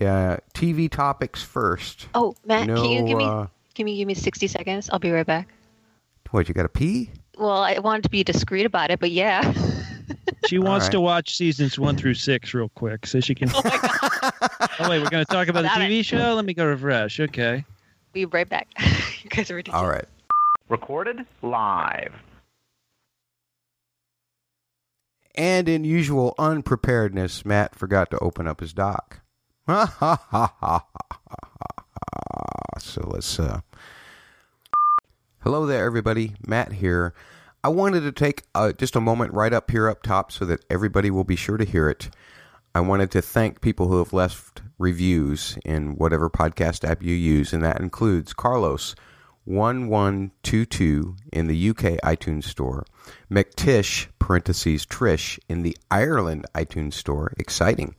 Uh, TV topics first. Oh, Matt, no, can you give me uh, give me give me sixty seconds? I'll be right back. what you got to pee? Well, I wanted to be discreet about it, but yeah. She wants right. to watch seasons one through six real quick so she can. oh my god. oh, wait, we're going to talk about the Got TV show? Let me go refresh. Okay. Be right back. you guys are ridiculous. All right. Recorded live. And in usual unpreparedness, Matt forgot to open up his dock. So let's. Uh... Hello there, everybody. Matt here. I wanted to take uh, just a moment right up here up top so that everybody will be sure to hear it. I wanted to thank people who have left reviews in whatever podcast app you use, and that includes Carlos. 1122 in the UK iTunes Store, McTish, parentheses, Trish, in the Ireland iTunes Store, exciting.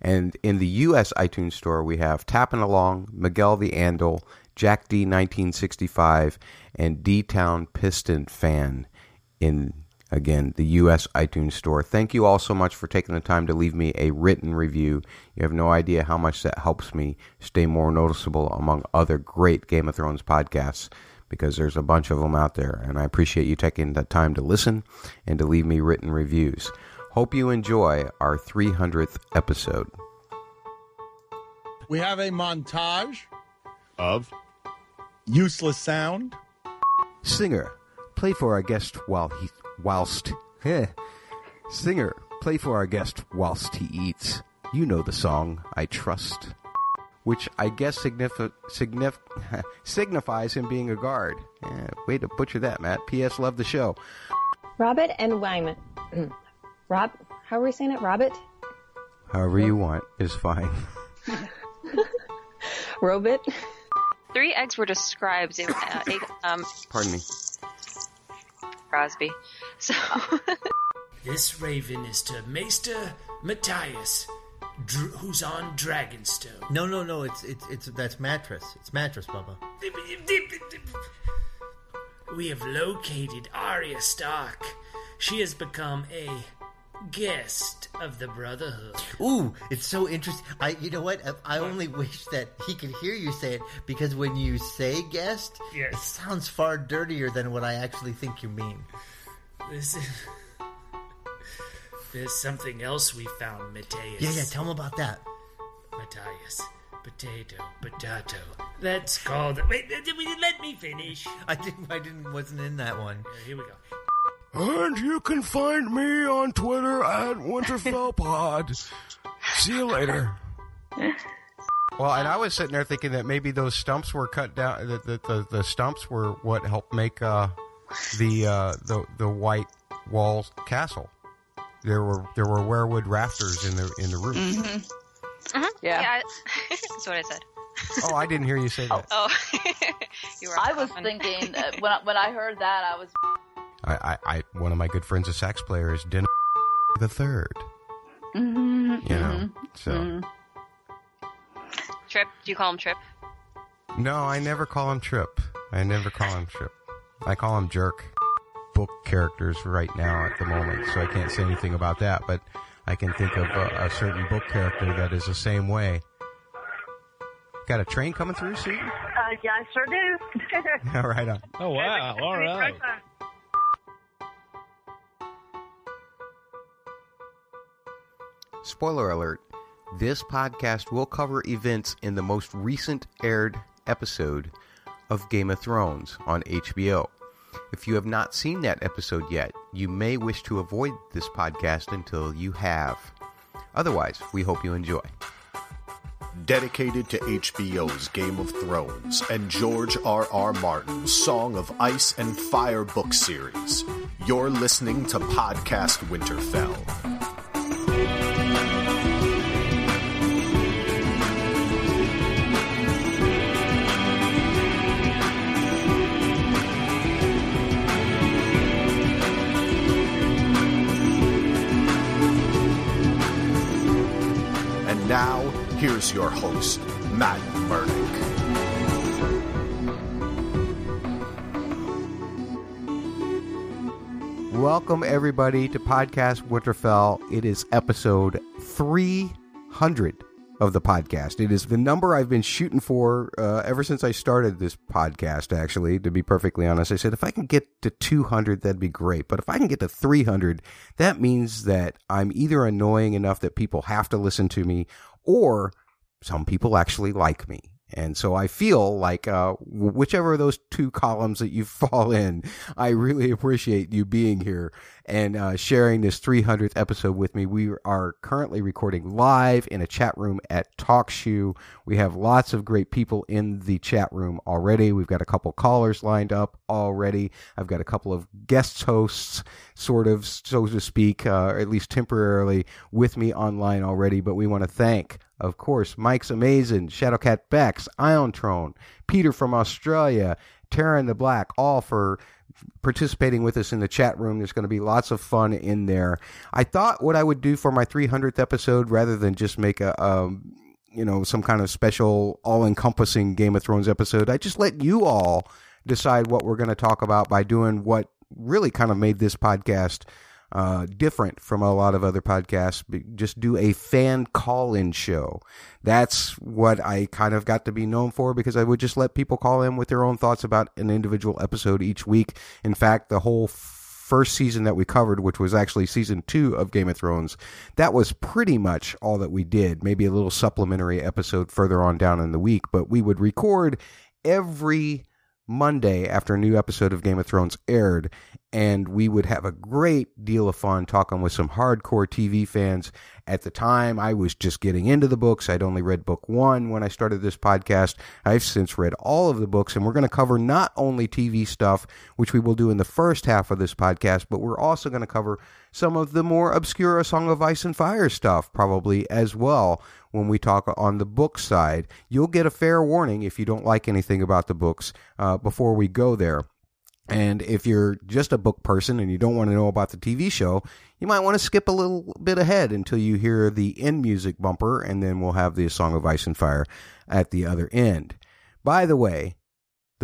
And in the US iTunes Store, we have Tapping Along, Miguel the Andal, Jack D 1965, and D Town Piston Fan in again the US iTunes Store. Thank you all so much for taking the time to leave me a written review. You have no idea how much that helps me stay more noticeable among other great Game of Thrones podcasts because there's a bunch of them out there and I appreciate you taking the time to listen and to leave me written reviews. Hope you enjoy our 300th episode. We have a montage Of? useless sound. Singer, play for our guest while he whilst heh. Singer, play for our guest whilst he eats. You know the song, I trust. Which I guess signif- signif- signifies him being a guard. Yeah, way to butcher that, Matt. P.S. Love the show. Robert and Wyman. Rob, how are we saying it? Robert? However you want is fine. Robert? Three eggs were described in uh, egg, um, Pardon me. Crosby. So This raven is to Maester Matthias, dr- who's on Dragonstone. No, no, no. It's it's it's that's mattress. It's mattress, Bubba. We have located Arya Stark. She has become a guest of the Brotherhood. Ooh, it's so interesting. I, you know what? I, I only wish that he could hear you say it because when you say guest, Yes. it sounds far dirtier than what I actually think you mean. This is. There's something else we found, Matthias. Yeah, yeah. Tell him about that. Matthias. Potato, potato. That's called. Wait, let me finish. I didn't. I didn't. Wasn't in that one. Here we go. And you can find me on Twitter at WinterfellPod. See you later. Well, and I was sitting there thinking that maybe those stumps were cut down. That the, the, the stumps were what helped make uh, the uh, the the white wall castle. There were there were weirwood rafters in the in the roof. Mhm. Yeah. yeah, that's what I said. Oh, I didn't hear you say that. Oh, you were. I was thinking that when I, when I heard that, I was I, I, I one of my good friends, a sax player, is Dennis the third. Mhm, You know, mhm, so mhm. Trip. Do you call him Trip? no, I never call him Trip. I never call him Trip. I call him Jerk. Book characters right now at the moment, so I can't say anything about that. But I can think of a, a certain book character that is the same way. Got a train coming through, Susan? Uh, yeah, I sure do. All right on. Oh, wow. All right. Spoiler alert this podcast will cover events in the most recent aired episode of Game of Thrones on HBO. If you have not seen that episode yet, you may wish to avoid this podcast until you have. Otherwise, we hope you enjoy. Dedicated to HBO's Game of Thrones and George R. R. Martin's Song of Ice and Fire book series, you're listening to Podcast Winterfell. Your host, Matt Murdock. Welcome, everybody, to Podcast Winterfell. It is episode 300. of the podcast. It is the number I've been shooting for uh, ever since I started this podcast, actually, to be perfectly honest. I said, if I can get to 200, that'd be great. But if I can get to 300, that means that I'm either annoying enough that people have to listen to me or some people actually like me. And so I feel like uh, whichever of those two columns that you fall in, I really appreciate you being here and uh, sharing this 300th episode with me. We are currently recording live in a chat room at TalkShoe. We have lots of great people in the chat room already. We've got a couple callers lined up already. I've got a couple of guest hosts, sort of, so to speak, uh, or at least temporarily, with me online already. But we want to thank of course, Mike's amazing, Shadowcat Bex, Ion Trone, Peter from Australia, Taryn the Black, all for participating with us in the chat room. There's going to be lots of fun in there. I thought what I would do for my 300th episode, rather than just make a, um, you know, some kind of special, all-encompassing Game of Thrones episode, I just let you all decide what we're going to talk about by doing what really kind of made this podcast uh, different from a lot of other podcasts. Just do a fan call in show. That's what I kind of got to be known for because I would just let people call in with their own thoughts about an individual episode each week. In fact, the whole first season that we covered, which was actually season two of Game of Thrones, that was pretty much all that we did. Maybe a little supplementary episode further on down in the week, but we would record every Monday after a new episode of Game of Thrones aired, and we would have a great deal of fun talking with some hardcore TV fans. At the time, I was just getting into the books. I'd only read book one when I started this podcast. I've since read all of the books, and we're going to cover not only TV stuff, which we will do in the first half of this podcast, but we're also going to cover some of the more obscure Song of Ice and Fire stuff, probably as well, when we talk on the book side. You'll get a fair warning if you don't like anything about the books uh, before we go there. And if you're just a book person and you don't want to know about the TV show, you might want to skip a little bit ahead until you hear the end music bumper, and then we'll have the Song of Ice and Fire at the other end. By the way,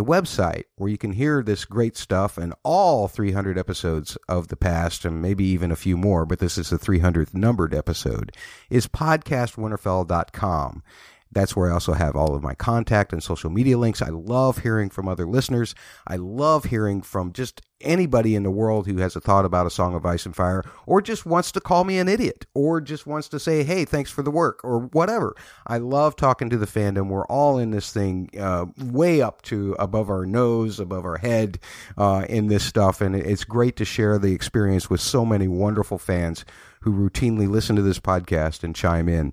the website where you can hear this great stuff and all 300 episodes of the past, and maybe even a few more, but this is the 300th numbered episode, is podcastwinterfell.com. That's where I also have all of my contact and social media links. I love hearing from other listeners. I love hearing from just anybody in the world who has a thought about a Song of Ice and Fire or just wants to call me an idiot or just wants to say, hey, thanks for the work or whatever. I love talking to the fandom. We're all in this thing uh, way up to above our nose, above our head uh, in this stuff. And it's great to share the experience with so many wonderful fans who routinely listen to this podcast and chime in.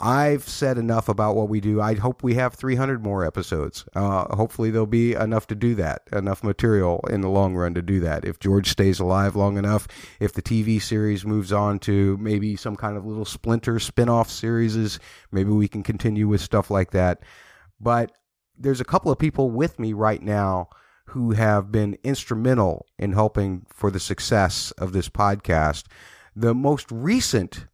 I've said enough about what we do. I hope we have 300 more episodes. Uh, hopefully, there'll be enough to do that, enough material in the long run to do that. If George stays alive long enough, if the TV series moves on to maybe some kind of little splinter spin off series, maybe we can continue with stuff like that. But there's a couple of people with me right now who have been instrumental in helping for the success of this podcast. The most recent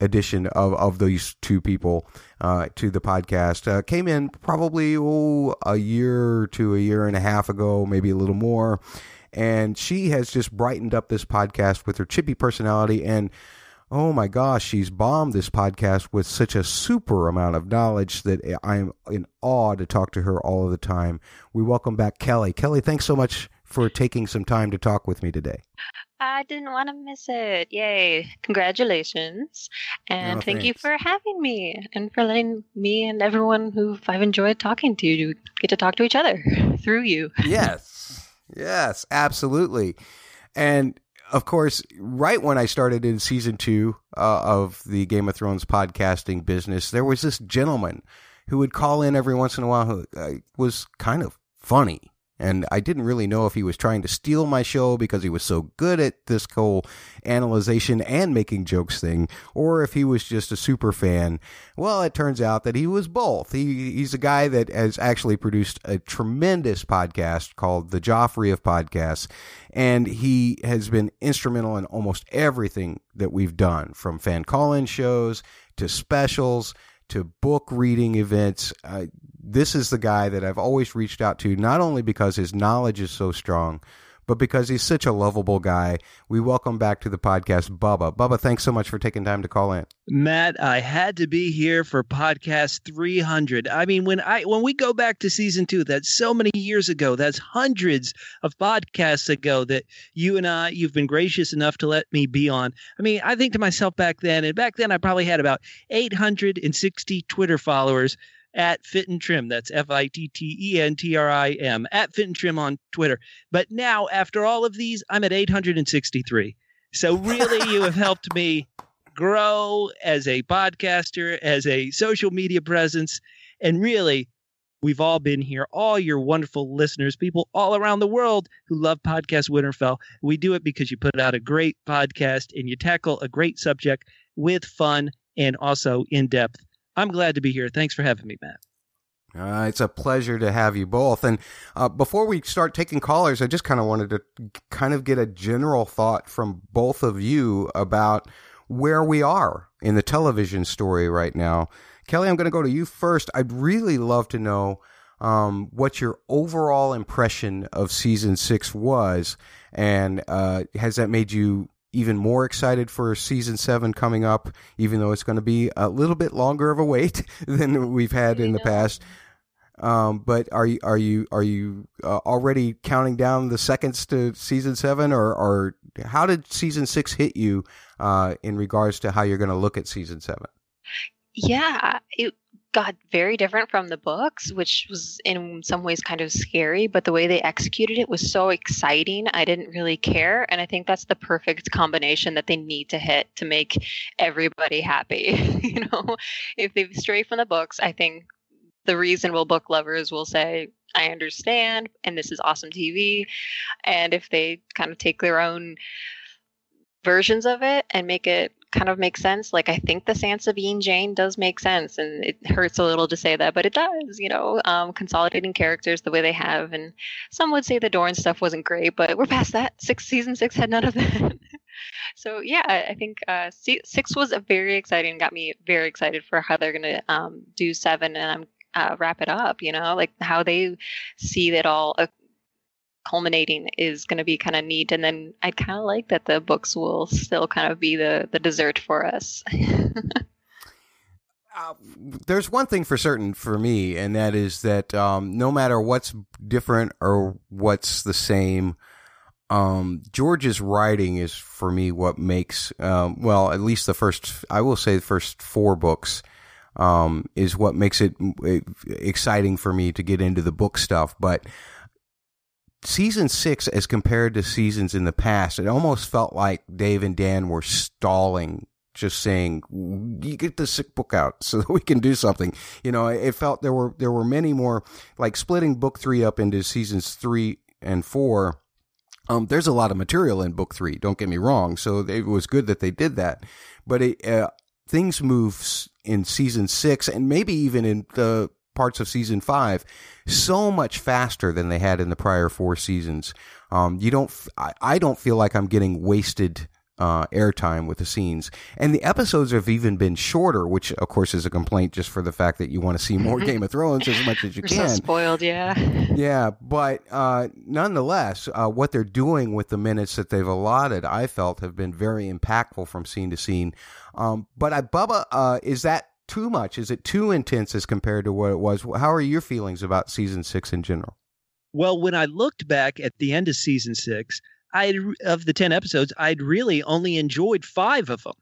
edition of, of these two people uh, to the podcast uh, came in probably oh, a year to a year and a half ago, maybe a little more. And she has just brightened up this podcast with her chippy personality. And oh my gosh, she's bombed this podcast with such a super amount of knowledge that I am in awe to talk to her all of the time. We welcome back Kelly. Kelly, thanks so much for taking some time to talk with me today. I didn't want to miss it. Yay. Congratulations. And Oh, thank you for having me and for letting me and everyone who I've enjoyed talking to get to talk to each other through you. yes. Yes, absolutely. And of course, right when I started in season two uh, of the Game of Thrones podcasting business, there was this gentleman who would call in every once in a while who uh, was kind of funny. And I didn't really know if he was trying to steal my show because he was so good at this whole analyzation and making jokes thing, or if he was just a super fan. Well, it turns out that he was both. He, he's a guy that has actually produced a tremendous podcast called The Joffrey of Podcasts, and he has been instrumental in almost everything that we've done, from fan call-in shows to specials to book reading events. Uh, this is the guy that I've always reached out to, not only because his knowledge is so strong, but because he's such a lovable guy. We welcome back to the podcast Bubba. Bubba, thanks so much for taking time to call in. Matt, I had to be here for podcast 300. I mean, when I when we go back to season 2, that's so many years ago. That's hundreds of podcasts ago that you and I you've been gracious enough to let me be on. I mean, I think to myself back then, and back then I probably had about 860 Twitter followers at Fit and Trim. That's F I T T E N T R I M at Fit and Trim on Twitter. But now, after all of these, I'm at 863. So really, you have helped me grow as a podcaster, as a social media presence, and really. We've all been here, all your wonderful listeners, people all around the world who love Podcast Winterfell. We do it because you put out a great podcast and you tackle a great subject with fun and also in depth. I'm glad to be here. Thanks for having me, Matt. Uh, it's a pleasure to have you both. And uh, before we start taking callers, I just kind of wanted to kind of get a general thought from both of you about where we are in the television story right now. Kelly, I'm going to go to you first. I'd really love to know um, what your overall impression of season six was, and uh, has that made you even more excited for season seven coming up, even though it's going to be a little bit longer of a wait than we've had in the past. Um, but are you are you are you uh, already counting down the seconds to season seven, or or how did season six hit you uh, in regards to how you're going to look at season seven? Yeah, it got very different from the books, which was in some ways kind of scary, but the way they executed it was so exciting. I didn't really care. And I think that's the perfect combination that they need to hit to make everybody happy. you know, if they stray from the books, I think the reasonable book lovers will say, I understand, and this is awesome TV. And if they kind of take their own versions of it and make it kind of makes sense. Like I think the Sansa Bean Jeyne does make sense, and it hurts a little to say that, but it does. You know, um, consolidating characters the way they have, and some would say the Dorne stuff wasn't great, but we're past that. Six season six had none of that. so yeah, I think uh, six was very exciting. Got me very excited for how they're gonna um, do seven, and I'm. Uh, wrap it up, you know, like how they see it all uh, culminating is going to be kind of neat and then i kind of like that the books will still kind of be the the dessert for us. Uh, there's one thing for certain for me and that is that um, no matter what's different or what's the same um, george's writing is for me what makes um, well at least the first i will say the first four books um, is what makes it exciting for me to get into the book stuff but season six, as compared to seasons in the past, it almost felt like Dave and Dan were stalling, just saying, "You get the sick book out so that we can do something." You know, it felt there were there were many more like splitting book three up into seasons three and four. Um, there's a lot of material in book three. Don't get me wrong. So it was good that they did that, but it, uh, things move in season six and maybe even in the parts of season five so much faster than they had in the prior four seasons. Um, you don't, I, I don't feel like I'm getting wasted uh, airtime with the scenes. And the episodes have even been shorter, which of course is a complaint just for the fact that you want to see more Game of Thrones as much as you We're can. So spoiled, yeah. yeah, but uh, nonetheless, uh, what they're doing with the minutes that they've allotted, I felt have been very impactful from scene to scene. Um, but I, Bubba, uh, is that too much? Is it too intense as compared to what it was? How are your feelings about season six in general? Well, when I looked back at the end of season six, I of the ten episodes, I'd really only enjoyed five of them.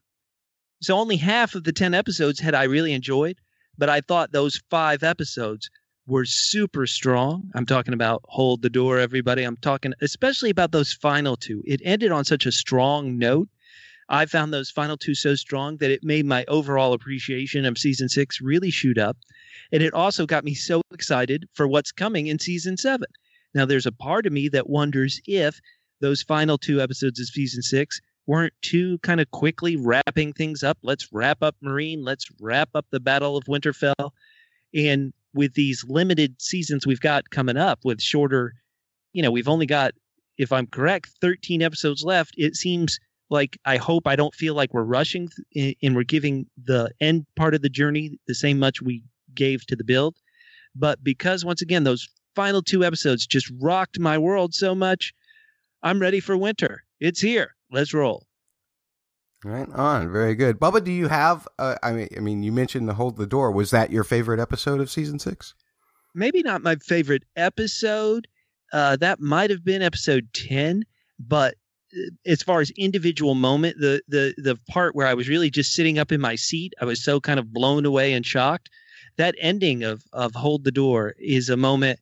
So only half of the ten episodes had I really enjoyed, but I thought those five episodes were super strong. I'm talking about Hold the Door, everybody. I'm talking especially about those final two. It ended on such a strong note I found those final two so strong that it made my overall appreciation of season six really shoot up. And it also got me so excited for what's coming in season seven. Now, there's a part of me that wonders if those final two episodes of season six weren't too kind of quickly wrapping things up. Let's wrap up Meereen. Let's wrap up the Battle of Winterfell. And with these limited seasons we've got coming up with shorter, you know, we've only got, if I'm correct, 13 episodes left. It seems like I hope I don't feel like we're rushing th- and we're giving the end part of the journey the same much we gave to the build. But because once again those final two episodes just rocked my world so much, I'm ready for winter. It's here. Let's roll. Right on, very good. Bubba, do you have? Uh, I mean, I mean, you mentioned the hold the door. Was that your favorite episode of season six? Maybe not my favorite episode. Uh, that might have been episode ten, but as far as individual moment, the the the part where I was really just sitting up in my seat, I was so kind of blown away and shocked. That ending of of hold the door is a moment.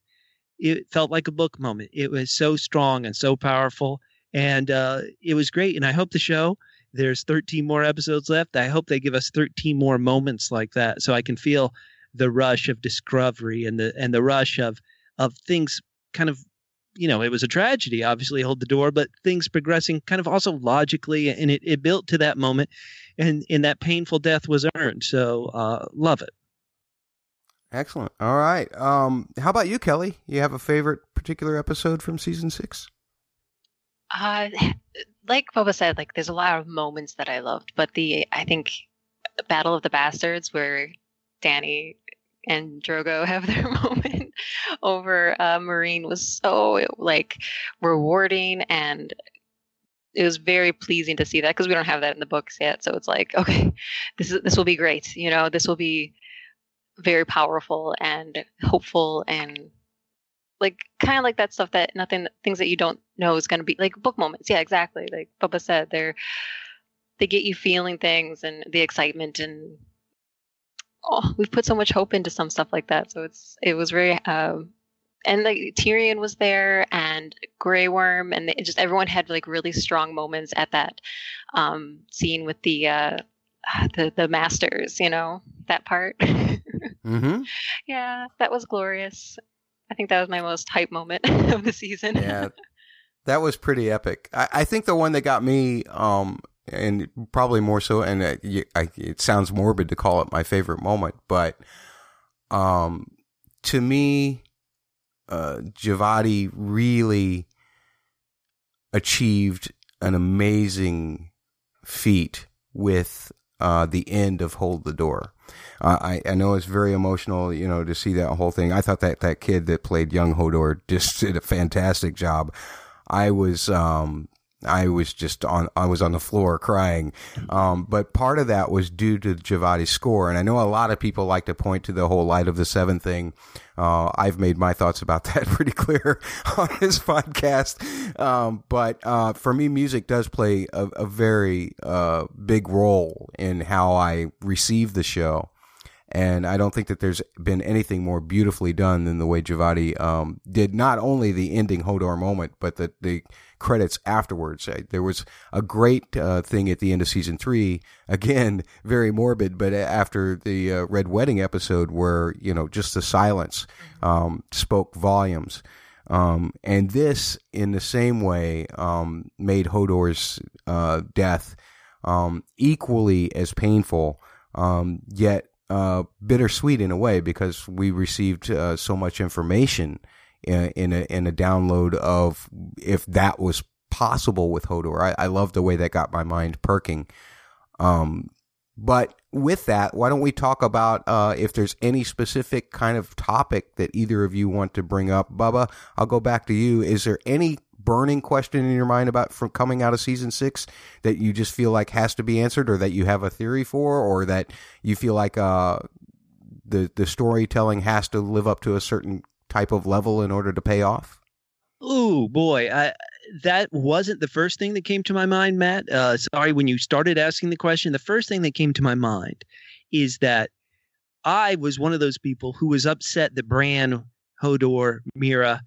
It felt like a book moment. It was so strong and so powerful, and uh, it was great. And I hope the show there's 13 more episodes left. I hope they give us 13 more moments like that so I can feel the rush of discovery and the and the rush of of things kind of you know, it was a tragedy, obviously hold the door, but things progressing kind of also logically and it, it built to that moment and and that painful death was earned. So uh love it. Excellent. All right. Um how about you, Kelly? You have a favorite particular episode from season six? Uh, like Bubba said, like there's a lot of moments that I loved, but the I think Battle of the Bastards, where Danny and Drogon have their moment over uh, Meereen, was so like rewarding and it was very pleasing to see that because we don't have that in the books yet. So it's like, okay, this is this will be great. You know, this will be very powerful and hopeful and like kind of like that stuff that nothing things that you don't know is going to be like book moments yeah exactly like bubba said they're they get you feeling things and the excitement and oh we've put so much hope into some stuff like that so it's it was very um and like Tyrion was there and Grey Worm and they, just everyone had like really strong moments at that um scene with the uh the the masters you know that part mm-hmm. yeah that was glorious I think that was my most hype moment of the season. yeah, that was pretty epic. I, I, think the one that got me, um, and probably more so, and I, it sounds morbid to call it my favorite moment, but um, to me, uh, Djawadi really achieved an amazing feat with uh, the end of Hold the Door. Uh, I, I know it's very emotional, you know, to see that whole thing. I thought that that kid that played young Hodor just did a fantastic job. I was, um, I was just on, I was on the floor crying. Um, but part of that was due to Djawadi's score. And I know a lot of people like to point to the whole Light of the Seven thing. Uh, I've made my thoughts about that pretty clear on this podcast. Um, but, uh, for me, music does play a, a very, uh, big role in how I receive the show. And I don't think that there's been anything more beautifully done than the way Javadi um, did not only the ending Hodor moment, but the, the credits afterwards. There was a great uh, thing at the end of season three. Again, very morbid, but after the uh, Red Wedding episode, where you know just the silence um, spoke volumes. Um, and this, in the same way, um, made Hodor's uh, death um, equally as painful. Um, yet uh, bittersweet in a way because we received uh, so much information in, a in a download of if that was possible with Hodor. I, I love the way that got my mind perking. Um, but with that, why don't we talk about uh, if there's any specific kind of topic that either of you want to bring up? Bubba, I'll go back to you. Is there any burning question in your mind about from coming out of season six that you just feel like has to be answered, or that you have a theory for, or that you feel like uh, the the storytelling has to live up to a certain type of level in order to pay off? Oh boy, I, that wasn't the first thing that came to my mind, Matt. Uh, sorry, when you started asking the question, the first thing that came to my mind is that I was one of those people who was upset that Bran, Hodor, Mira,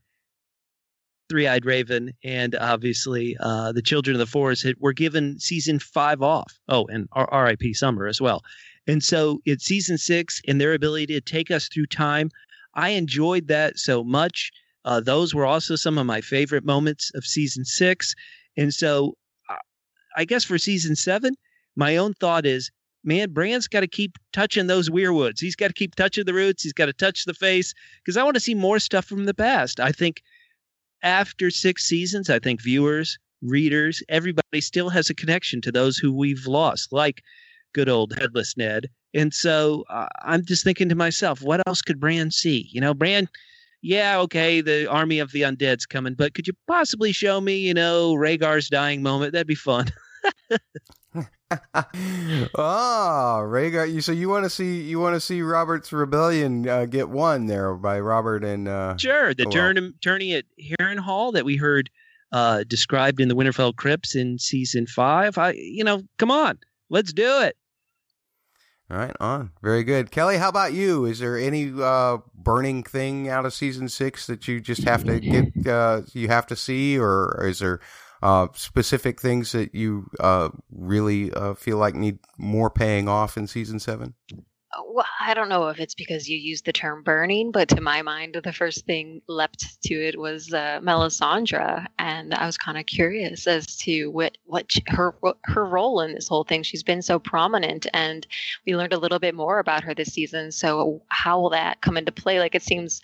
Three Eyed Raven, and obviously uh, the Children of the Forest had, were given season five off. Oh, and R- R.I.P. Summer as well. And so it's season six, and their ability to take us through time. I enjoyed that so much. Uh, those were also some of my favorite moments of season six. And so uh, I guess for season seven, my own thought is man, Bran's got to keep touching those weirwoods. He's got to keep touching the roots. He's got to touch the face because I want to see more stuff from the past. I think after six seasons, I think viewers, readers, everybody still has a connection to those who we've lost, like good old Headless Ned. And so uh, I'm just thinking to myself, what else could Bran see? You know, Bran, yeah, okay, the army of the undead's coming, but could you possibly show me, you know, Rhaegar's dying moment? That'd be fun. oh, Rhaegar! You so you want to see you want to see Robert's rebellion uh, get won there by Robert and uh, sure the oh, well. turn tourney at Harrenhal that we heard uh, described in the Winterfell Crypts in season five. I, you know, come on, let's do it. All right, on very good, Kelly. How about you? Is there any uh, burning thing out of season six that you just have to get uh, you have to see, or is there uh, specific things that you uh, really uh, feel like need more paying off in season seven? Well, I don't know if it's because you used the term burning, but to my mind, the first thing leapt to it was uh, Melisandre, and I was kind of curious as to what what she- her her role in this whole thing. She's been so prominent, and we learned a little bit more about her this season. So how will that come into play? Like it seems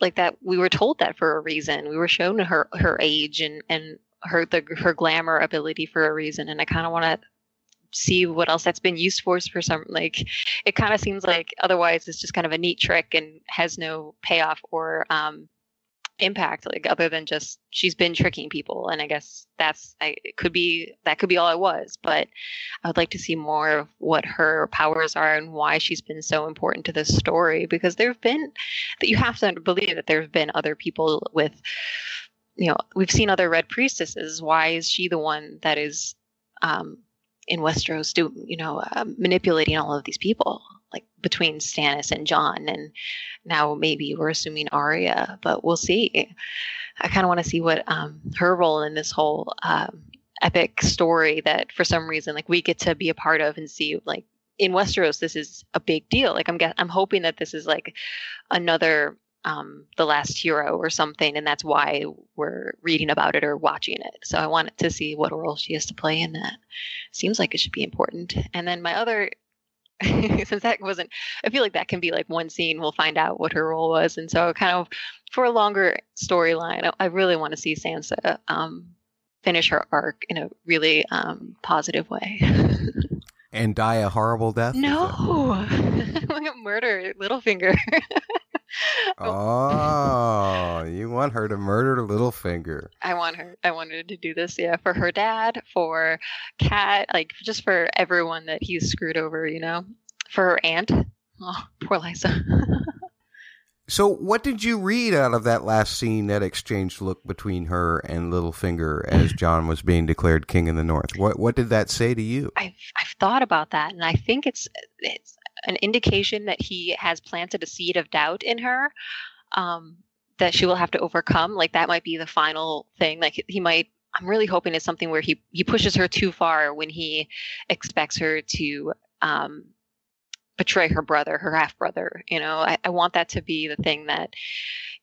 like that we were told that for a reason. We were shown her her age and and her the her glamour ability for a reason, and I kind of want to see what else that's been used for for some like it kind of seems like otherwise it's just kind of a neat trick and has no payoff or um impact like other than just she's been tricking people. And i guess that's i it could be that could be all it was. But i would like to see more of what her powers are and why she's been so important to this story because there have been that you have to believe that there have been other people with you know we've seen other red priestesses. Why is she the one that is um in Westeros, do you know, uh, manipulating all of these people, like between Stannis and Jon, and now maybe we're assuming Arya, but we'll see. I kind of want to see what um, her role in this whole um, epic story that, for some reason, like we get to be a part of and see, like in Westeros, this is a big deal. Like I'm, I'm hoping that this is like another um, the last hero or something, and that's why we're reading about it or watching it. So I wanted to see what role she has to play in that. Seems like it should be important. And then my other, since that wasn't, I feel like that can be like one scene. We'll find out what her role was, and so kind of for a longer storyline, I, I really want to see Sansa um, finish her arc in a really um, positive way. And die a horrible death? no, murder Littlefinger. Oh. oh, you want her to murder Littlefinger. I want her. I wanted to do this. Yeah, for her dad, for Kat, like just for everyone that he's screwed over. You know, for her aunt. Oh, poor Lysa. So, what did you read out of that last scene, that exchange look between her and Littlefinger as Jon was being declared king in the North? What What did that say to you? I've I've thought about that, and I think it's it's an indication that he has planted a seed of doubt in her. Um, that she will have to overcome. Like that might be the final thing. Like he might. I'm really hoping it's something where he he pushes her too far when he expects her to um, betray her brother, her half brother. You know, I, I want that to be the thing that,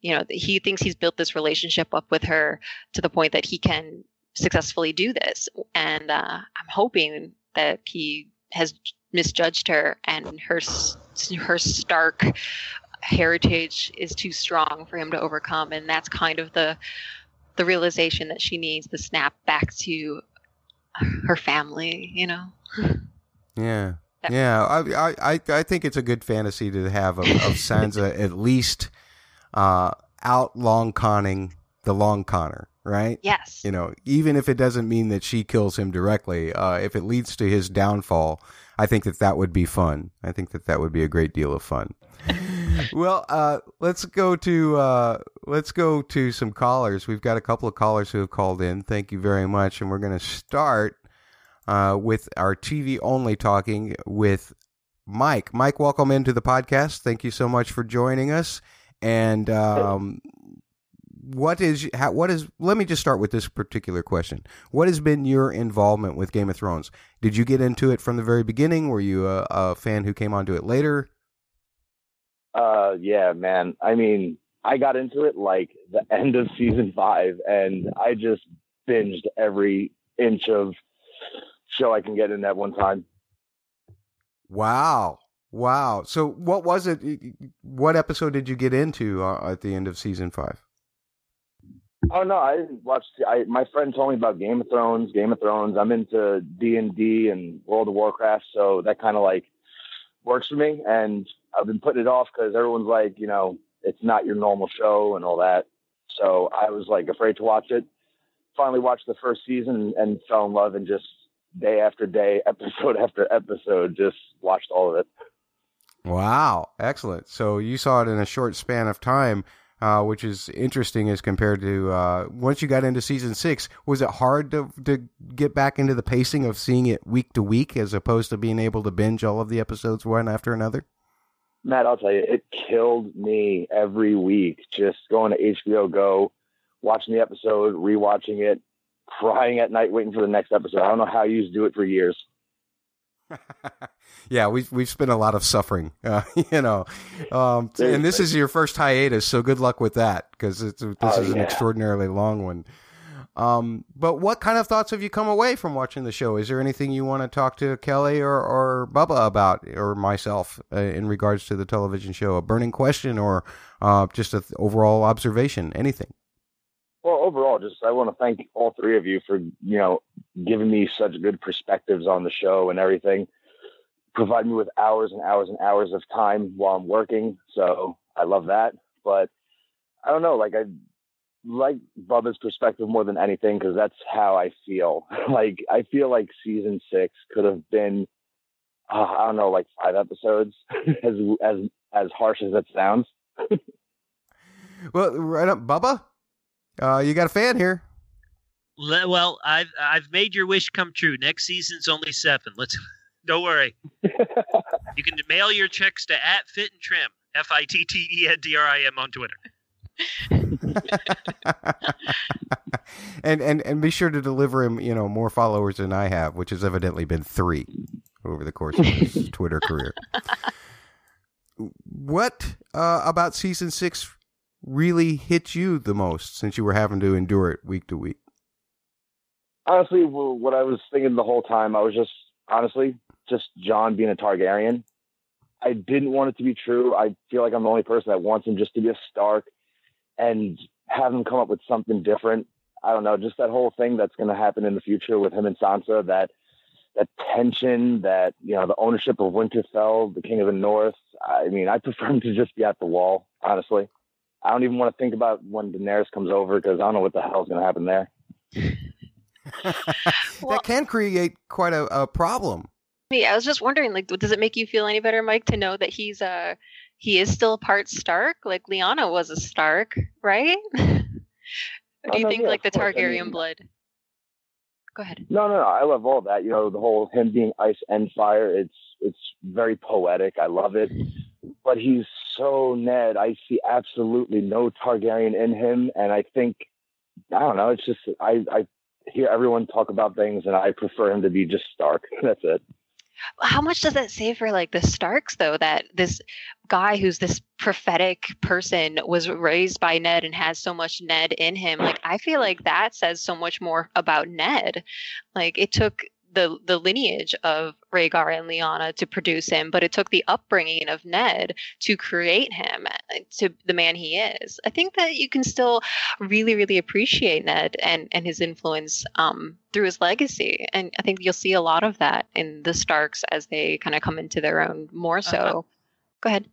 you know, he thinks he's built this relationship up with her to the point that he can successfully do this. And uh, I'm hoping that he has misjudged her and her her stark heritage is too strong for him to overcome. And that's kind of the the realization that she needs the snap back to her family. You know. Yeah, yeah. I, I, I- I think it's a good fantasy to have of, of Sansa at least uh, out long conning the long conner, right? Yes. You know, even if it doesn't mean that she kills him directly, uh, if it leads to his downfall, I think that that would be fun. I think that that would be a great deal of fun. well, uh, let's go to uh, let's go to some callers. We've got a couple of callers who have called in. Thank you very much, and we're going to start uh, with our TV only talking with Mike. Mike, welcome into the podcast. Thank you so much for joining us. And um, what is how, what is? Let me just start with this particular question. What has been your involvement with Game of Thrones? Did you get into it from the very beginning? Were you a, a fan who came onto it later? Uh, yeah, man. I mean, I got into it like the end of season five, and I just binged every inch of show I can get in at one time. Wow. Wow. So what was it? What episode did you get into uh, at the end of season five? Oh no, I didn't watch. I my friend told me about Game of Thrones. Game of Thrones. I'm into D and D and World of Warcraft, so that kind of like works for me. And I've been putting it off because everyone's like, you know, it's not your normal show and all that. So I was like afraid to watch it. Finally watched the first season and fell in love and just day after day, episode after episode, just watched all of it. Wow, excellent. So you saw it in a short span of time, uh, which is interesting as compared to uh, once you got into season six. Was it hard to to get back into the pacing of seeing it week to week as opposed to being able to binge all of the episodes one after another? Matt, I'll tell you, it killed me every week. Just going to HBO Go, watching the episode, rewatching it, crying at night, waiting for the next episode. I don't know how you used to do it for years. yeah, we've we've spent a lot of suffering, uh, you know, um, and this is your first hiatus, so good luck with that because this Oh, is an extraordinarily long one. Um, but what kind of thoughts have you come away from watching the show? Is there anything you want to talk to Kelly or, or Bubba about, or myself, uh, in regards to the television show? A burning question, or uh, just an overall observation? Anything? Well, overall, just I want to thank all three of you for you know giving me such good perspectives on the show and everything, providing me with hours and hours and hours of time while I'm working. So I love that. But I don't know, like I like Bubba's perspective more than anything because that's how I feel. like I feel like season six could have been, uh, I don't know, like five episodes, as as as harsh as it sounds. Well, right up, Bubba. Uh, you got a fan here. Le- Well, I've I've made your wish come true. Next season's only seven. Let's don't worry. you can mail your checks to at Fit and Trim F I T T E N D R I M on Twitter. and and and be sure to deliver him, you know, more followers than I have, which has evidently been three over the course of his Twitter career. What uh, about season six really hit you the most since you were having to endure it week to week? honestly, what I was thinking the whole time, I was just honestly just Jon being a Targaryen. I didn't want it to be true. I feel like I'm the only person that wants him just to be a Stark and have him come up with something different. I don't know, just that whole thing that's going to happen in the future with him and Sansa. That that tension, that you know, the ownership of Winterfell, the King of the North. I mean, I prefer him to just be at the wall. Honestly, I don't even want to think about when Daenerys comes over because I don't know what the hell's going to happen there. that can create quite a, a problem. Me, I was just wondering, like, does it make you feel any better, Mike, to know that he's uh he is still part Stark? Like Lyanna was a Stark, right? or do Oh, you no, think yeah, like the of course. I Targaryen mean- blood? Go ahead. No, no, no. I love all that. You know, the whole him being ice and fire. It's it's very poetic. I love it. But he's so Ned. I see absolutely no Targaryen in him, and I think I don't know. It's just I I hear everyone talk about things, and I prefer him to be just Stark. That's it. How much does that say for like the Starks though that this guy who's this prophetic person was raised by Ned and has so much Ned in him? Like I feel like that says so much more about Ned. Like it took the the lineage of Rhaegar and Lyanna to produce him, but it took the upbringing of Ned to create him uh, to the man he is. I think that you can still really, really appreciate Ned and and his influence um, through his legacy, and I think you'll see a lot of that in the Starks as they kind of come into their own more so. Uh-huh. Go ahead.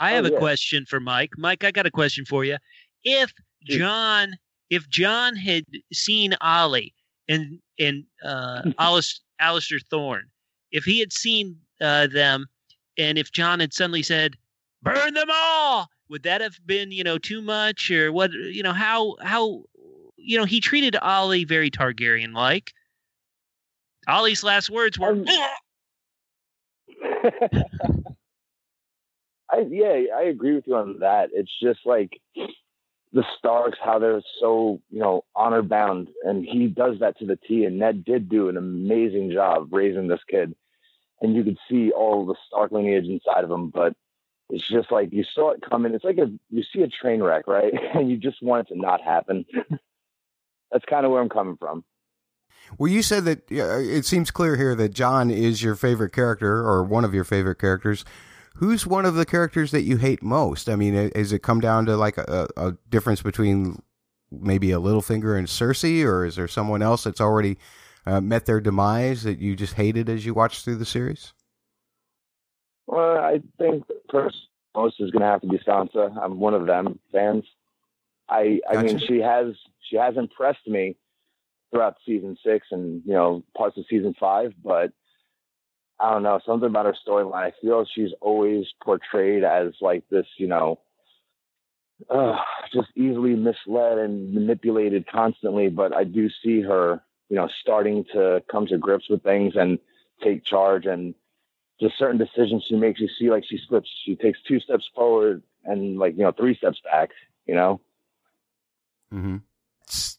I Oh, have a yeah. question for Mike. Mike, I got a question for you. If Jon, if Jon had seen Olly and and uh, Alice, Alliser Thorne, if he had seen uh, them, and if Jon had suddenly said, "Burn them all," would that have been you know too much, or what? You know how how you know he treated Olly very Targaryen like. Olly's last words were, I yeah, I agree with you on that. It's just like the Starks, how they're so you know honor bound, and he does that to the T. And Ned did do an amazing job raising this kid, and you could see all the Stark lineage inside of him. But it's just like you saw it coming. It's like a you see a train wreck, right? And you just want it to not happen. That's kind of where I'm coming from. Well, you said that uh, it seems clear here that Jon is your favorite character or one of your favorite characters. Who's one of the characters that you hate most? I mean, is it come down to like a, a difference between maybe a Littlefinger and Cersei, or is there someone else that's already uh, met their demise that you just hated as you watched through the series? Well, I think first most is going to have to be Sansa. I'm one of them fans. I I mean she has she has impressed me throughout season six and you know parts of season five, but I don't know something about her storyline. I feel she's always portrayed as like this, you know, uh, just easily misled and manipulated constantly. But I do see her, you know, starting to come to grips with things and take charge and just certain decisions she makes. You see, like she slips, she takes two steps forward and like you know three steps back. You know. Mm-hmm.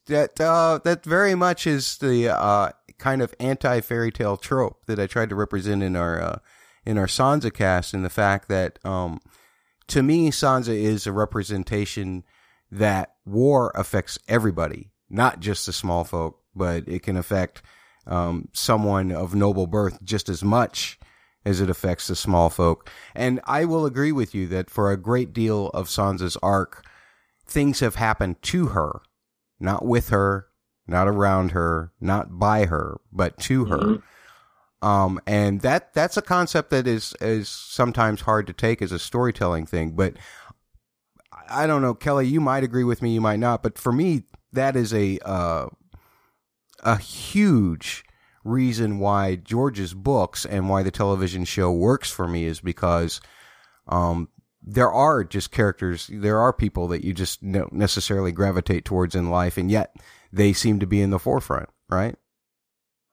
That uh, that very much is the uh, kind of anti fairy tale trope that I tried to represent in our uh, in our Sansa cast, in the fact that um, to me Sansa is a representation that war affects everybody, not just the small folk, but it can affect um, someone of noble birth just as much as it affects the small folk. And I will agree with you that for a great deal of Sansa's arc, things have happened to her, not with her, not around her, not by her, but to her. Um, and that that's a concept that is is sometimes hard to take as a storytelling thing. But I I don't know, Kelly. You might agree with me, you might not. But for me, that is a uh, a huge reason why George's books and why the television show works for me is because um, there are just characters, there are people that you just don't necessarily gravitate towards in life, and yet they seem to be in the forefront, right?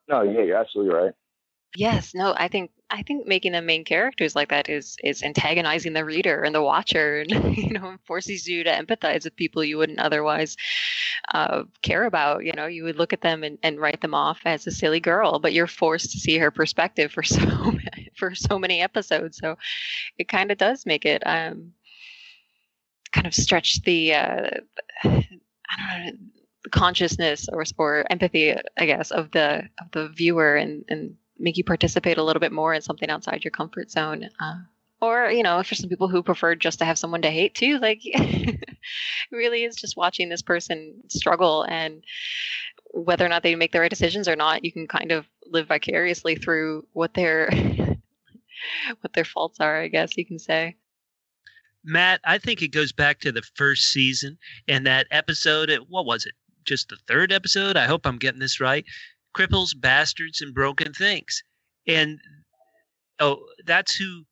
No, yeah, you're absolutely right. Yes, no, I think I think making them main characters like that is is antagonizing the reader and the watcher, and you know, forces you to empathize with people you wouldn't otherwise uh, care about. You know, you would look at them and, and write them off as a silly girl, but you're forced to see her perspective for so many, for so many episodes. So it kind of does make it um, kind of stretch the uh, I don't know consciousness or or empathy, I guess, of the of the viewer and and make you participate a little bit more in something outside your comfort zone. Uh, or you know, for some people who prefer just to have someone to hate too, like really is just watching this person struggle and whether or not they make the right decisions or not, you can kind of live vicariously through what their what their faults are. I guess you can say. Matt, I think it goes back to the first season and that episode. At, what was it? Just the third episode? I hope I'm getting this right. Cripples, bastards, and broken things. And oh, that's who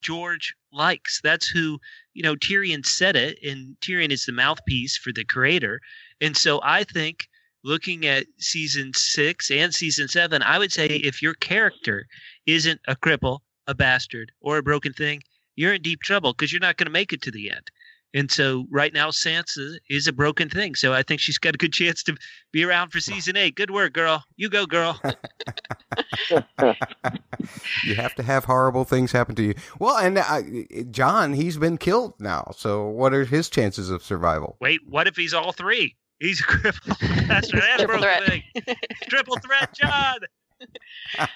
George likes. That's who, you know, Tyrion said it, and Tyrion is the mouthpiece for the creator. And so I think looking at season six and season seven, I would say if your character isn't a cripple, a bastard, or a broken thing, you're in deep trouble because you're not going to make it to the end. And so right now, Sansa is a broken thing. So I think she's got a good chance to be around for season eight. Good work, girl. You go, girl. you have to have horrible things happen to you. Well, and uh, Jon, he's been killed now. So what are his chances of survival? Wait, what if he's all three? He's a cripple, bastard, and a Triple broken threat. thing. Triple threat, Jon.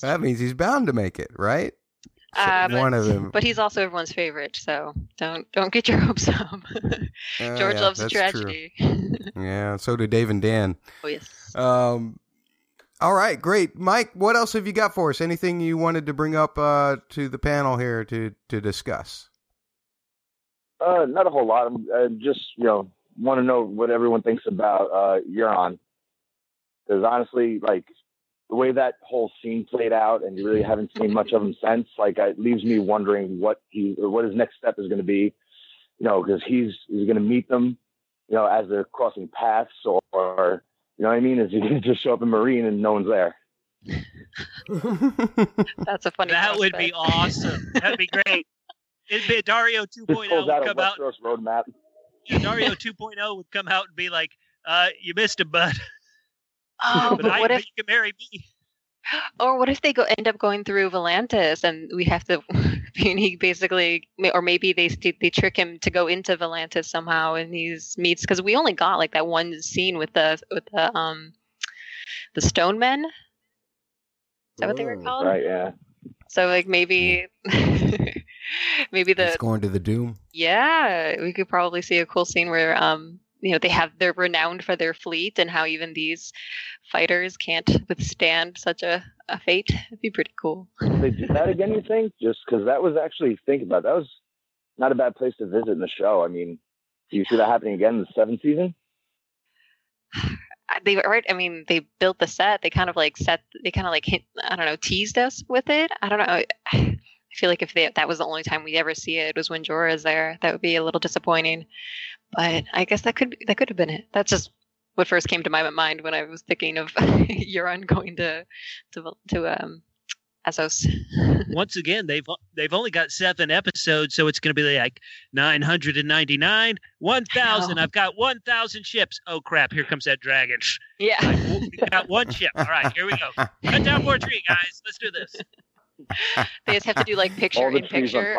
that means he's bound to make it, right? Uh, One of them. but he's also everyone's favorite, so don't don't get your hopes up. Uh, George yeah, loves a tragedy. Yeah, so do Dave and Dan. Oh yes. Um, all right, great, Mike. What else have you got for us? Anything you wanted to bring up uh, to the panel here to to discuss? Uh, not a whole lot. I'm uh, just you know want to know what everyone thinks about uh, Euron, because honestly, like the way that whole scene played out, and you really haven't seen much of him since. Like, it leaves me wondering what he or what his next step is going to be. You know, because he's he's going to meet them, you know, as they're crossing paths, or, or you know what I mean? Is he going to just show up in Meereen and no one's there? That's a funny. That would be awesome. That'd be great. It'd be Daario 2.0 Just pulls would out come out. Roadmap. Daario 2.0 would come out and be like, uh, "You missed him, bud." Oh, but but I, what but if you can marry me. Or what if they go end up going through Volantis and we have to? and he basically, or maybe they they trick him to go into Volantis somehow, and he's meets because we only got like that one scene with the with the um the Stone Men. Is that what they were called? Right? Yeah. So like maybe maybe the It's going to the doom. yeah, we could probably see a cool scene where um you know they have they're renowned for their fleet and how even these fighters can't withstand such a a fate. It'd be pretty cool. they do that again, you think? Just because that was actually think about it, that was not a bad place to visit in the show. I mean, do you see that happening again in the seventh season? they right i mean they built the set they kind of like set they kind of like hint i don't know teased us with it i don't know i feel like if they, that was the only time we ever see it was when jorah's there that would be a little disappointing but i guess that could that could have been it that's just what first came to my mind when i was thinking of euron going to to to um Essos. Once again, they've they've only got seven episodes, so it's going to be like nine hundred and ninety nine, one thousand. I've got one thousand ships. Oh crap! Here comes that dragon. Yeah, like, we got one ship. All right, here we go. Cut down more tree, guys. Let's do this. They just have to do like picture in picture.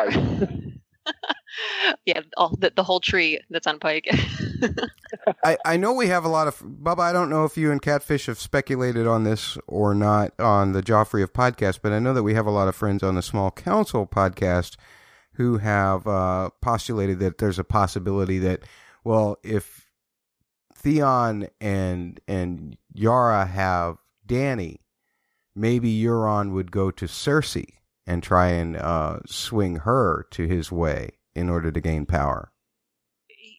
yeah, all the, the whole tree that's on Pike. I, I know we have a lot of Bubba. I don't know if you and Catfish have speculated on this or not on the Joffrey of podcast, but I know that we have a lot of friends on the Small Council podcast who have uh, postulated that there's a possibility that, well, if Theon and and Yara have Dany, maybe Euron would go to Cersei and try and uh, swing her to his way in order to gain power.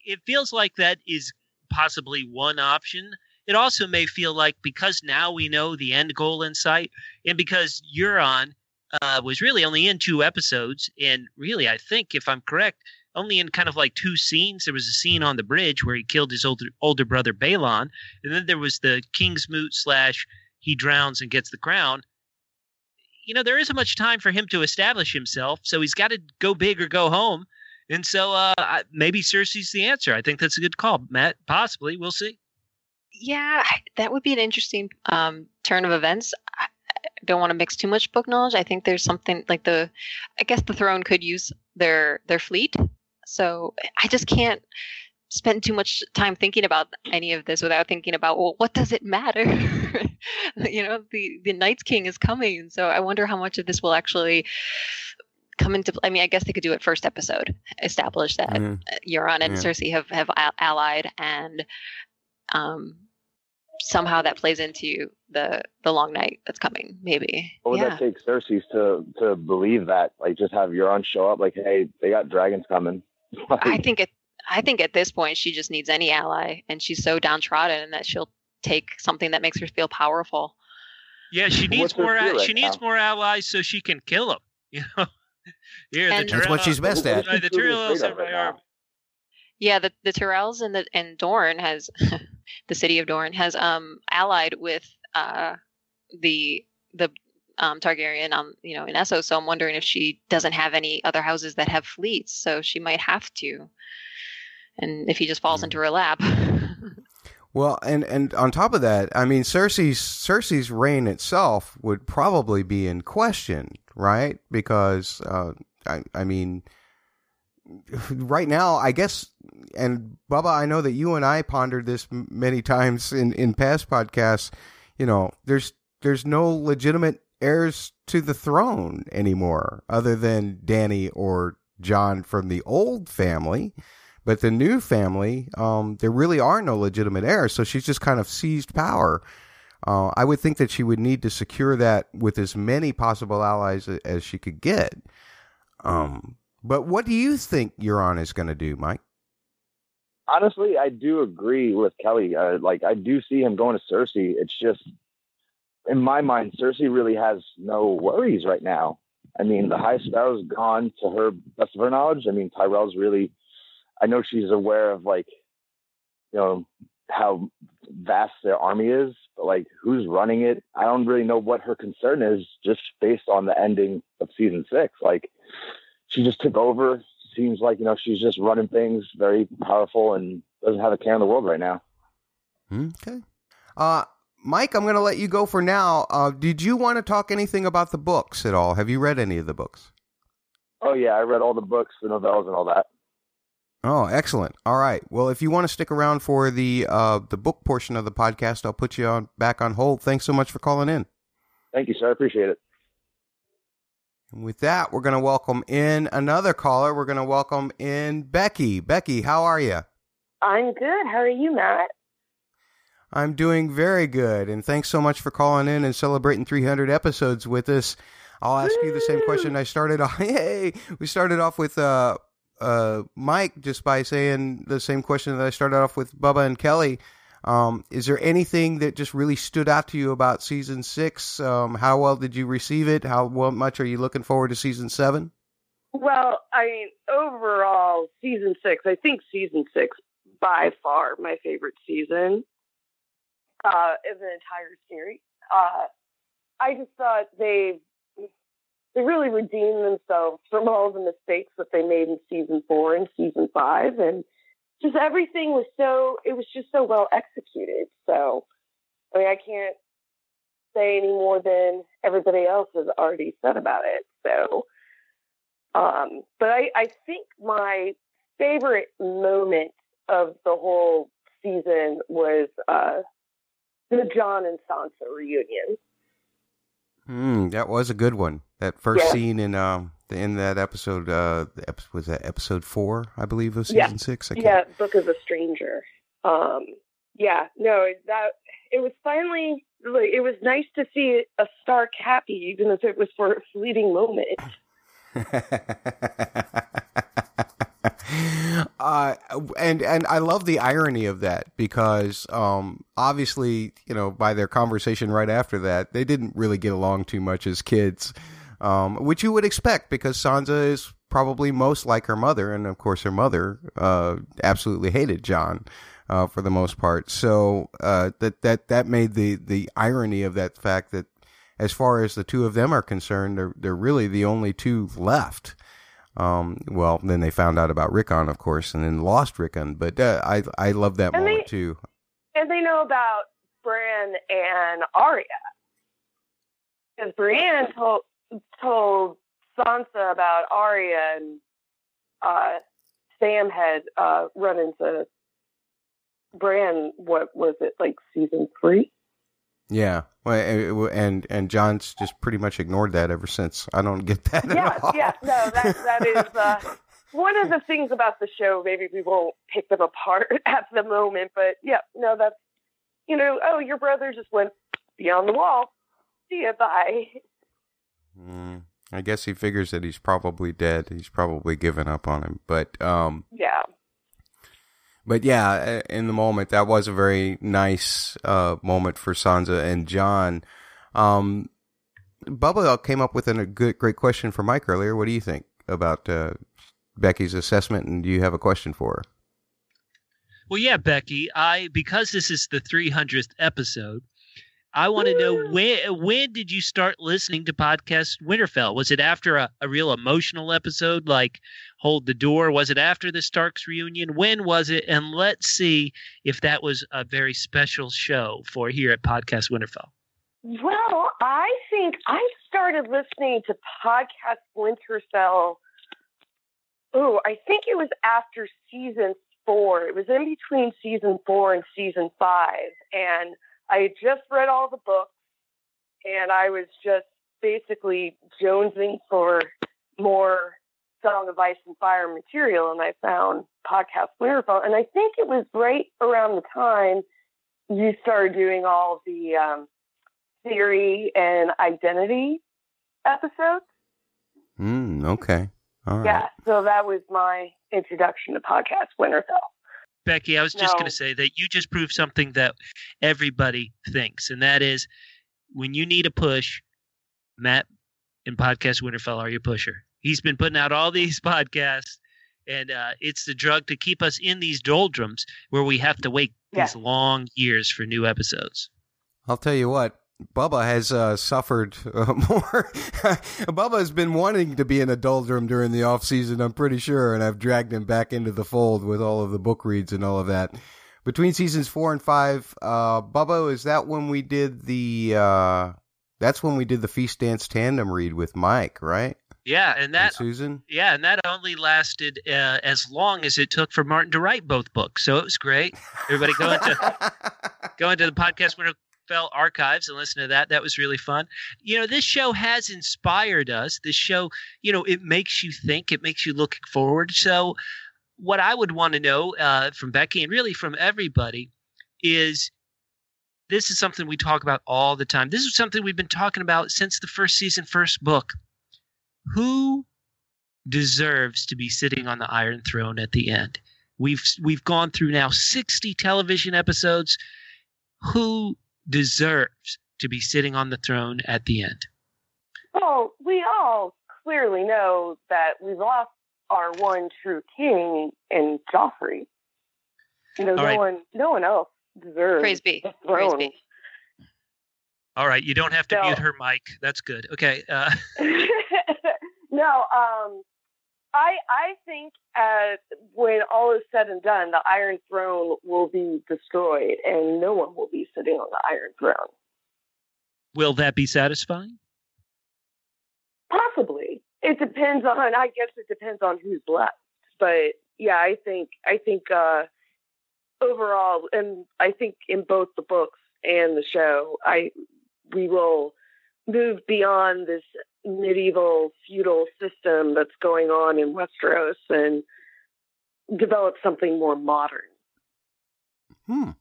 It feels like that is possibly one option. It also may feel like because now we know the end goal in sight, and because Euron uh, was really only in two episodes, and really, I think, if I'm correct, only in kind of like two scenes. There was a scene on the bridge where he killed his older older brother Balon, and then there was the King's Moot slash he drowns and gets the crown you know, there isn't much time for him to establish himself, so he's got to go big or go home. And so uh, maybe Cersei's the answer. I think that's a good call, Matt. Possibly, we'll see. Yeah, that would be an interesting um, turn of events. I don't want to mix too much book knowledge. I think there's something like the, I guess the throne could use their their fleet. So I just can't spend too much time thinking about any of this without thinking about well what does it matter you know the the night's king is coming so i wonder how much of this will actually come into i mean i guess they could do it first episode establish that mm. euron and yeah. cersei have have allied and um somehow that plays into the the long night that's coming maybe what would yeah. that take cersei to to believe that like just have euron show up like hey they got dragons coming like, i think it I think at this point she just needs any ally, and she's so downtrodden that she'll take something that makes her feel powerful. Yeah, she needs more. Right she now? needs more allies so she can kill them. You know, here the that's what she's best at. The Tyrells are my army. Yeah, the the Tyrells and the and Dorne has the city of Dorne has um allied with uh the the um, Targaryen um you know in Essos. So I'm wondering if she doesn't have any other houses that have fleets, so she might have to and if he just falls into her lap. well, and and on top of that, I mean, Cersei's Cersei's reign itself would probably be in question, right? Because uh, I I mean, right now, I guess, and Bubba, I know that you and I pondered this many times in in past podcasts. You know, there's there's no legitimate heirs to the throne anymore, other than Dany or Jon from the old family. But the new family, um, there really are no legitimate heirs, so she's just kind of seized power. Uh, I would think that she would need to secure that with as many possible allies as she could get. Um, but what do you think Euron is going to do, Mike? Honestly, I do agree with Kelly. Uh, like, I do see him going to Cersei. It's just, in my mind, Cersei really has no worries right now. I mean, the High Sparrow's gone to her best of her knowledge. I mean, Tyrell's really I know she's aware of like, you know, how vast their army is, but like who's running it? I don't really know what her concern is just based on the ending of season six. Like she just took over. Seems like, you know, she's just running things very powerful and doesn't have a care in the world right now. Okay. Uh, Mike, I'm going to let you go for now. Uh, did you want to talk anything about the books at all? Have you read any of the books? Oh yeah, I read all the books, the novellas, and all that. Oh, excellent. All right. Well, if you want to stick around for the uh, the book portion of the podcast, I'll put you on back on hold. Thanks so much for calling in. Thank you, sir. I appreciate it. And with that, we're going to welcome in another caller. We're going to welcome in Becky. Becky, how are you? I'm good. How are you, Matt? I'm doing very good, and thanks so much for calling in and celebrating 300 episodes with us. I'll ask you the same question I started off. Hey, we started off with uh, uh, Mike just by saying the same question that I started off with Bubba and Kelly. Um, is there anything that just really stood out to you about season six? Um, how well did you receive it? How well, much are you looking forward to season seven? Well, I mean, overall, season six, I think season six by far my favorite season uh, of the entire series. Uh, I just thought they they really redeemed themselves from all the mistakes that they made in season four and season five, and just everything was so it was just so well executed. So, I mean, I can't say any more than everybody else has already said about it. So, um, but I, I think my favorite moment of the whole season was uh, the Jon and Sansa reunion. Hmm, that was a good one. That first Yeah. scene in um in that episode uh was that episode four, I believe, of yeah. season six. I can't- Yeah, Book of a Stranger. Um, yeah, no, it- that it was finally like it was nice to see a Stark happy, even if it was for a fleeting moment. uh, and and I love the irony of that because um, obviously you know by their conversation right after that they didn't really get along too much as kids, um, which you would expect because Sansa is probably most like her mother, and of course her mother uh, absolutely hated Jon. Uh, for the most part, so uh, that that that made the the irony of that fact that, as far as the two of them are concerned, they're they're really the only two left. Um, well, then they found out about Rickon, of course, and then lost Rickon. But uh, I I love that And moment they- too. And they know about Bran and Arya. Because Brienne told told Sansa about Arya and uh, Sam had uh, run into Bran. What was it like season three? Yeah, well, and and Jon's just pretty much ignored that ever since. I don't get that at Yeah, all. yeah. No, that that is uh, one of the things about the show. Maybe we won't pick them apart at the moment, but yeah, no, that's you know. Oh, your brother just went beyond the wall. See ya, bye. Mm, I guess he figures that he's probably dead. He's probably given up on him. But um, Yeah. But yeah, in the moment, that was a very nice uh, moment for Sansa and Jon. Um, Bubba came up with an, a good, great question for Mike earlier. What do you think about uh, Becky's assessment? And do you have a question for her? Well, yeah, Becky. I because this is the 300th episode, I want to know when when did you start listening to podcast Winterfell? Was it after a, a real emotional episode like Hold the Door? Was it after the Starks reunion? When was it? And let's see if that was a very special show for here at Podcast Winterfell. Well, I think I started listening to podcast Winterfell. Oh, I think it was after season four. It was in between season four and season five, and I had just read all the books, and I was just basically jonesing for more Song of Ice and Fire material, and I found podcast Winterfell, and I think it was right around the time you started doing all the um, theory and identity episodes. Hmm. Okay. All right. Yeah, so that was my introduction to podcast Winterfell. Becky, I was just No. going to say that you just proved something that everybody thinks, and that is when you need a push, Matt and Podcast Winterfell are your pusher. He's been putting out all these podcasts, and uh, it's the drug to keep us in these doldrums where we have to wait these long years for new episodes. I'll tell you what. Bubba has uh, suffered uh, more. Bubba has been wanting to be in a doldrum during the off season. I'm pretty sure, and I've dragged him back into the fold with all of the book reads and all of that. Between seasons four and five, uh, Bubba, is that when we did the? Uh, that's when we did the feast dance tandem read with Mike, right? Yeah, and that And Susan. Yeah, and that only lasted uh, as long as it took for Martin to write both books. So it was great. Everybody go into go into the podcast Winterfell archives and listen to that. That was really fun. You know, this show has inspired us. This show, you know, it makes you think. It makes you look forward. So, what I would want to know uh, from Becky and really from everybody is this is something we talk about all the time. This is something we've been talking about since the first season, first book. Who deserves to be sitting on the Iron Throne at the end? We've we've gone through now 60 television episodes. Who deserves to be sitting on the throne at the end? Well, we all clearly know that we've lost our one true king in Joffrey. You know, All no right. one, no one else deserves Praise be. the Praise throne. be. All right, you don't have to No. mute her mic. That's good. Okay. Uh, no, um, I I think uh, when all is said and done, the Iron Throne will be destroyed, and no one will be sitting on the Iron Throne. will that be satisfying? Possibly. It depends on. I guess it depends on who's left. But yeah, I think I think uh, overall, and I think in both the books and the show, I we will move beyond this medieval feudal system that's going on in Westeros and develop something more modern. Hmm.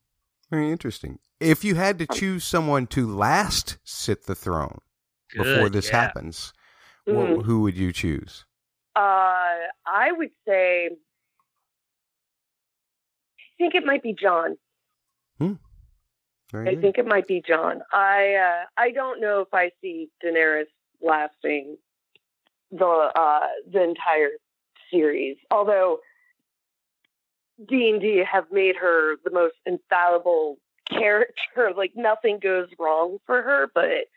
Very interesting. If you had to choose someone to last sit the throne before this yeah. happens, wh- Mhm. who would you choose? Uh, I would say, I think it might be Jon. Very I good. think it might be Jon. I uh, I don't know if I see Daenerys lasting the uh, the entire series. Although D and D have made her the most infallible character. Like nothing goes wrong for her, but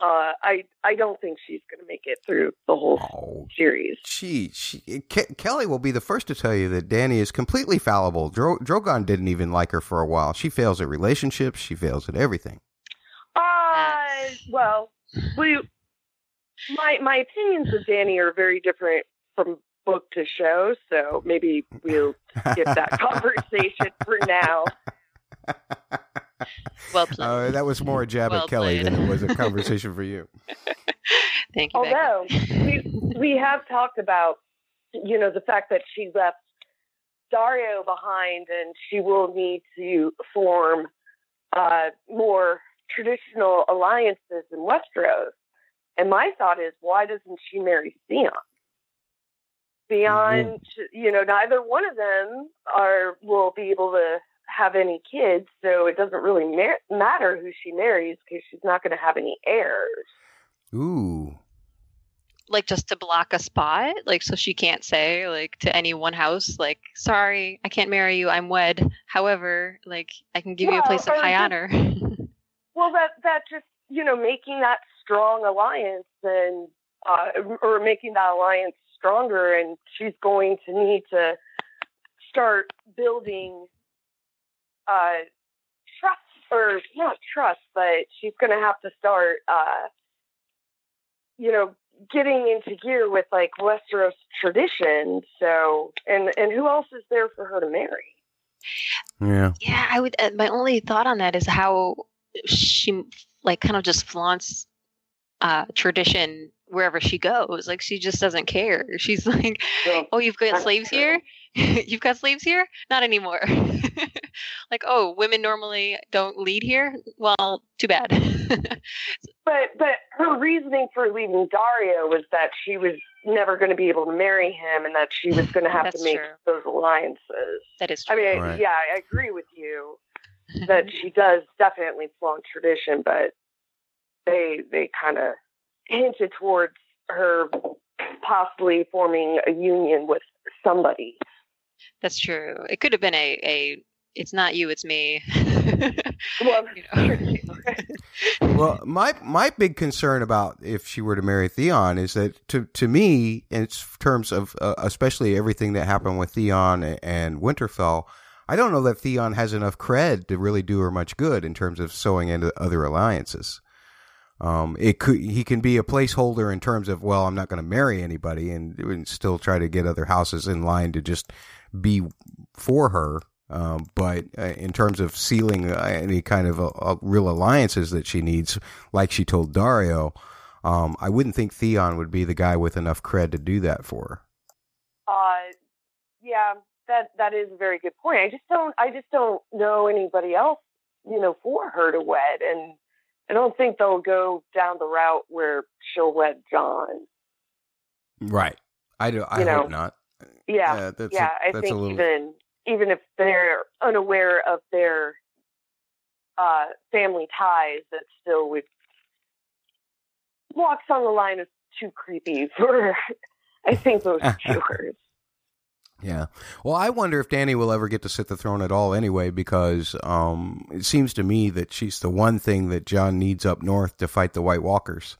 uh, I I don't think she's going to make it through the whole Oh, series. She, she Ke- Kelly will be the first to tell you that Dany is completely fallible. Dro- Drogon didn't even like her for a while. She fails at relationships. She fails at everything. Uh, well, we, my my opinions of Dany are very different from book to show, so maybe we'll skip that conversation for now. Well played. Uh, that was more a jab Well at Kelly played. than it was a conversation for you. Thank you. Although we we have talked about, you know, the fact that she left Daario behind, and she will need to form uh, more traditional alliances in Westeros. And my thought is, why doesn't she marry Theon? Theon, mm-hmm. you know, neither one of them are will be able to have any kids, so it doesn't really mar- matter who she marries because she's not going to have any heirs. Ooh. like just to block a spot, like so she can't say like to any one house, like sorry, I can't marry you, I'm wed. However, like I can give you a place of high just- honor. Well, that that just you know making that strong alliance and uh, or making that alliance stronger, and she's going to need to start building uh, trust or not trust, but she's going to have to start uh, you know getting into gear with like Westeros tradition. So and and who else is there for her to marry? Yeah. yeah, I would. Uh, my only thought on that is how she like kind of just flaunts uh tradition wherever she goes. Like she just doesn't care. She's like, "Oh, you've got slaves true. here? you've got slaves here? Not anymore." like, "Oh, women normally don't lead here? Well, too bad." But but her reasoning for leaving Daario was that she was never going to be able to marry him, and that she was going to have to make true. those alliances. that is true. I mean, Right. yeah, I agree with you that she does definitely flaunt tradition, but they they kind of hinted towards her possibly forming a union with somebody. That's true. It could have been a a. It's not you, it's me. Well, Well, my my big concern about if she were to marry Theon is that to to me, in terms of uh, especially everything that happened with Theon and Winterfell, I don't know that Theon has enough cred to really do her much good in terms of sewing into other alliances. Um, it could he can be a placeholder in terms of well, I'm not going to marry anybody, and, and still try to get other houses in line to just be for her. Um, but uh, in terms of sealing uh, any kind of uh uh real alliances that she needs, like she told Daario, um, I wouldn't think Theon would be the guy with enough cred to do that for her. Uh, yeah, that that is a very good point. I just don't I just don't know anybody else you know, for her to wed. And I don't think they'll go down the route where she'll wed Jon. Right. I do. I You know, hope not. Yeah, Yeah, that's a- yeah. I that's a think little- even even if they're unaware of their uh, family ties, that still would walks on the line of too creepy for I think those viewers. Yeah. Well, I wonder if Dany will ever get to sit the throne at all anyway, because um, it seems to me that she's the one thing that Jon needs up north to fight the White Walkers.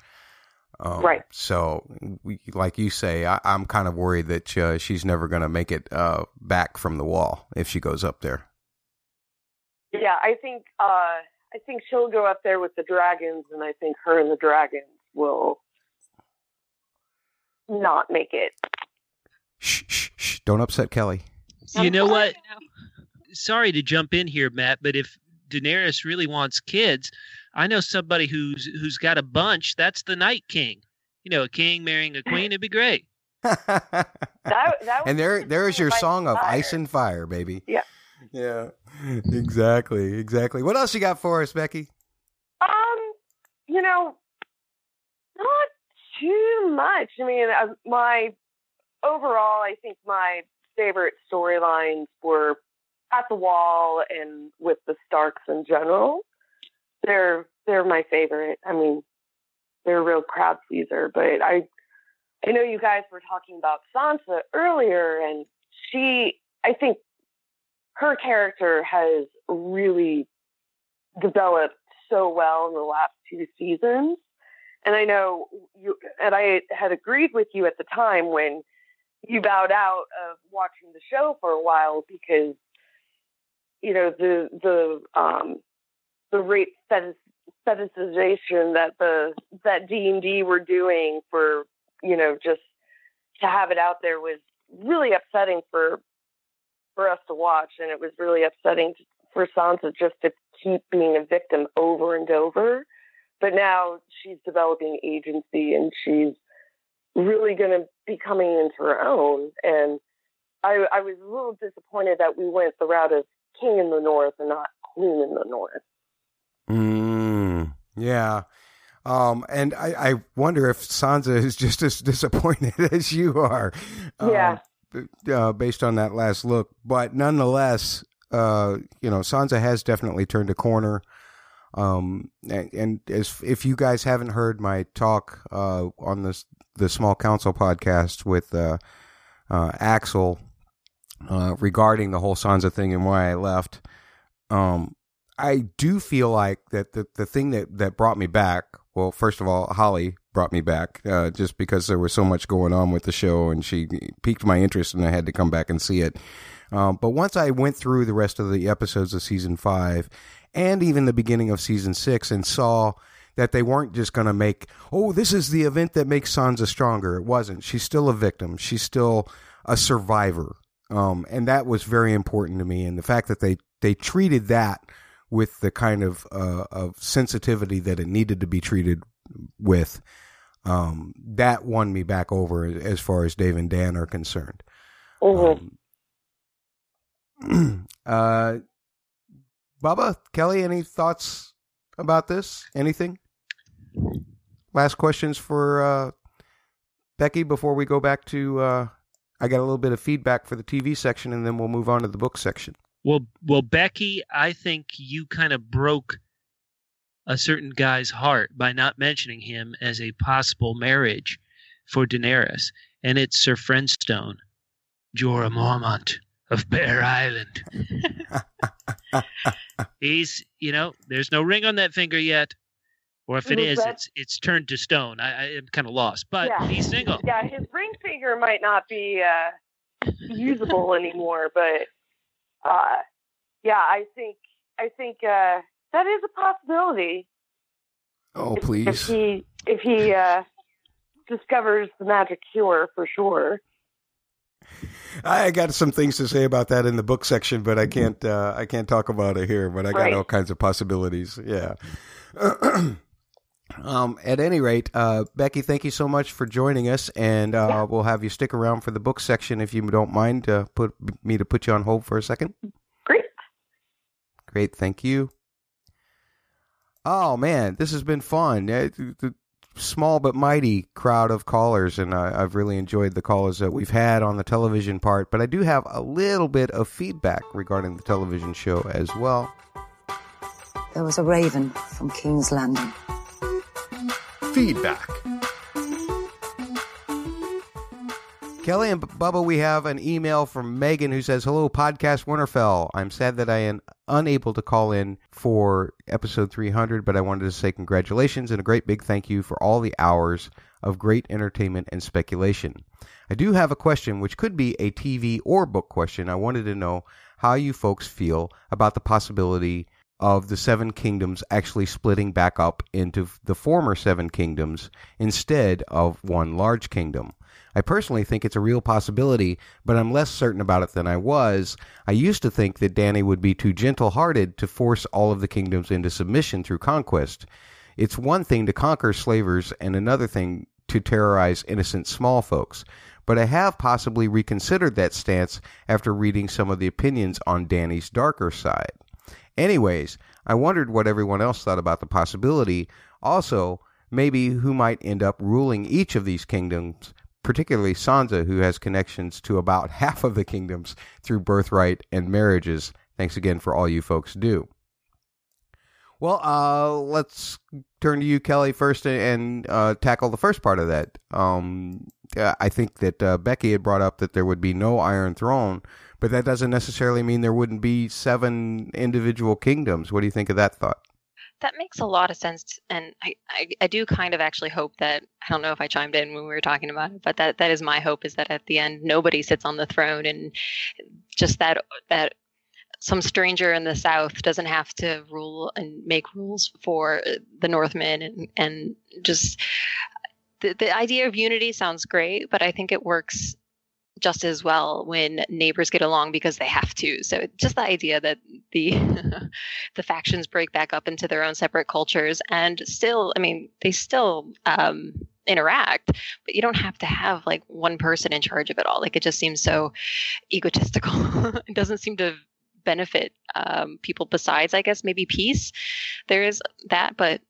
Um, Right. So, we, like you say, I, I'm kind of worried that uh, she's never going to make it uh, back from the wall if she goes up there. Yeah, I think uh, I think she'll go up there with the dragons, and I think her and the dragons will not make it. Shh, don't upset Kelly. You know what? Sorry to jump in here, Matt, but if Daenerys really wants kids, I know somebody who's who's got a bunch. That's the Night King. You know, a king marrying a queen. It'd be great. That that And there, there's your Ice song of Fire. ice and fire, baby. Yeah. Yeah. Exactly. Exactly. What else you got for us, Becky? Um, you know, not too much. I mean, uh, my overall, I think my favorite storylines were at the wall and with the Starks in general. They're they're my favorite. I mean, they're a real crowd pleaser. But I I know you guys were talking about Sansa earlier, and she I think her character has really developed so well in the last two seasons. And I know you, and I had agreed with you at the time when you bowed out of watching the show for a while because, you know, the, the, um, the rate fetishization that the, that D&D were doing for, you know, just to have it out there was really upsetting for, for us to watch. And it was really upsetting for Sansa just to keep being a victim over and over. But now she's developing agency and she's really going to be coming into her own. And I, I was a little disappointed that we went the route of king in the north and not queen in the north. Mm, yeah. Um, and I, I wonder if Sansa is just as disappointed as you are. Yeah. Um, uh, based on that last look, but nonetheless, uh, you know, Sansa has definitely turned a corner. Um, and, and as if you guys haven't heard my talk uh, on this the Small Council podcast with uh, uh, Axel uh, regarding the whole Sansa thing and why I left, um, I do feel like that the, the thing that, that brought me back, well, first of all, Holly brought me back uh, just because there was so much going on with the show and she piqued my interest and I had to come back and see it. Um, but once I went through the rest of the episodes of season five and even the beginning of season six and saw that they weren't just going to make, oh, this is the event that makes Sansa stronger. It wasn't. She's still a victim. She's still a survivor. Um, and that was very important to me. And the fact that they, they treated that with the kind of, uh, of sensitivity that it needed to be treated with, um, that won me back over as far as Dave and Dan are concerned. Um, uh, Bubba, Kelly, any thoughts about this? Anything? Last questions for uh, Becky before we go back to. Uh, I got a little bit of feedback for the TV section, and then we'll move on to the book section. Well, well, Becky, I think you kind of broke a certain guy's heart by not mentioning him as a possible marriage for Daenerys, and it's Sir Friendstone, Jorah Mormont of Bear Island. He's, you know, there's no ring on that finger yet, or if it Was it's it's turned to stone. I, I am kind of lost, but yeah. he's single. Yeah, his ring finger might not be uh, usable anymore, but uh, yeah, I think I think uh, that is a possibility. Oh, If please. he if he uh, discovers the magic cure for sure. I got some things to say about that in the book section, but I can't. Uh, I can't talk about it here. But I got Right. all kinds of possibilities. Yeah. um. At any rate, uh, Becky, thank you so much for joining us, and uh, we'll have you stick around for the book section if you don't mind. Uh, put me to put you on hold for a second. Great. Great. Thank you. Oh man, this has been fun. The small but mighty crowd of callers, and I, I've really enjoyed the callers that we've had on the television part. But I do have a little bit of feedback regarding the television show as well. There was a raven from King's Landing. Feedback. Kelly and Bubba, we have an email from Megan who says, Hello, Podcast Winterfell. I'm sad that I am unable to call in for episode 300, but I wanted to say congratulations and a great big thank you for all the hours of great entertainment and speculation. I do have a question, which could be a TV or book question. I wanted to know how you folks feel about the possibility of the Seven Kingdoms actually splitting back up into the former Seven Kingdoms instead of one large kingdom. I personally think it's a real possibility, but I'm less certain about it than I was. I used to think that Dany would be too gentle hearted to force all of the kingdoms into submission through conquest. It's one thing to conquer slavers and another thing to terrorize innocent small folks. But I have possibly reconsidered that stance after reading some of the opinions on Dany's darker side. Anyways, I wondered what everyone else thought about the possibility. Also, maybe who might end up ruling each of these kingdoms, particularly Sansa, who has connections to about half of the kingdoms through birthright and marriages. Thanks again for all you folks do. Well, uh, let's turn to you, Kelly, first and uh, tackle the first part of that. Um, I think that uh, Becky had brought up that there would be no Iron Throne, but that doesn't necessarily mean there wouldn't be seven individual kingdoms. What do you think of that thought? That makes a lot of sense, and I, I, I do kind of actually hope that I don't know if I chimed in when we were talking about it, but that that is my hope is that at the end nobody sits on the throne, and just that that some stranger in the south doesn't have to rule and make rules for the Northmen, and and just the the idea of unity sounds great, but I think it works just as well when neighbors get along because they have to. So just the idea that the the factions break back up into their own separate cultures and still, I mean, they still um, interact, but you don't have to have like one person in charge of it all. Like it just seems so egotistical. it doesn't seem to benefit um, people besides, I guess, maybe peace. There is that, but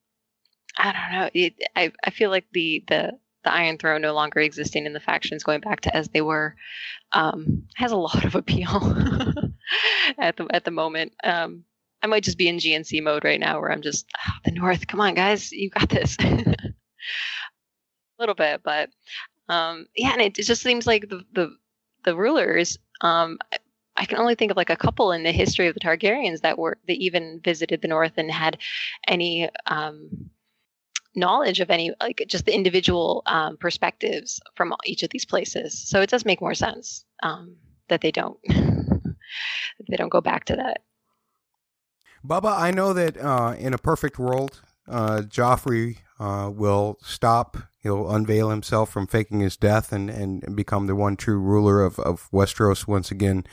I don't know. It, I I feel like the the the Iron Throne no longer existing and the factions going back to as they were um, has a lot of appeal at the at the moment. Um, I might just be in GNC mode right now, where I'm just oh, the North. Come on, guys, you got this. a little bit, but um, yeah, and it, it just seems like the the, the rulers. Um, I can only think of like a couple in the history of the Targaryens that were that even visited the North and had any um, knowledge of any like just the individual um, perspectives from each of these places. So it does make more sense um, that they don't they don't go back to that. Bubba, I know that uh, in a perfect world, uh, Joffrey uh, will stop. He'll unveil himself from faking his death and, and become the one true ruler of, of Westeros once again.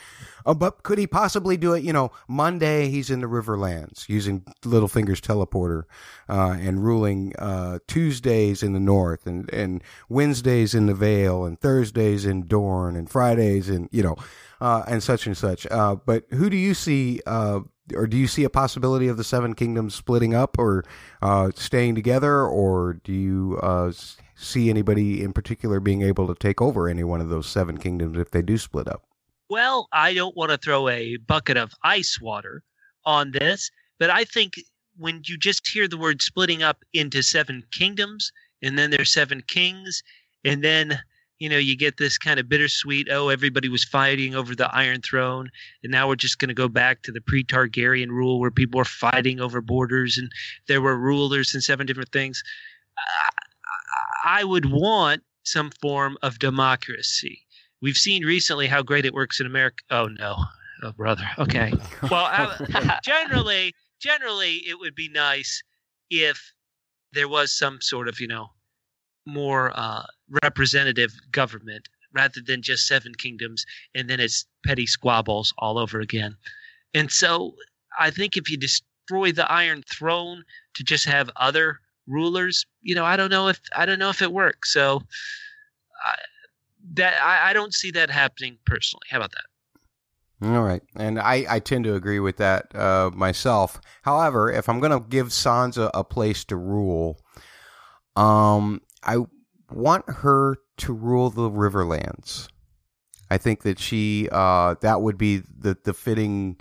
Uh, but could he possibly do it? You know, Monday he's in the Riverlands using Littlefinger's teleporter uh, and ruling uh, Tuesdays in the North and, and Wednesdays in the Vale and Thursdays in Dorne and Fridays and, you know, uh, and such and such. Uh, but who do you see uh, or do you see a possibility of the Seven Kingdoms splitting up or uh, staying together, or do you uh, see anybody in particular being able to take over any one of those seven kingdoms if they do split up? Well, I don't want to throw a bucket of ice water on this, but I think when you just hear the word splitting up into seven kingdoms, and then there's seven kings, and then you know, you get this kind of bittersweet, oh, everybody was fighting over the Iron Throne, and now we're just going to go back to the pre Targaryen rule where people were fighting over borders and there were rulers and seven different things. I would want some form of democracy. We've seen recently how great it works in America. Oh, no. Oh, brother. Okay. Well, uh, generally, generally, it would be nice if there was some sort of, you know, more uh, representative government rather than just seven kingdoms and then it's petty squabbles all over again. And so I think if you destroy the Iron Throne to just have other rulers, you know, I don't know if I don't know if it works. So I, that I, I don't see that happening personally. How about that? All right, and I, I tend to agree with that uh, myself. However, if I'm going to give Sansa a place to rule, um, I want her to rule the Riverlands. I think that she uh, that would be the the fitting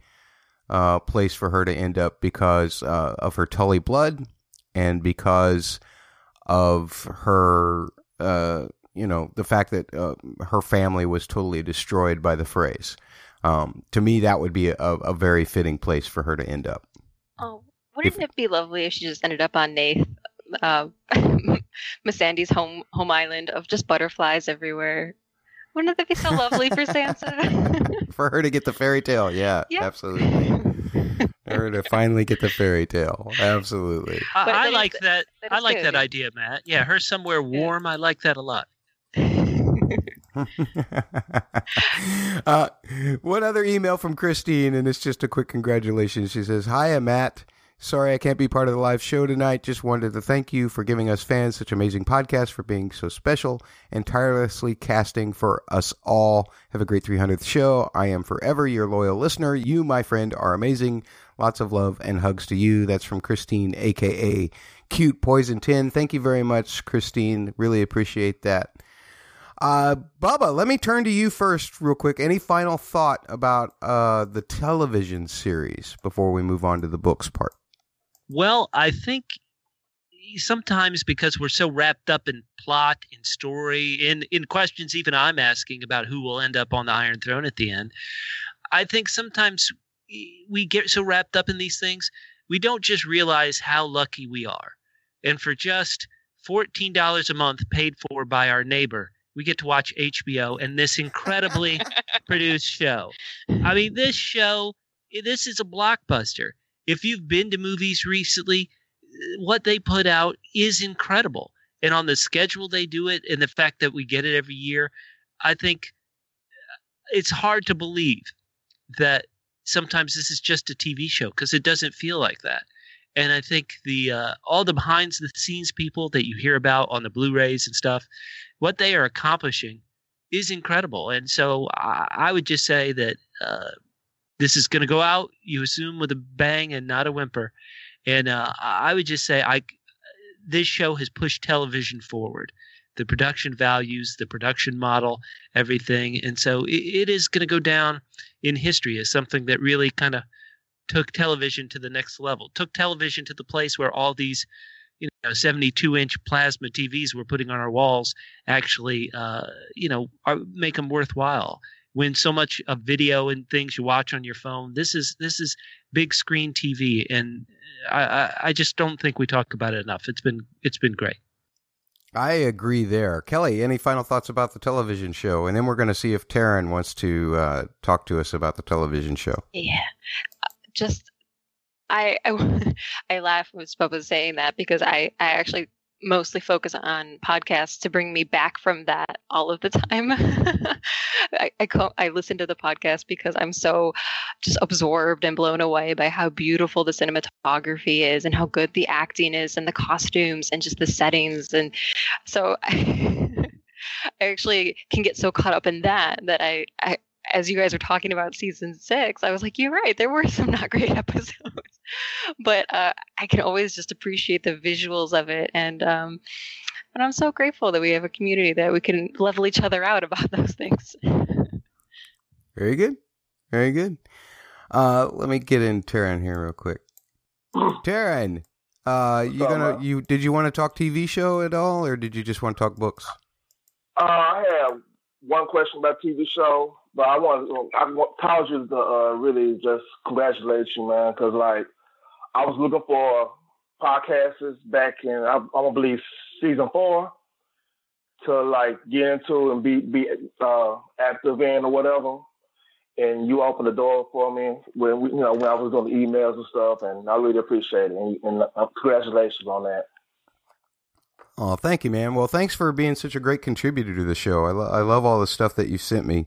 uh, place for her to end up because uh, of her Tully blood and because of her uh, you know the fact that uh, her family was totally destroyed by the Freys. Um, to me, that would be a, a very fitting place for her to end up. Oh, wouldn't it be lovely if she just ended up on Naath, uh, Missandei's home home island of just butterflies everywhere? Wouldn't that be so lovely for Sansa? for her to get the fairy tale, yeah, Yeah. absolutely. For her to finally get the fairy tale, absolutely. I, But I like that. that I like good, that yeah. idea, Matt. Yeah, her somewhere warm. I like that a lot. uh, one other email from Christine, and it's just a quick congratulations. She says, Hiya, Matt. Sorry I can't be part of the live show tonight. Just wanted to thank you for giving us fans such amazing podcasts, for being so special and tirelessly casting for us all. Have a great 300th show. I am forever your loyal listener. You, my friend, are amazing. Lots of love and hugs to you. That's from Christine, aka Cute Poison 10. Thank you very much, Christine. Really appreciate that. Uh, Bubba, let me turn to you first, real quick. Any final thought about uh, the television series before we move on to the books part? Well, I think sometimes because we're so wrapped up in plot, and story, in in questions even I'm asking about who will end up on the Iron Throne at the end, I think sometimes we get so wrapped up in these things, we don't just realize how lucky we are. And for just $14 a month paid for by our neighbor, we get to watch HBO and this incredibly produced show. I mean, this show, this is a blockbuster. If you've been to movies recently, what they put out is incredible. And on the schedule they do it and the fact that we get it every year, I think it's hard to believe that sometimes this is just a TV show because it doesn't feel like that. And I think the uh, all the behind the scenes people that you hear about on the Blu-rays and stuff, what they are accomplishing is incredible. And so I, I would just say that uh, this is going to go out, you assume, with a bang and not a whimper. And uh, I would just say I this show has pushed television forward. The production values, the production model, everything, and so it, it is going to go down in history as something that really kind of took television to the next level. Took television to the place where all these, you know, 72 inch plasma TVs we're putting on our walls actually, uh, you know, are, make them worthwhile. When so much of video and things you watch on your phone, this is this is big screen TV, and I, I, I just don't think we talk about it enough. It's been it's been great. I agree there. Kelly, any final thoughts about the television show? And then we're going to see if Taryn wants to uh, talk to us about the television show. Yeah, Uh, just I I, I laugh when Spub was saying that because I I actually mostly focus on podcasts to bring me back from that all of the time. I I, I listen to the podcast because I'm so just absorbed and blown away by how beautiful the cinematography is and how good the acting is and the costumes and just the settings and so I, I actually can get so caught up in that that I, I as you guys were talking about season six, I was like, you're right. There were some not great episodes, but uh, I can always just appreciate the visuals of it, and um, and I'm so grateful that we have a community that we can level each other out about those things. Very good. Very good. Uh, let me get in Taryn here real quick. Taryn, uh, you up, gonna man? you did you want to talk TV show at all, or did you just want to talk books? Uh, I have one question about TV show, but I want I want called you to uh, really just congratulate you, man, because like I was looking for podcasters back in I, I'm gonna believe season four to like get into and be be uh, active in or whatever. And you opened the door for me when we, you know when I was doing the emails and stuff, and I really appreciate it. And, and uh, congratulations on that. Oh, thank you, man. Well, thanks for being such a great contributor to the show. I, lo- I love all the stuff that you sent me,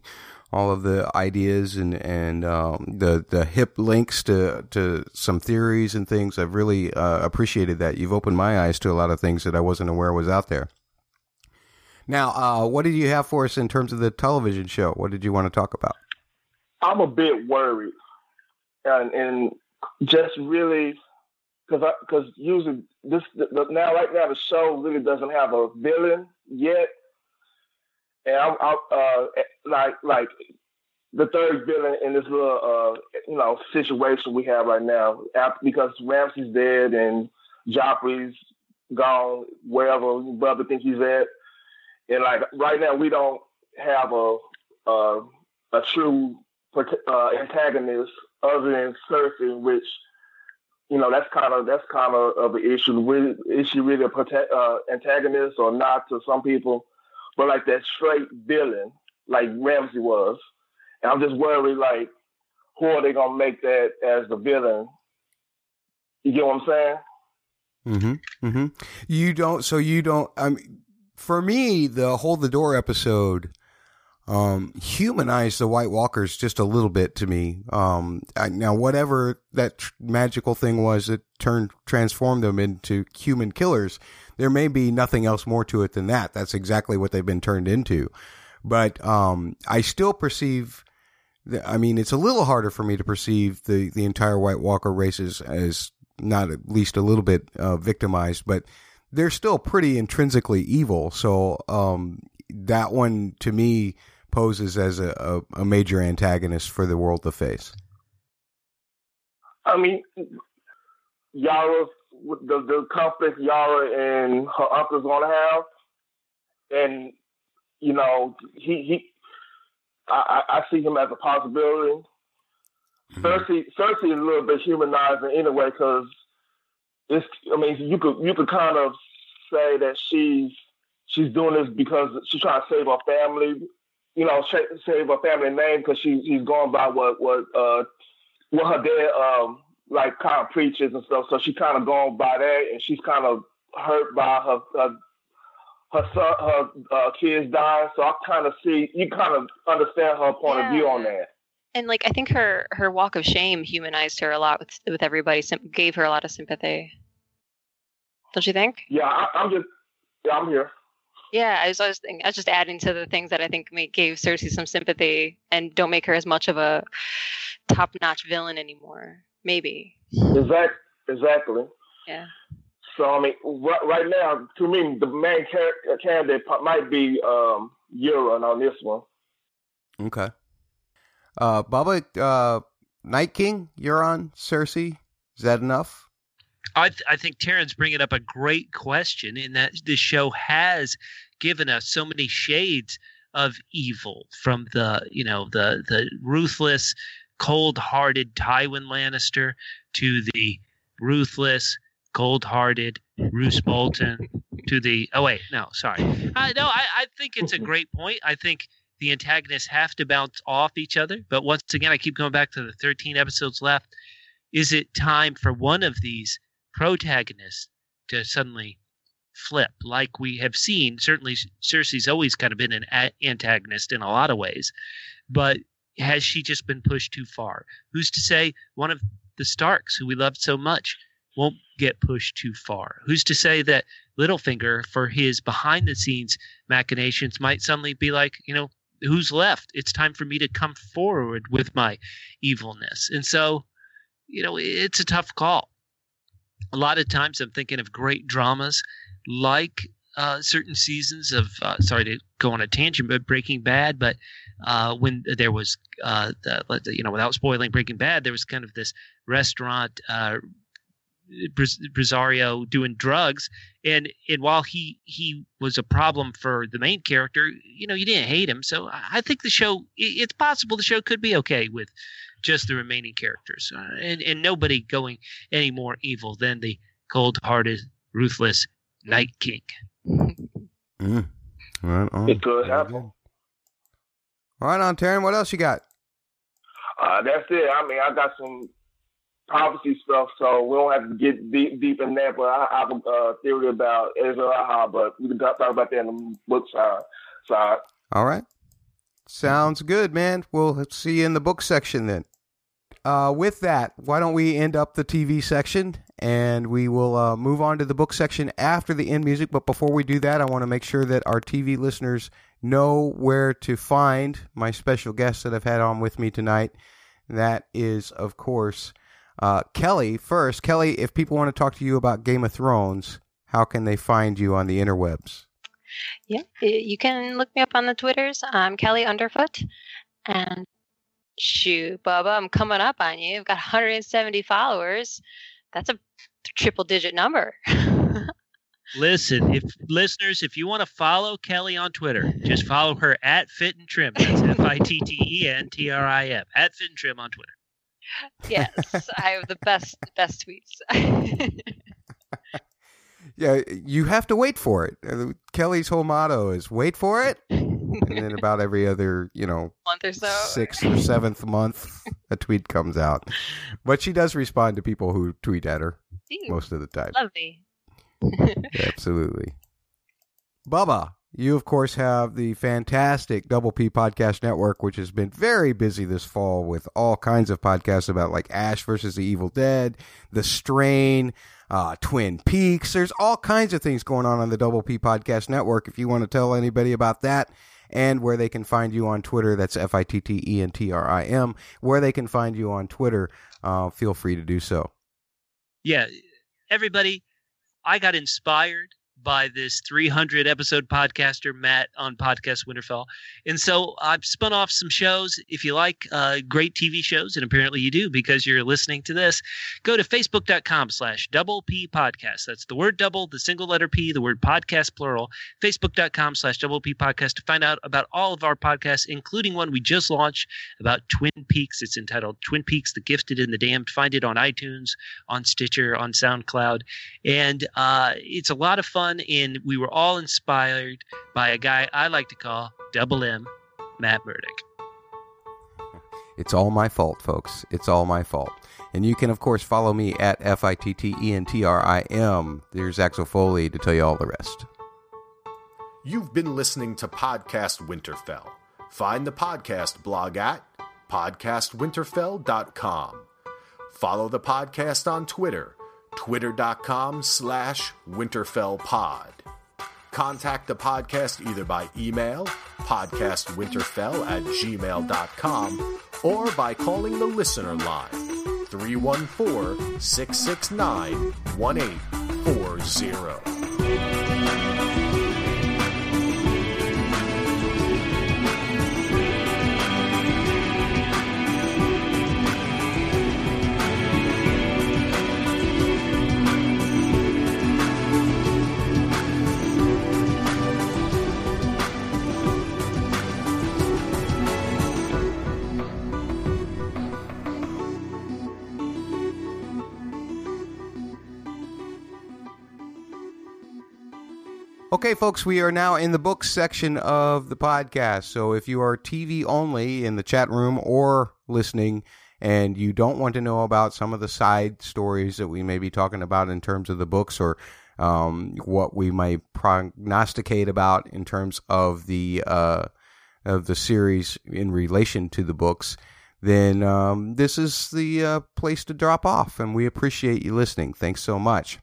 all of the ideas and and um, the the hip links to to some theories and things. I've really uh, appreciated that. You've opened my eyes to a lot of things that I wasn't aware was out there. Now, uh, what did you have for us in terms of the television show? What did you want to talk about? I'm a bit worried, and and just really because because usually this the, now right now the show really doesn't have a villain yet, and I'm, I'm uh like like the third villain in this little uh you know situation we have right now after, because Ramsay's dead and Joffrey's gone wherever brother thinks he's at, and like right now we don't have a a, a true uh, antagonist other than Cersei, which you know that's kind of that's kind of of an issue. Is she really a protect, uh, antagonist or not to some people? But like that straight villain, like Ramsay was, and I'm just worried like who are they gonna make that as the villain? You get what I'm saying? Mm-hmm. Mm-hmm. You don't. So you don't. I mean, for me, the hold the door episode um, humanized the White Walkers just a little bit to me. Um, I, now whatever that tr- magical thing was that turned transformed them into human killers, there may be nothing else more to it than that. That's exactly what they've been turned into. But um, I still perceive. I mean, it's a little harder for me to perceive the the entire White Walker races as not at least a little bit uh, victimized, but they're still pretty intrinsically evil. So um, that one to me poses as a, a, a major antagonist for the world to face? I mean, Yara, the the conflict Yara and her uncle's gonna have, and you know, he he, I, I see him as a possibility. Mm-hmm. Cersei, Cersei is a little bit humanizing anyway, because it's. I mean, you could you could kind of say that she's she's doing this because she's trying to save her family you know, save her family name because she she's going by what what uh what her dad um like kind of preaches and stuff. So she kind of gone by that, and she's kind of hurt by her her her son, her uh, kids dying. So I kind of see you kind of understand her point yeah. of view on that. And like I think her her walk of shame humanized her a lot with with everybody, gave her a lot of sympathy. Don't you think? Yeah, I, I'm just yeah, I'm here. Yeah, I was, I was, thinking, I was just adding to the things that I think make, gave Cersei some sympathy and don't make her as much of a top-notch villain anymore. Maybe. Exactly. Exactly. Yeah. So I mean, right, right now, to me, the main char- candidate might be um, Euron on this one. Okay. Uh, Bubba, uh, Night King, Euron, Cersei. Is that enough? I, th- I think Taryn's bringing up a great question in that this show has given us so many shades of evil from the you know the the ruthless cold-hearted Tywin Lannister to the ruthless cold-hearted Roose Bolton to the oh wait no sorry. Uh, no I, I think it's a great point. I think the antagonists have to bounce off each other but once again I keep going back to the 13 episodes left. Is it time for one of these protagonists to suddenly flip, like we have seen. Certainly, Cersei's always kind of been an antagonist in a lot of ways, but has she just been pushed too far? Who's to say one of the Starks, who we loved so much, won't get pushed too far? Who's to say that Littlefinger, for his behind the scenes machinations, might suddenly be like, you know, who's left? It's time for me to come forward with my evilness. And so, you know, it's a tough call a lot of times I'm thinking of great dramas like uh, certain seasons of uh, sorry to go on a tangent, but Breaking Bad. But uh, when there was uh, the, you know without spoiling Breaking Bad, there was kind of this restaurant. Uh, doing drugs, and and while he he was a problem for the main character, you know you didn't hate him. So I think the show it's possible the show could be okay with just the remaining characters, uh, and and nobody going any more evil than the cold-hearted, ruthless Night King. Mm. Right on. It could happen. Right on, Taryn. What else you got? Uh, that's it. I mean, I got some prophecy stuff, so we don't have to get deep, deep in that. But I, I have a uh, theory about Ezra, but we can talk about that in the book side. side. All right. Sounds good, man. We'll see you in the book section then. Uh, with that, why don't we end up the TV section and we will uh, move on to the book section after the end music. But before we do that, I want to make sure that our TV listeners know where to find my special guests that I've had on with me tonight. That is, of course, uh, Kelly. First, Kelly, if people want to talk to you about Game of Thrones, how can they find you on the interwebs? Yeah, you can look me up on the Twitters. I'm Kelly Underfoot. And shoot, Bubba, I'm coming up on you. I've got 170 followers. That's a triple digit number. Listen, if listeners, if you want to follow Kelly on Twitter, just follow her at Fit and Trim. That's F I T T E N T R I M at Fit and Trim on Twitter. yes, I have the best best tweets. yeah, you have to wait for it. Uh, Kelly's whole motto is "wait for it," and then about every other, you know, month or so, sixth or seventh month, a tweet comes out. But she does respond to people who tweet at her most of the time. Lovely. Absolutely. Bubba, you of course have the fantastic Double P Podcast Network, which has been very busy this fall with all kinds of podcasts about like Ash versus the Evil Dead, The Strain, uh, Twin Peaks. There's all kinds of things going on on the Double P Podcast Network. If you want to tell anybody about that and where they can find you on Twitter, that's F I T T E N T R I M. Where they can find you on Twitter, uh, feel free to do so. Yeah, everybody I got inspired by this 300 episode podcaster Matt on Podcast Winterfell, and so I've spun off some shows. If you like uh, great TV shows, and apparently you do because you're listening to this, go to facebook.com/slash double P podcast. That's the word double, the single letter P, the word podcast plural. Facebook.com/slash double P podcast to find out about all of our podcasts, including one we just launched about Twin Peaks. It's entitled Twin Peaks: The Gifted and the Damned. Find it on iTunes, on Stitcher, on SoundCloud, and uh, it's a lot of fun and we were all inspired by a guy I like to call Double M, Matt Murdock. It's all my fault, folks. It's all my fault. And you can, of course, follow me at F I T T E N T R I M. There's Axel Foley to tell you all the rest. You've been listening to Podcast Winterfell. Find the podcast blog at podcastwinterfell.com. Follow the podcast on Twitter twitter.com slash winterfellpod. Contact the podcast either by email, podcastwinterfell at gmail.com, or by calling the listener line, 314 669 1840. Okay, folks, we are now in the books section of the podcast. So if you are TV only in the chat room or listening and you don't want to know about some of the side stories that we may be talking about in terms of the books or um, what we might prognosticate about in terms of the uh, of the series in relation to the books, then um, this is the uh, place to drop off. And we appreciate you listening. Thanks so much.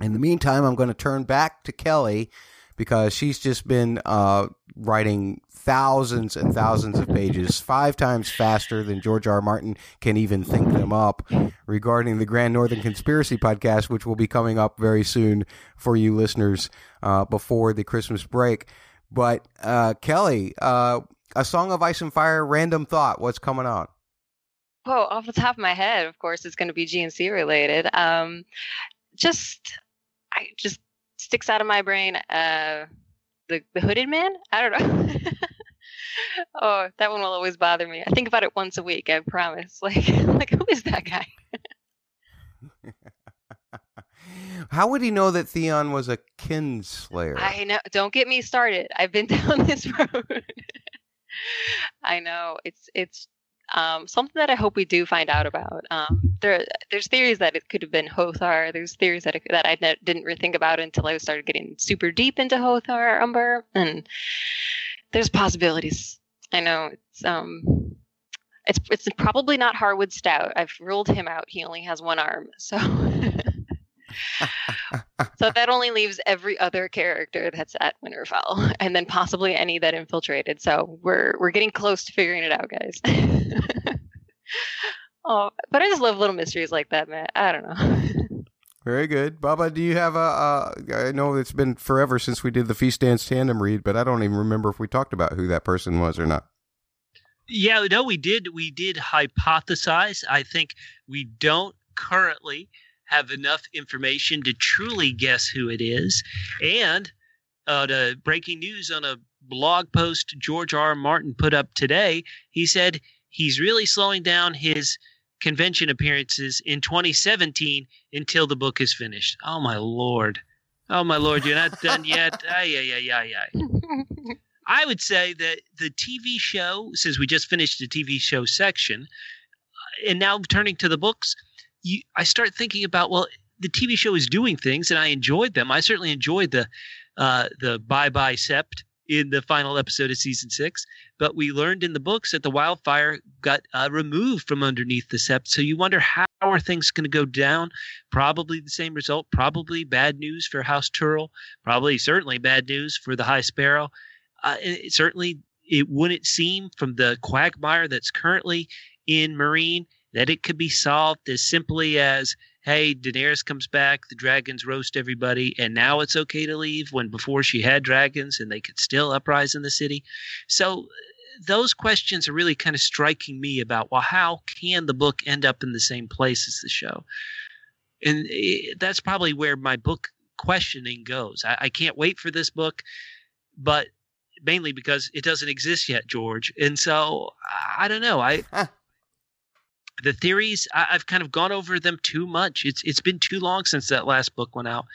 In the meantime, I'm going to turn back to Kelly because she's just been uh, writing thousands and thousands of pages, five times faster than George R. R. Martin can even think them up, regarding the Grand Northern Conspiracy podcast, which will be coming up very soon for you listeners uh, before the Christmas break. But uh, Kelly, uh, a Song of Ice and Fire, random thought. What's coming on? Oh, off the top of my head, of course, it's going to be GNC related. Um, just I just sticks out of my brain. Uh, the the hooded man. I don't know. oh, that one will always bother me. I think about it once a week. I promise. Like like who is that guy? How would he know that Theon was a kinslayer? I know. Don't get me started. I've been down this road. I know. It's it's um, something that I hope we do find out about. Um, there, there's theories that it could have been Hother. There's theories that it, that I ne- didn't really think about until I started getting super deep into Hother Umber, and there's possibilities. I know it's um, it's it's probably not Harwood Stout. I've ruled him out. He only has one arm, so. so that only leaves every other character that's at Winterfell, and then possibly any that infiltrated. So we're we're getting close to figuring it out, guys. oh, but I just love little mysteries like that, man. I don't know. Very good, Bubba. Do you have a? Uh, I know it's been forever since we did the Feast Dance tandem read, but I don't even remember if we talked about who that person was or not. Yeah, no, we did. We did hypothesize. I think we don't currently have enough information to truly guess who it is. And uh, the breaking news on a blog post George R. R. Martin put up today, he said he's really slowing down his convention appearances in 2017 until the book is finished. Oh my lord. Oh my lord, you're not done yet. Ay, ay, ay, ay, ay. I would say that the TV show, since we just finished the TV show section, and now turning to the books, you, I start thinking about well, the TV show is doing things, and I enjoyed them. I certainly enjoyed the uh, the Bye Bye Sept in the final episode of season six. But we learned in the books that the wildfire got uh, removed from underneath the sept. So you wonder how are things going to go down? Probably the same result. Probably bad news for House Tyrell. Probably certainly bad news for the High Sparrow. Uh, it, certainly, it wouldn't seem from the quagmire that's currently in Meereen that it could be solved as simply as hey, Daenerys comes back, the dragons roast everybody, and now it's okay to leave when before she had dragons and they could still uprise in the city. So those questions are really kind of striking me about well, how can the book end up in the same place as the show? And eh, that's probably where my book questioning goes. I, I can't wait for this book, but mainly because it doesn't exist yet, George. And so I don't know. I the theories I, have kind of gone over them too much. It's it's been too long since that last book went out,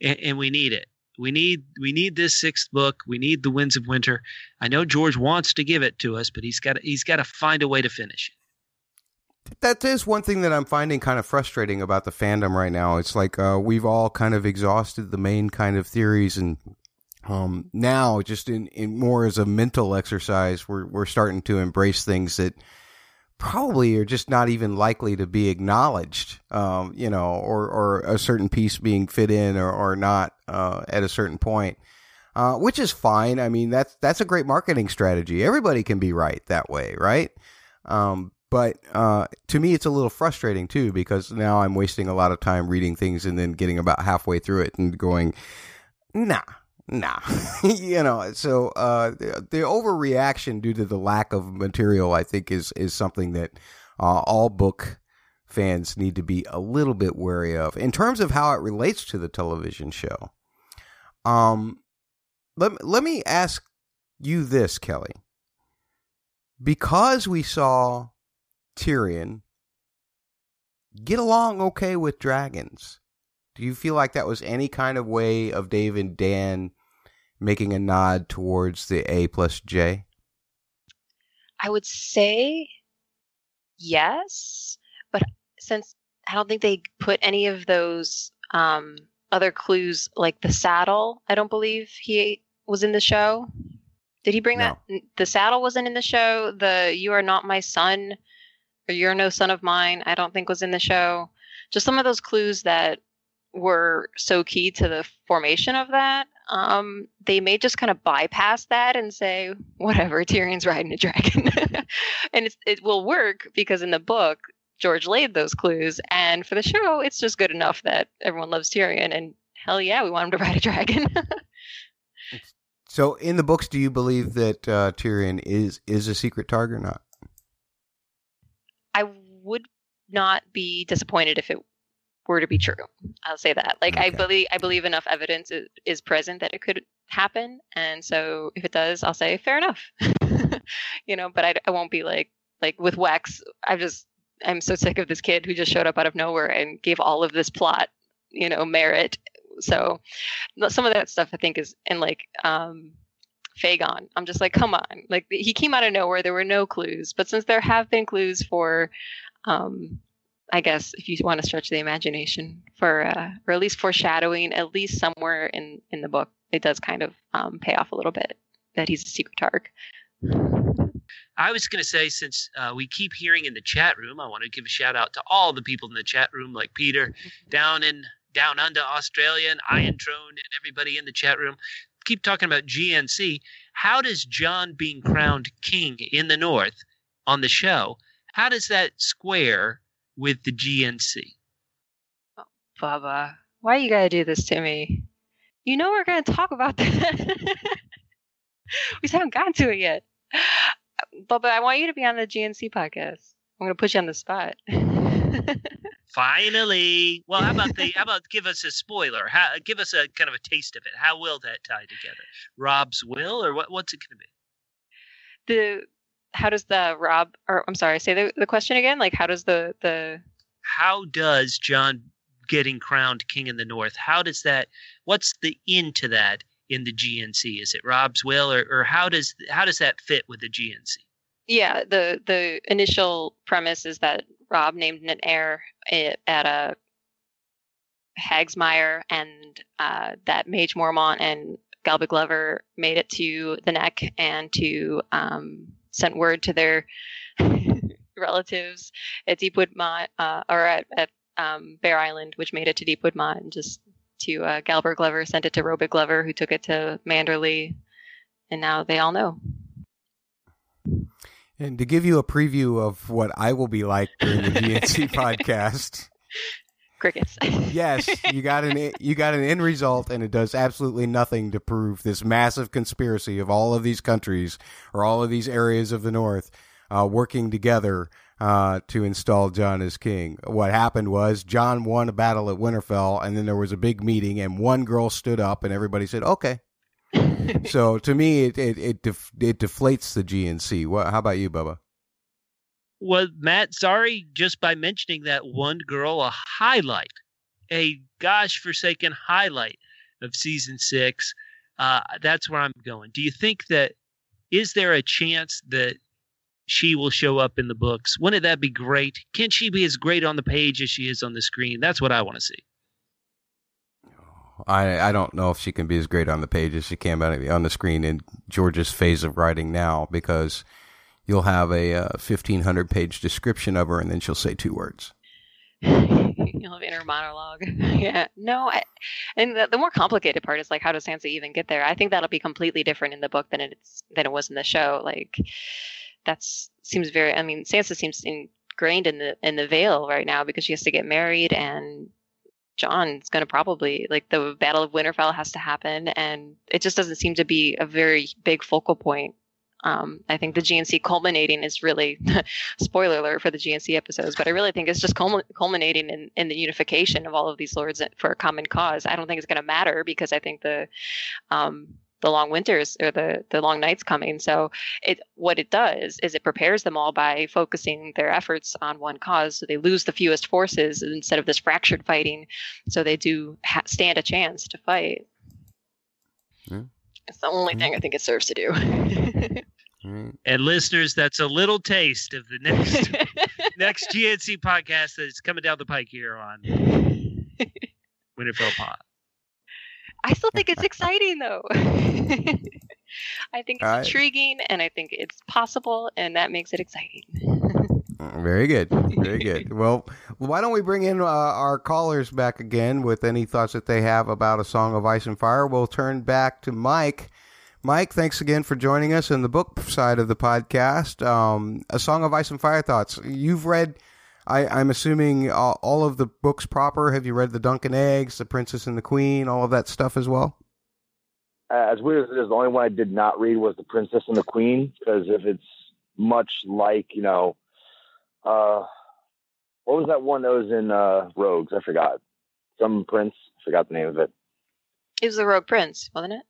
and, and, we need it. We need we need this sixth book. We need the Winds of Winter. I know George wants to give it to us, but he's got he's got to find a way to finish it. That is one thing that I'm finding kind of frustrating about the fandom right now. It's like uh, we've all kind of exhausted the main kind of theories, and um, now just in, in more as a mental exercise, we're we're starting to embrace things that probably are just not even likely to be acknowledged, um, you know, or, or a certain piece being fit in or, or not uh, at a certain point, uh, which is fine. I mean, that's that's a great marketing strategy. Everybody can be right that way, right? Um, but uh, to me, it's a little frustrating too because now I'm wasting a lot of time reading things and then getting about halfway through it and going, nah, nah. You know so uh the, the, overreaction due to the lack of material i think is is something that uh, all book fans need to be a little bit wary of. In terms of how it relates to the television show um let, let me ask you this kelly. Because we saw tyrion get along okay with dragons do you feel like that was any kind of way of Dave and Dan making a nod towards the A plus J? I would say yes, but since I don't think they put any of those um, other clues, like the saddle, I don't believe he was in the show. Did he bring no. that? The saddle wasn't in the show. The "You are not my son" or "You're no son of mine," I don't think was in the show. Just some of those clues that were so key to the formation of that, um, they may just kind of bypass that and say, whatever, Tyrion's riding a dragon. and it will work because in the book, George laid those clues. And for the show, it's just good enough that everyone loves Tyrion. And hell yeah, we want him to ride a dragon. so in the books, do you believe that uh, Tyrion is, is a secret target or not? I would not be disappointed if it were to be true. I'll say that. Like okay. I believe I believe enough evidence is, is, present that it could happen, and so if it does, I'll say fair enough. you know, but I, I won't be like like with Wex. I just I'm so sick of this kid who just showed up out of nowhere and gave all of this plot, you know, merit. So some of that stuff I think is and like um Fagon. I'm just like, come on. Like he came out of nowhere. There were no clues. But since there have been clues for um I guess if you want to stretch the imagination for, uh, or at least foreshadowing, at least somewhere in in the book, it does kind of um, pay off a little bit that he's a secret targ. I was going to say, since uh, we keep hearing in the chat room, I want to give a shout out to all the people in the chat room, like Peter, down in down under Australia and Iron Throne and everybody in the chat room keep talking about GNC. How does Jon being crowned king in the North on the show? How does that square with the GNC? Oh, Bubba, why you gotta do this to me? You know we're gonna talk about that. we just haven't gotten to it yet. Bubba, I want you to be on the GNC podcast. I'm gonna put you on the spot. Finally. Well, how about the how about give us a spoiler? How give us a kind of a taste of it. How will that tie together? Robb's will or what what's it gonna be? the how does the Robb or I'm sorry, say the, the question again? Like how does the the How does Jon getting crowned king in the north, how does that what's the into that in the GNC? Is it Robb's will or, or how does how does that fit with the GNC? yeah, the the initial premise is that Robb named an heir at a Hagsmire and uh, that Maege Mormont and Galbart Glover made it to the neck and to um, sent word to their relatives at Deepwood Motte uh, or at, at um, Bear Island, which made it to Deepwood Motte, and just to uh, Galbart Glover sent it to Robett Glover, who took it to Manderley, and now they all know. And to give you a preview of what I will be like during the GNC podcast, Crickets. yes, you got an you got an end result, and it does absolutely nothing to prove this massive conspiracy of all of these countries or all of these areas of the North uh, working together uh, to install Jon as king. What happened was Jon won a battle at Winterfell, and then there was a big meeting, and one girl stood up, and everybody said, "Okay." so to me, it it it, def- it deflates the GNC. What? How about you, Bubba? Was Matt sorry just by mentioning that one girl a highlight, a gosh forsaken highlight of season six? Uh, that's where I'm going. Do you think that is there a chance that she will show up in the books? Wouldn't that be great? Can she be as great on the page as she is on the screen? That's what I want to see. I I don't know if she can be as great on the page as she can on the screen in George's phase of writing now because you'll have a uh, fifteen hundred page description of her and then she'll say two words. You'll have inner monologue. yeah. No, I, and the, the more complicated part is like, how does Sansa even get there? I think that'll be completely different in the book than it's than it was in the show. Like, that's seems very. I mean, Sansa seems ingrained in the in the Vale right now because she has to get married, and Jon's going to probably like the Battle of Winterfell has to happen, and it just doesn't seem to be a very big focal point um, I think the GNC culminating is really spoiler alert for the GNC episodes, but I really think it's just culmin- culminating in, in the unification of all of these lords for a common cause. I don't think it's going to matter because I think the um, the long winters or the the long nights coming. So it what it does is it prepares them all by focusing their efforts on one cause. So they lose the fewest forces instead of this fractured fighting. So they do ha- stand a chance to fight. Yeah. It's the only thing I think it serves to do. And listeners, that's a little taste of the next next GNC podcast that's coming down the pike here on Winterfell Pod. I still think it's exciting though. I think it's All right. intriguing and I think it's possible and that makes it exciting. Very good. Very good. well, why don't we bring in uh, our callers back again with any thoughts that they have about A Song of Ice and Fire? We'll turn back to Mike. Mike, thanks again for joining us in the book side of the podcast. Um, A Song of Ice and Fire thoughts. You've read, I, I'm assuming, all, all of the books proper. Have you read The Dunk and Eggs, The Princess and the Queen, all of that stuff as well? Uh, as weird as it is, the only one I did not read was The Princess and the Queen, because if it's much like, you know, uh, what was that one that was in uh, Rogues? I forgot. Some prince. Forgot the name of it. It was the Rogue Prince, wasn't it?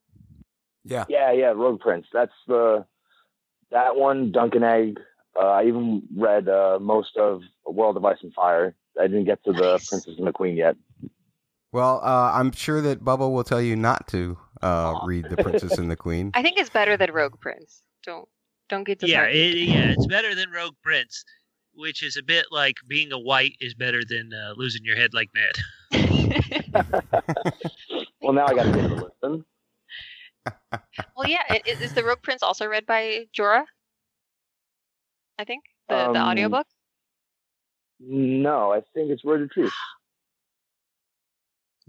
Yeah. Yeah, yeah, Rogue Prince. That's the that one. Dunk and Egg. Uh, I even read uh, most of World of Ice and Fire. I didn't get to the Princess and the Queen yet. Well, uh, I'm sure that Bubba will tell you not to uh, read The Princess and the Queen. I think it's better than Rogue Prince. Don't don't get Yeah, it, yeah, it's better than Rogue Prince, which is a bit like being a white is better than uh, losing your head like Ned. Well, now I got to give it a listen. Well, yeah, it, it- is the Rogue Prince also read by Jorah? I think the the Um, audiobook. No, I think it's Word of Truth.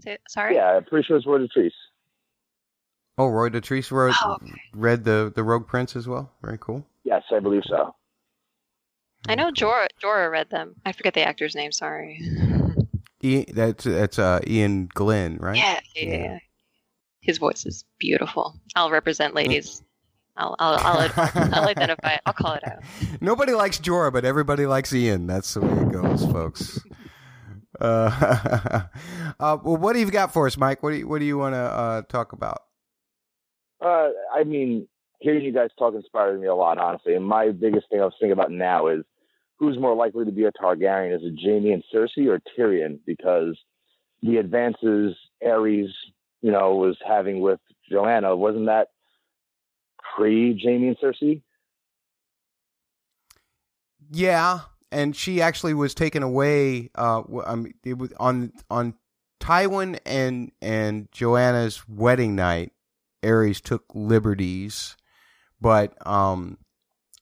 Say, sorry. Yeah, I'm pretty sure it's Roy Dotrice. Oh, Roy Dotrice wrote, Oh, okay. read the the Rogue Prince as well. Very cool. Yes, I believe so. I know Jorah, Jorah read them. I forget the actor's name. Sorry. E, that's that's uh, Iain Glen, right? Yeah, yeah, yeah, yeah. His voice is beautiful. I'll represent ladies. I'll, I'll, I'll, I'll identify it. I'll call it out. Nobody likes Jorah, but everybody likes Iain. That's the way it goes, folks. Uh, uh, well, what do you got for us, Mike? What do you, what do you want to uh, talk about? Uh, I mean, hearing you guys talk inspired me a lot, honestly. And my biggest thing I was thinking about now is who's more likely to be a Targaryen? Is it Jaime and Cersei or Tyrion? Because the advances Aerys, you know, was having with Joanna, wasn't that pre Jaime and Cersei? Yeah, and she actually was taken away. Uh, it was on on Tywin and and Joanna's wedding night. Aerys took liberties, but um,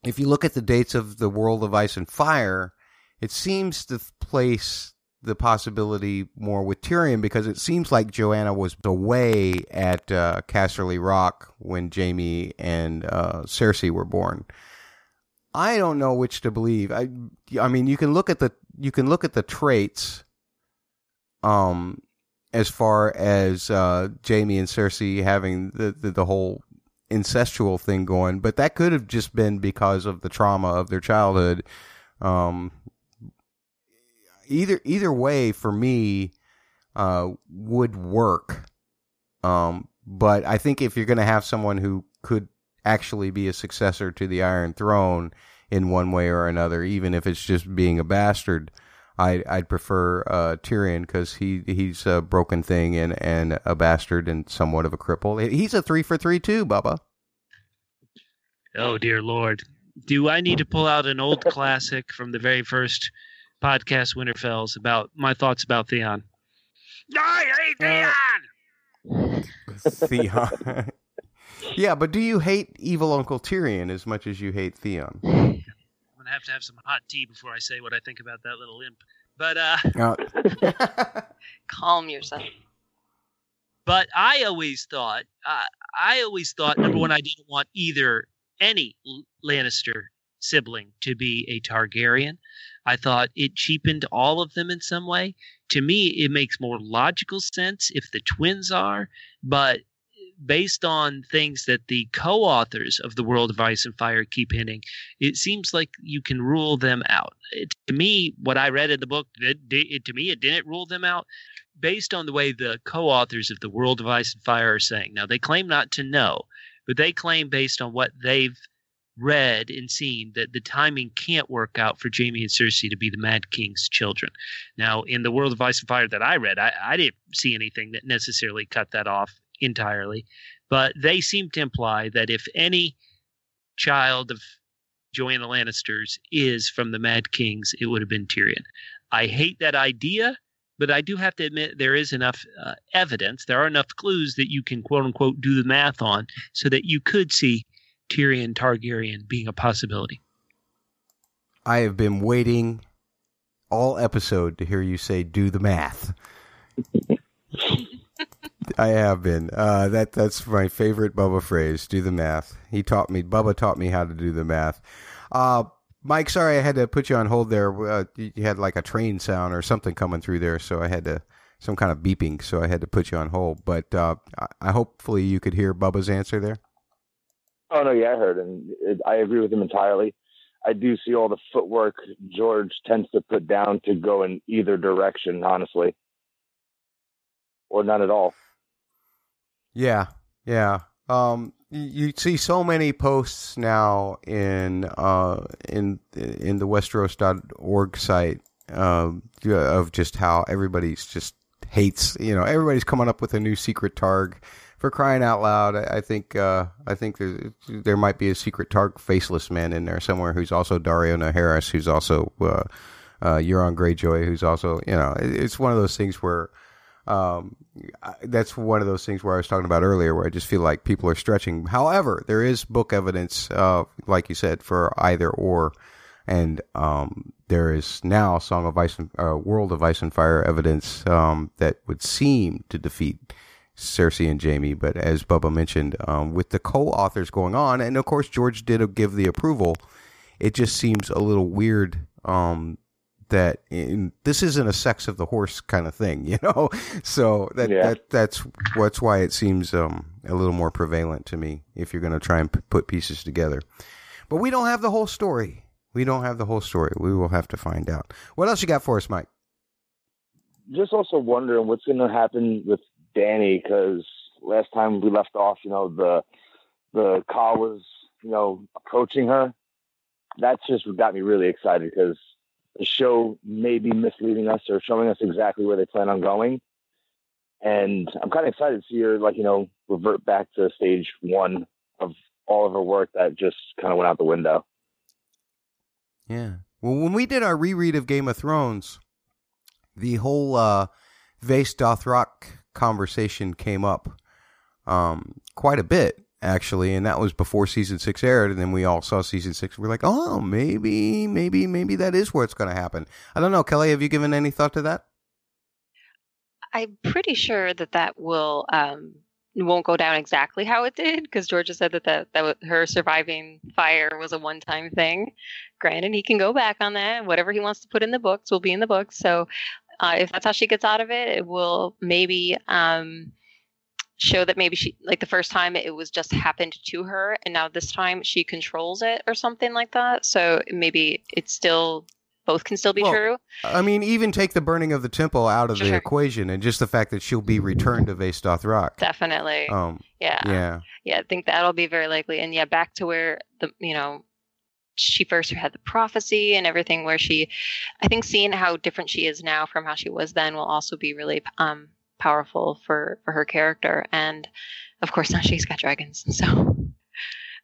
if you look at the dates of the World of Ice and Fire, it seems to place the possibility more with Tyrion because it seems like Joanna was away at uh, Casterly Rock when Jaime and uh, Cersei were born. I don't know which to believe. I I mean you can look at the you can look at the traits um as far as uh Jaime and Cersei having the the, the whole incestual thing going, but that could have just been because of the trauma of their childhood. Um either either way for me uh would work. Um but I think if you're going to have someone who could actually be a successor to the Iron Throne in one way or another, even if it's just being a bastard. I, I'd prefer uh, Tyrion because he he's a broken thing and, and a bastard and somewhat of a cripple. He's a three for three too, Bubba. Oh dear lord. Do I need to pull out an old classic from the very first podcast Winterfells about my thoughts about Theon? I hate Theon! Theon. yeah, but do you hate evil Uncle Tyrion as much as you hate Theon? I'm gonna have to have some hot tea before I say what I think about that little imp. But uh Uh, Calm yourself. But I always thought, uh, I always thought, number one, I didn't want either any Lannister sibling to be a Targaryen. I thought it cheapened all of them in some way. To me, it makes more logical sense if the twins are, but based on things that the co-authors of the World of Ice and Fire keep hinting, it seems like you can rule them out. It, to me, what I read in the book, it, it, to me, it didn't rule them out based on the way the co-authors of the World of Ice and Fire are saying. Now they claim not to know, but they claim based on what they've read and seen that the timing can't work out for Jaime and Cersei to be the Mad King's children. Now, in the World of Ice and Fire that I read, I, I didn't see anything that necessarily cut that off entirely, but they seem to imply that if any child of Joanna Lannister's is from the Mad Kings, it would have been Tyrion. I hate that idea, but I do have to admit there is enough uh, evidence, there are enough clues that you can quote unquote do the math on so that you could see Tyrion Targaryen being a possibility. I have been waiting all episode to hear you say "do the math." I have been. Uh, that that's my favorite Bubba phrase. Do the math. He taught me. Bubba taught me how to do the math. Uh, Mike, sorry I had to put you on hold there. Uh, you had like a train sound or something coming through there, so I had to some kind of beeping, so I had to put you on hold. But uh, I, I hopefully you could hear Bubba's answer there. Oh no, yeah, I heard, and it, I agree with him entirely. I do see all the footwork George tends to put down to go in either direction, honestly, or none at all. Yeah, yeah. Um, you, see so many posts now in uh in in the Westeros.org site um of just how everybody's just hates. You know, everybody's coming up with a new secret targ. For crying out loud, I, I think uh, I think there there might be a secret targ faceless man in there somewhere who's also Daario Naharis, who's also uh, uh, Euron Greyjoy, who's also you know it, it's one of those things where um, I- that's one of those things where I was talking about earlier, where I just feel like people are stretching. However, there is book evidence, uh, like you said, for either or. and um, there is now Song of Ice and uh, World of Ice and Fire evidence um, that would seem to defeat Cersei and Jaime. But as Bubba mentioned, um, with the co-authors going on, and of course George did give the approval, it just seems a little weird um, that in, this isn't a sex of the horse kind of thing, you know. So that, Yeah. that that's what's why it seems um, a little more prevalent to me if you're going to try and p- put pieces together. But we don't have the whole story. We don't have the whole story. We will have to find out. What else you got for us, Mike? just also wondering what's going to happen with Dany because last time we left off, you know, the the car was, you know, approaching her. That's just got me really excited because the show may be misleading us or showing us exactly where they plan on going. And I'm kind of excited to see her, like, you know, revert back to stage one of all of her work that just kind of went out the window. Yeah. Well, when we did our reread of Game of Thrones, the whole uh, Vaes Dothrak conversation came up um, quite a bit, actually, and that was before season six aired. And then we all saw season six. We're like, oh, maybe, maybe, maybe that is where it's going to happen. I don't know, Kelly. Have you given any thought to that? I'm pretty sure that that will um, won't go down exactly how it did because Georgia said that that, that her surviving fire was a one time thing. Granted, he can go back on that. Whatever he wants to put in the books will be in the books. So uh, if that's how she gets out of it, it will maybe um, show that maybe she like the first time it was just happened to her, and now this time she controls it or something like that. So maybe it's still both can still be Well, true. I mean, even take the burning of the temple out of the Sure. equation, and just the fact that she'll be returned to Vaes Dothrak. Definitely. Um, yeah. yeah. Yeah, I think that'll be very likely. And yeah, back to where the you know she first had the prophecy and everything where she I think seeing how different she is now from how she was then will also be really um powerful for for her character and of course now she's got dragons so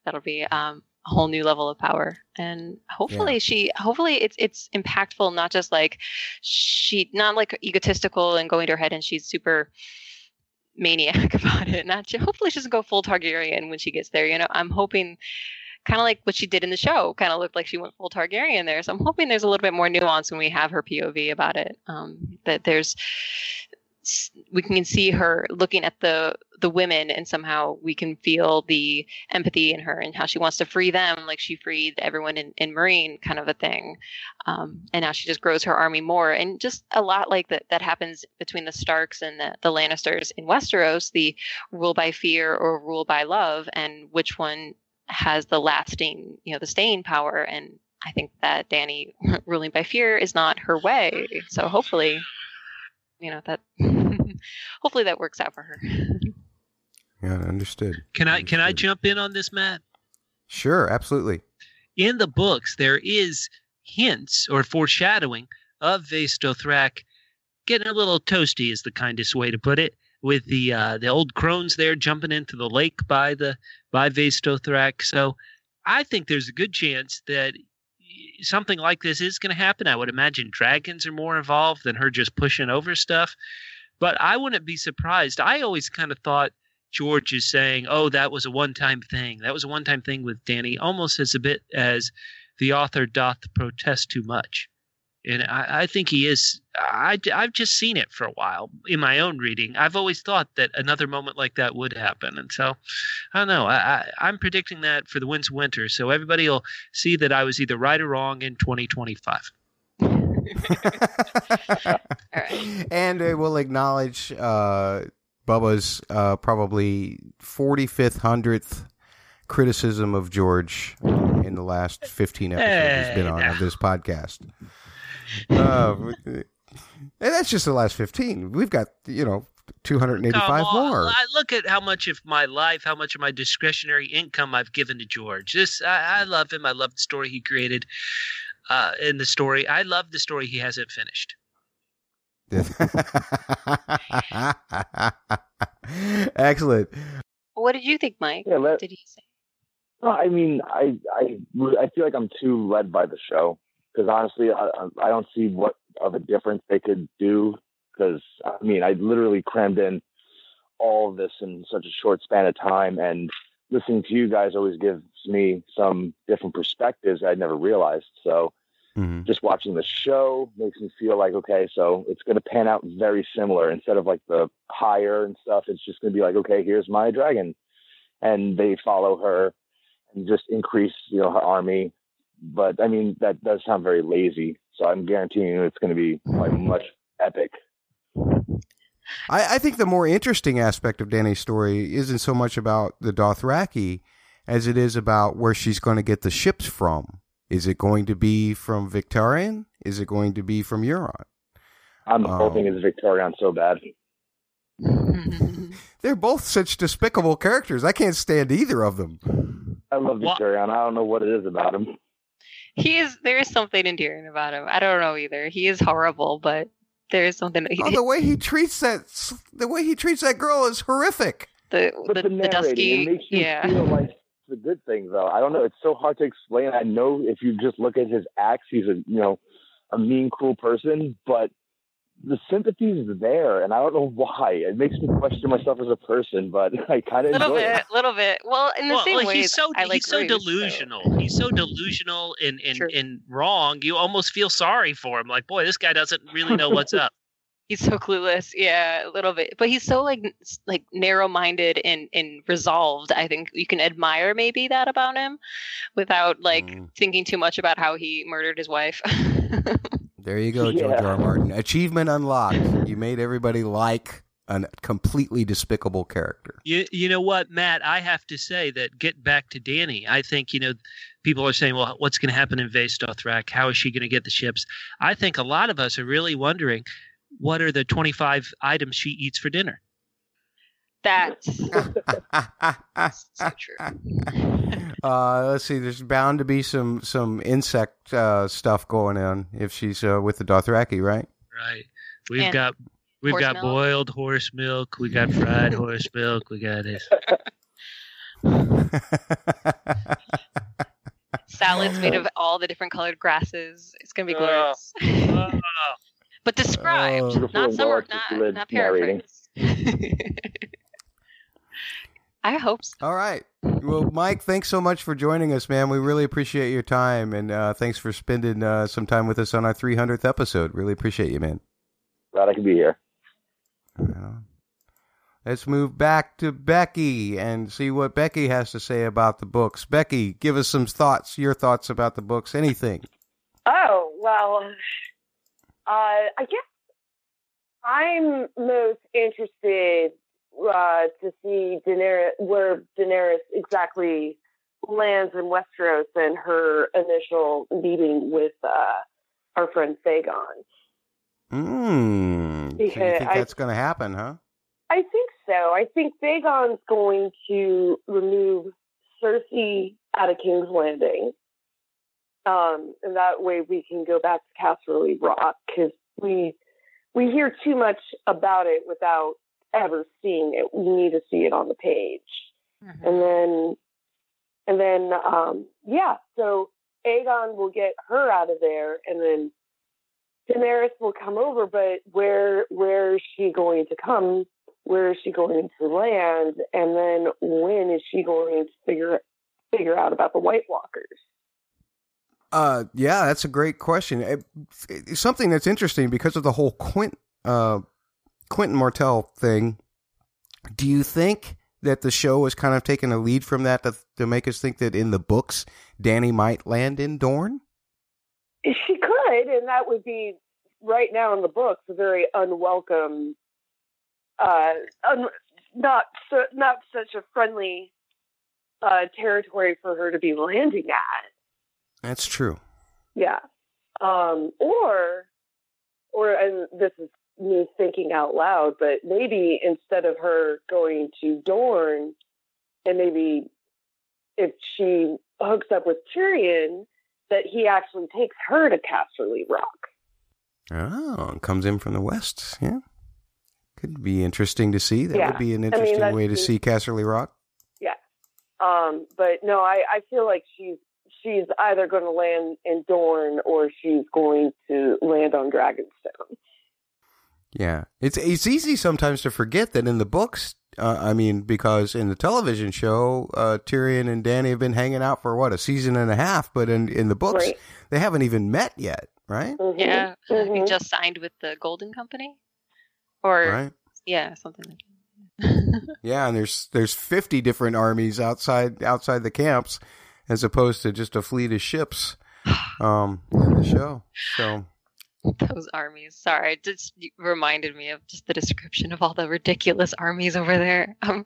that'll be um a whole new level of power and hopefully she hopefully it's it's impactful not just like she not like egotistical and going to her head and she's super maniac about it. Not she, hopefully she doesn't go full Targaryen when she gets there. You know, I'm hoping kind of like what she did in the show, kind of looked like she went full Targaryen there. So I'm hoping there's a little bit more nuance when we have her POV about it. Um, that there's we can see her looking at the the women and somehow we can feel the empathy in her and how she wants to free them like she freed everyone in, in Meereen kind of a thing um, and now she just grows her army more and just a lot like that that happens between the starks and the, the lannisters in westeros the rule by fear or rule by love and which one has the lasting you know the staying power and i think that Dany ruling by fear is not her way so hopefully you know that hopefully that works out for her Yeah, understood. Can I can I jump in on this, Matt? Sure, absolutely. In the books, there is hints or foreshadowing of Vaes Dothrak getting a little toasty, is the kindest way to put it. With the uh, the old crones there jumping into the lake by the by Vaes Dothrak, so I think there's a good chance that something like this is going to happen. I would imagine dragons are more involved than her just pushing over stuff. But I wouldn't be surprised. I always kind of thought George is saying, "Oh, that was a one-time thing. That was a one-time thing with Dany," almost as a bit as the author doth protest too much. And I, I think he is. I, I've just seen it for a while in my own reading. I've always thought that another moment like that would happen, and so I don't know. I, I, I'm predicting that for the Winds of Winter, so everybody will see that I was either right or wrong in 2025. and it will acknowledge uh, Bubba's uh, probably 45th, 100th criticism of George in the last 15 episodes he's been on of this podcast. Uh, and that's just the last 15. We've got, you know, 285 Come on. more. I look at how much of my life, how much of my discretionary income I've given to George. This, I, I love him. I love the story he created. Uh, in the story, I love the story he hasn't finished. Excellent. what did you think mike Yeah, let- what did he say No, I mean, I I I feel like I'm too led by the show because honestly, I I don't see what of a difference they could do because I mean, I literally crammed in all of this in such a short span of time, and listening to you guys always gives me some different perspectives I'd never realized. So Mhm. just watching the show makes me feel like okay, so it's going to pan out very similar. Instead of like the higher and stuff, it's just going to be like okay, here's my dragon, and they follow her and just increase you know her army. But I mean that does sound very lazy. So I'm guaranteeing you it's going to be like much epic. I, I think the more interesting aspect of Dany's story isn't so much about the Dothraki as it is about where she's going to get the ships from. Is it going to be from Victarion? Is it going to be from Euron? I'm um, hoping it's Victarion so bad. They're both such despicable characters. I can't stand either of them. I love Victarion. I don't know what it is about him. He is. There is something endearing about him. I don't know either. He is horrible, but there is something. Oh, the way he treats that, the way he treats that girl is horrific. The But the, the, the narrating, dusky. it makes you yeah. feel like it's a good thing, though. I don't know. It's so hard to explain. I know if you just look at his acts, he's a you know a mean, cruel person, but the sympathy is there, and I don't know why. It makes me question myself as a person, but I kind of little enjoy bit, it. little bit. Well, in the well, same well, way, he's so I like he's so Roose, so- delusional. He's so delusional and and, and wrong. You almost feel sorry for him. Like, boy, this guy doesn't really know what's up. He's so clueless. Yeah, a little bit. But he's so like like narrow-minded and and resolved. I think you can admire maybe that about him without like Mm. thinking too much about how he murdered his wife. There you go, George Yeah. R. R. Martin. Achievement unlocked. You made everybody like a completely despicable character. You you know what, Matt? I have to say that get back to Dany. I think you know people are saying, well, what's going to happen in Vaes Dothrak? How is she going to get the ships? I think a lot of us are really wondering what are the twenty five items she eats for dinner. That's so true. Uh, let's see. There's bound to be some some insect uh, stuff going on if she's uh, with the Dothraki, right? Right. We've And got we've horse got milk. boiled horse milk. We got fried horse milk. We got this. Salads made of all the different colored grasses. It's gonna be Oh. glorious. Oh. but described, Beautiful not summer, not, not narrating. paraphrase. I hope so. All right. Well, Mike, thanks so much for joining us, man. We really appreciate your time, and uh, thanks for spending uh, some time with us on our 300th episode. Really appreciate you, man. Glad I could be here. Let's move back to Becky and see what Becky has to say about the books. Becky, give us some thoughts, your thoughts about the books, anything. Oh well, uh, I guess I'm most interested uh, to see Daenerys where Daenerys exactly lands in Westeros and her initial meeting with uh, our friend Fagon. Hmm. So you think I- that's going to happen, huh? I think so. I think Fagon's going to remove Cersei out of King's Landing. Um, and that way we can go back to Casterly Rock because we we hear too much about it without ever seeing it. We need to see it on the page, and then and then um, yeah. So Aegon will get her out of there, and then Daenerys will come over. But where where is she going to come? Where is she going to land? And then when is she going to figure figure out about the White Walkers? Uh, yeah, that's a great question. It- it's something that's interesting because of the whole Quint, uh, Quentyn Martell thing. Do you think that the show is kind of taking a lead from that to, to make us think that in the books, Dany might land in Dorne? She could, and that would be right now in the books a very unwelcome, uh, un- not so, not such a friendly uh, territory for her to be landing at. That's true. Yeah. Um, or, or, and this is me thinking out loud, but maybe instead of her going to Dorne, and maybe if she hooks up with Tyrion, that he actually takes her to Casterly Rock. Oh, and comes in from the west. Yeah. Could be interesting to see. That Yeah. would be an I mean, interesting way to see Casterly Rock. Yeah. Um, but no, I, I feel like she's she's either going to land in Dorne or she's going to land on Dragonstone. Yeah, it's it's easy sometimes to forget that in the books, Uh, I mean, because in the television show, uh, Tyrion and Dany have been hanging out for what a season and a half, but in in the books, Right. they haven't even met yet, right? Yeah, he just signed with the Golden Company, or Right. yeah, something like that. Yeah, and there's there's 50 different armies outside outside the camps, as opposed to just a fleet of ships um, in the show. So those armies. Sorry, it just reminded me of just the description of all the ridiculous armies over there. I'm,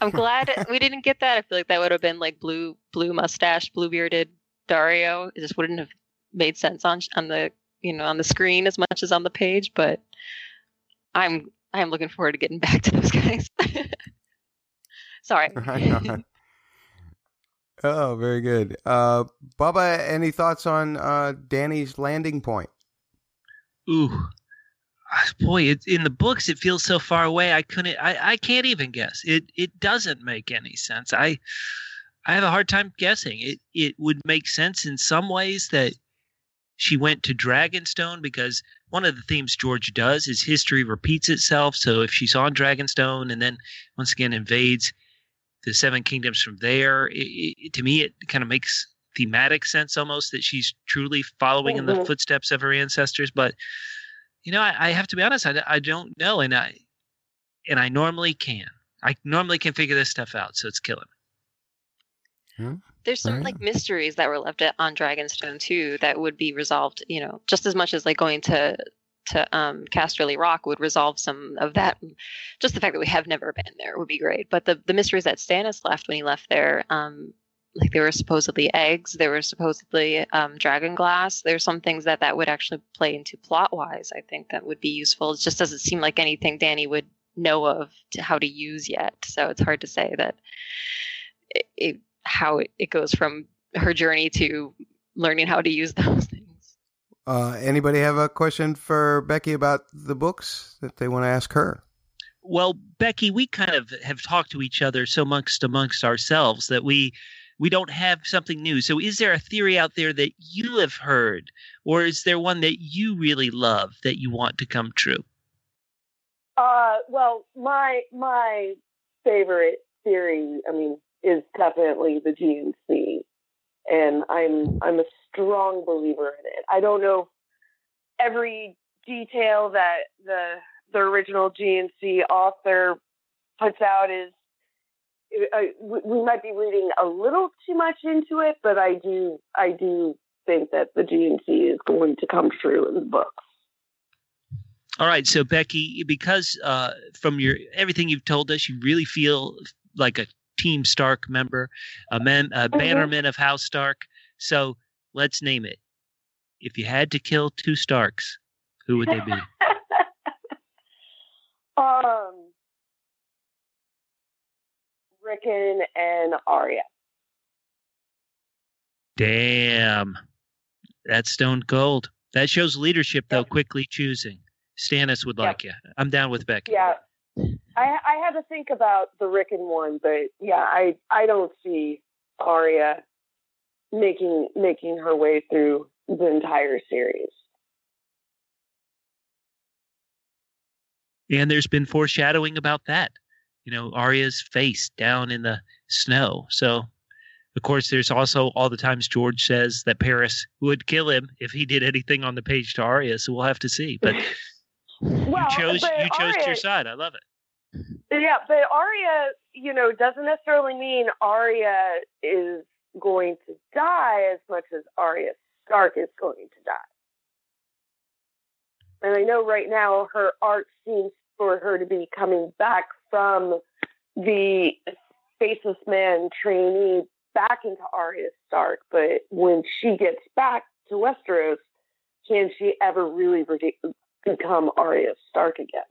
I'm glad we didn't get that. I feel like that would have been like blue, blue mustache, blue bearded Daario. It just wouldn't have made sense on on the you know on the screen as much as on the page. But I'm I'm looking forward to getting back to those guys. Sorry. Oh, very good. Uh, Bubba, any thoughts on uh, Dany's landing point? Ooh, Ah, boy, it, in the books it feels so far away. I couldn't. I, I can't even guess. It it doesn't make any sense. I I have a hard time guessing. It it would make sense in some ways that she went to Dragonstone because one of the themes George does is history repeats itself. So if she's on Dragonstone and then once again invades the Seven Kingdoms from there, it, it, to me it kind of makes thematic sense almost that she's truly following in the Mhm. footsteps of her ancestors. But you know, I, I have to be honest, I, I don't know, and I and I normally can. I normally can figure this stuff out, so it's killing me. There's some Right. like mysteries that were left at, on Dragonstone too that would be resolved, you know, just as much as like going to to um Casterly Rock would resolve some of that. Just the fact that we have never been there would be great. But the the mysteries that Stannis left when he left there, um, like there were supposedly eggs, there were supposedly um, dragon glass. There's some things that that would actually play into plot wise. I think that would be useful. It just doesn't seem like anything Dany would know of to how to use yet. So it's hard to say that it, it how it, it goes from her journey to learning how to use those things. Uh, anybody have a question for Becky about the books that they want to ask her? Well, Becky, we kind of have talked to each other so amongst amongst ourselves that we we don't have something new. So, is there a theory out there that you have heard, or is there one that you really love that you want to come true? Uh, well, my my favorite theory, I mean, is definitely the GNC, and I'm I'm a strong believer in it. I don't know every detail that the the original GNC author puts out is. Uh, we might be reading a little too much into it, but I do I do think that the GNC is going to come true in the books. All right, so Becky, because uh, from your everything you've told us, you really feel like a Team Stark member, a man, a bannerman of House Stark. So let's name it. If you had to kill two Starks, who would they be? Um, Rickon and Arya. Damn, that's stone cold. That shows leadership, though. Quickly choosing. Stannis would like you. I'm down with Becky. Yeah, I I had to think about the Rickon one, but yeah, I I don't see Arya making making her way through the entire series. And there's been foreshadowing about that. You know, Arya's face down in the snow. So, of course, there's also all the times George says that Parris would kill him if he did anything on the page to Arya. So we'll have to see. But Well, you chose but you chose Arya- your side. I love it. Yeah, but Arya, you know, doesn't necessarily mean Arya is going to die as much as Arya Stark is going to die. And I know right now her arc seems for her to be coming back from the Faceless Man trainee back into Arya Stark, but when she gets back to Westeros, can she ever really re- become Arya Stark again?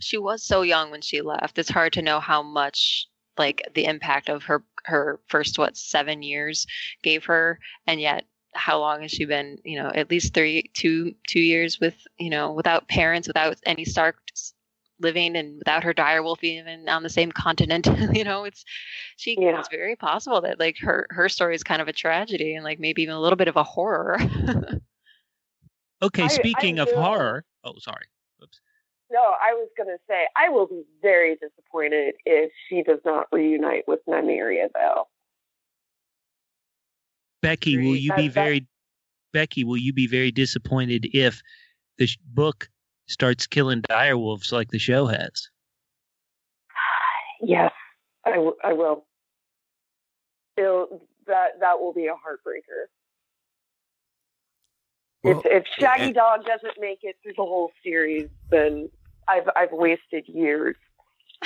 She was so young when she left. It's hard to know how much like the impact of her her first what seven years gave her, and yet how long has she been? You know, at least three, two, two years with you know without parents, without any stark living, and without her direwolf even on the same continent. you know, it's she. It's very possible that like her her story is kind of a tragedy, and like maybe even a little bit of a horror. Okay, I- I speaking of horror. Oh, sorry. Oops. no, I was going to say I will be very disappointed if she does not reunite with Nymeria, though. Becky, will you be That- that- very Becky, will you be very disappointed if the sh- book starts killing direwolves like the show has? Yes, I, w- I will. It'll, that that will be a heartbreaker. Well, if if Shaggydog doesn't make it through the whole series, then I've I've wasted years.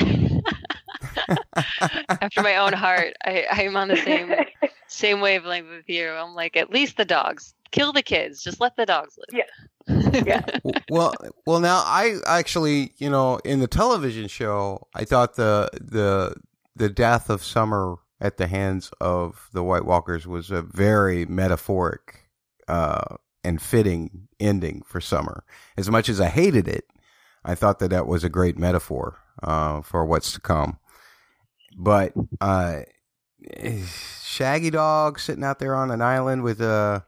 After my own heart, I, I'm on the same same wavelength with you. I'm like, at least the dogs. Kill the kids. Just let the dogs live. Yeah. Yeah. well, well, now I actually, you know, in the television show, I thought the the the death of Summer at the hands of the White Walkers was a very metaphoric uh, and fitting ending for Summer. As much as I hated it, I thought that that was a great metaphor uh, for what's to come. But uh, Shaggydog sitting out there on an island with uh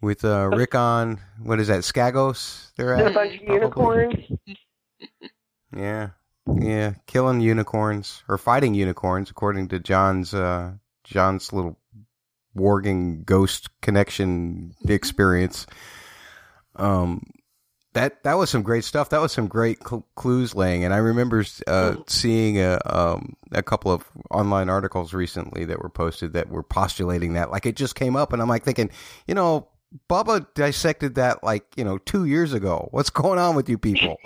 with uh Rickon, what is that, Skagos? They're They're a bunch of Probably. unicorns. Yeah, yeah, killing unicorns or fighting unicorns, according to Jon's uh Jon's little warging ghost connection experience. Um, that that was some great stuff. That was some great cl- clues laying, and I remember uh, seeing a um, a couple of online articles recently that were posted that were postulating that. Like it just came up, and I'm like thinking, you know, Bubba dissected that like you know two years ago. What's going on with you people?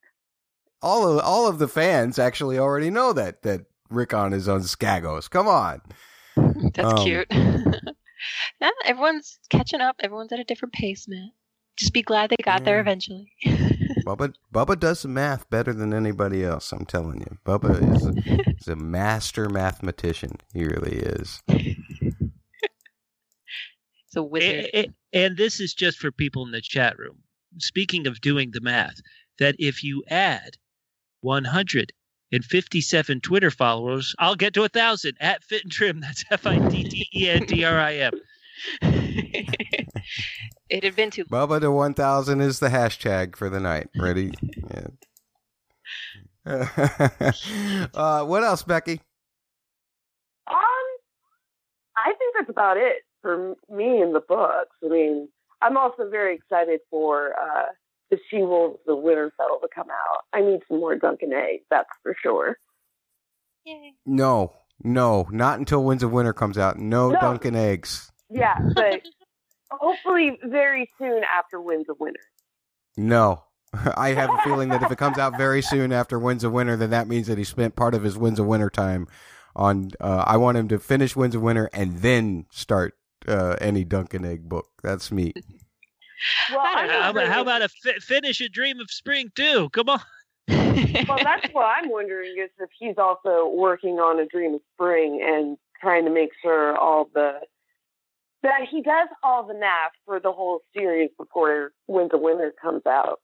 all of all of the fans actually already know that that Rickon is on Skagos. Come on, That's Um, cute. yeah, everyone's catching up. Everyone's at a different pace, man. Just be glad they got there eventually. Bubba Bubba does the math better than anybody else. I'm telling you, Bubba is a, is a master mathematician. He really is. It's a wizard. A- a- And this is just for people in the chat room. Speaking of doing the math, that if you add 157 Twitter followers, I'll get to a thousand at Fit and Trim. That's F I T T E N D R I M. It had been too Bubba to 1000 is the hashtag for the night. Ready? Yeah. uh, what else, Becky? Um, I think that's about it for me in the books. I mean, I'm also very excited for uh, the She Wolves, the Winterfell to come out. I need some more Dunk and Eggs, that's for sure. Yay. No, no, not until Winds of Winter comes out. No, No. Dunk and Eggs. Yeah, but hopefully very soon after Winds of Winter. No. I have a feeling that if it comes out very soon after Winds of Winter, then that means that he spent part of his Winds of Winter time on. Uh, I want him to finish Winds of Winter and then start uh, any Dunk and Egg book. That's me. Well, I'm How about, how about a fi- finish a dream of spring too? Come on. well, that's what I'm wondering is if he's also working on a Dream of Spring and trying to make sure all the that he does all the math for the whole series before when the winner comes out.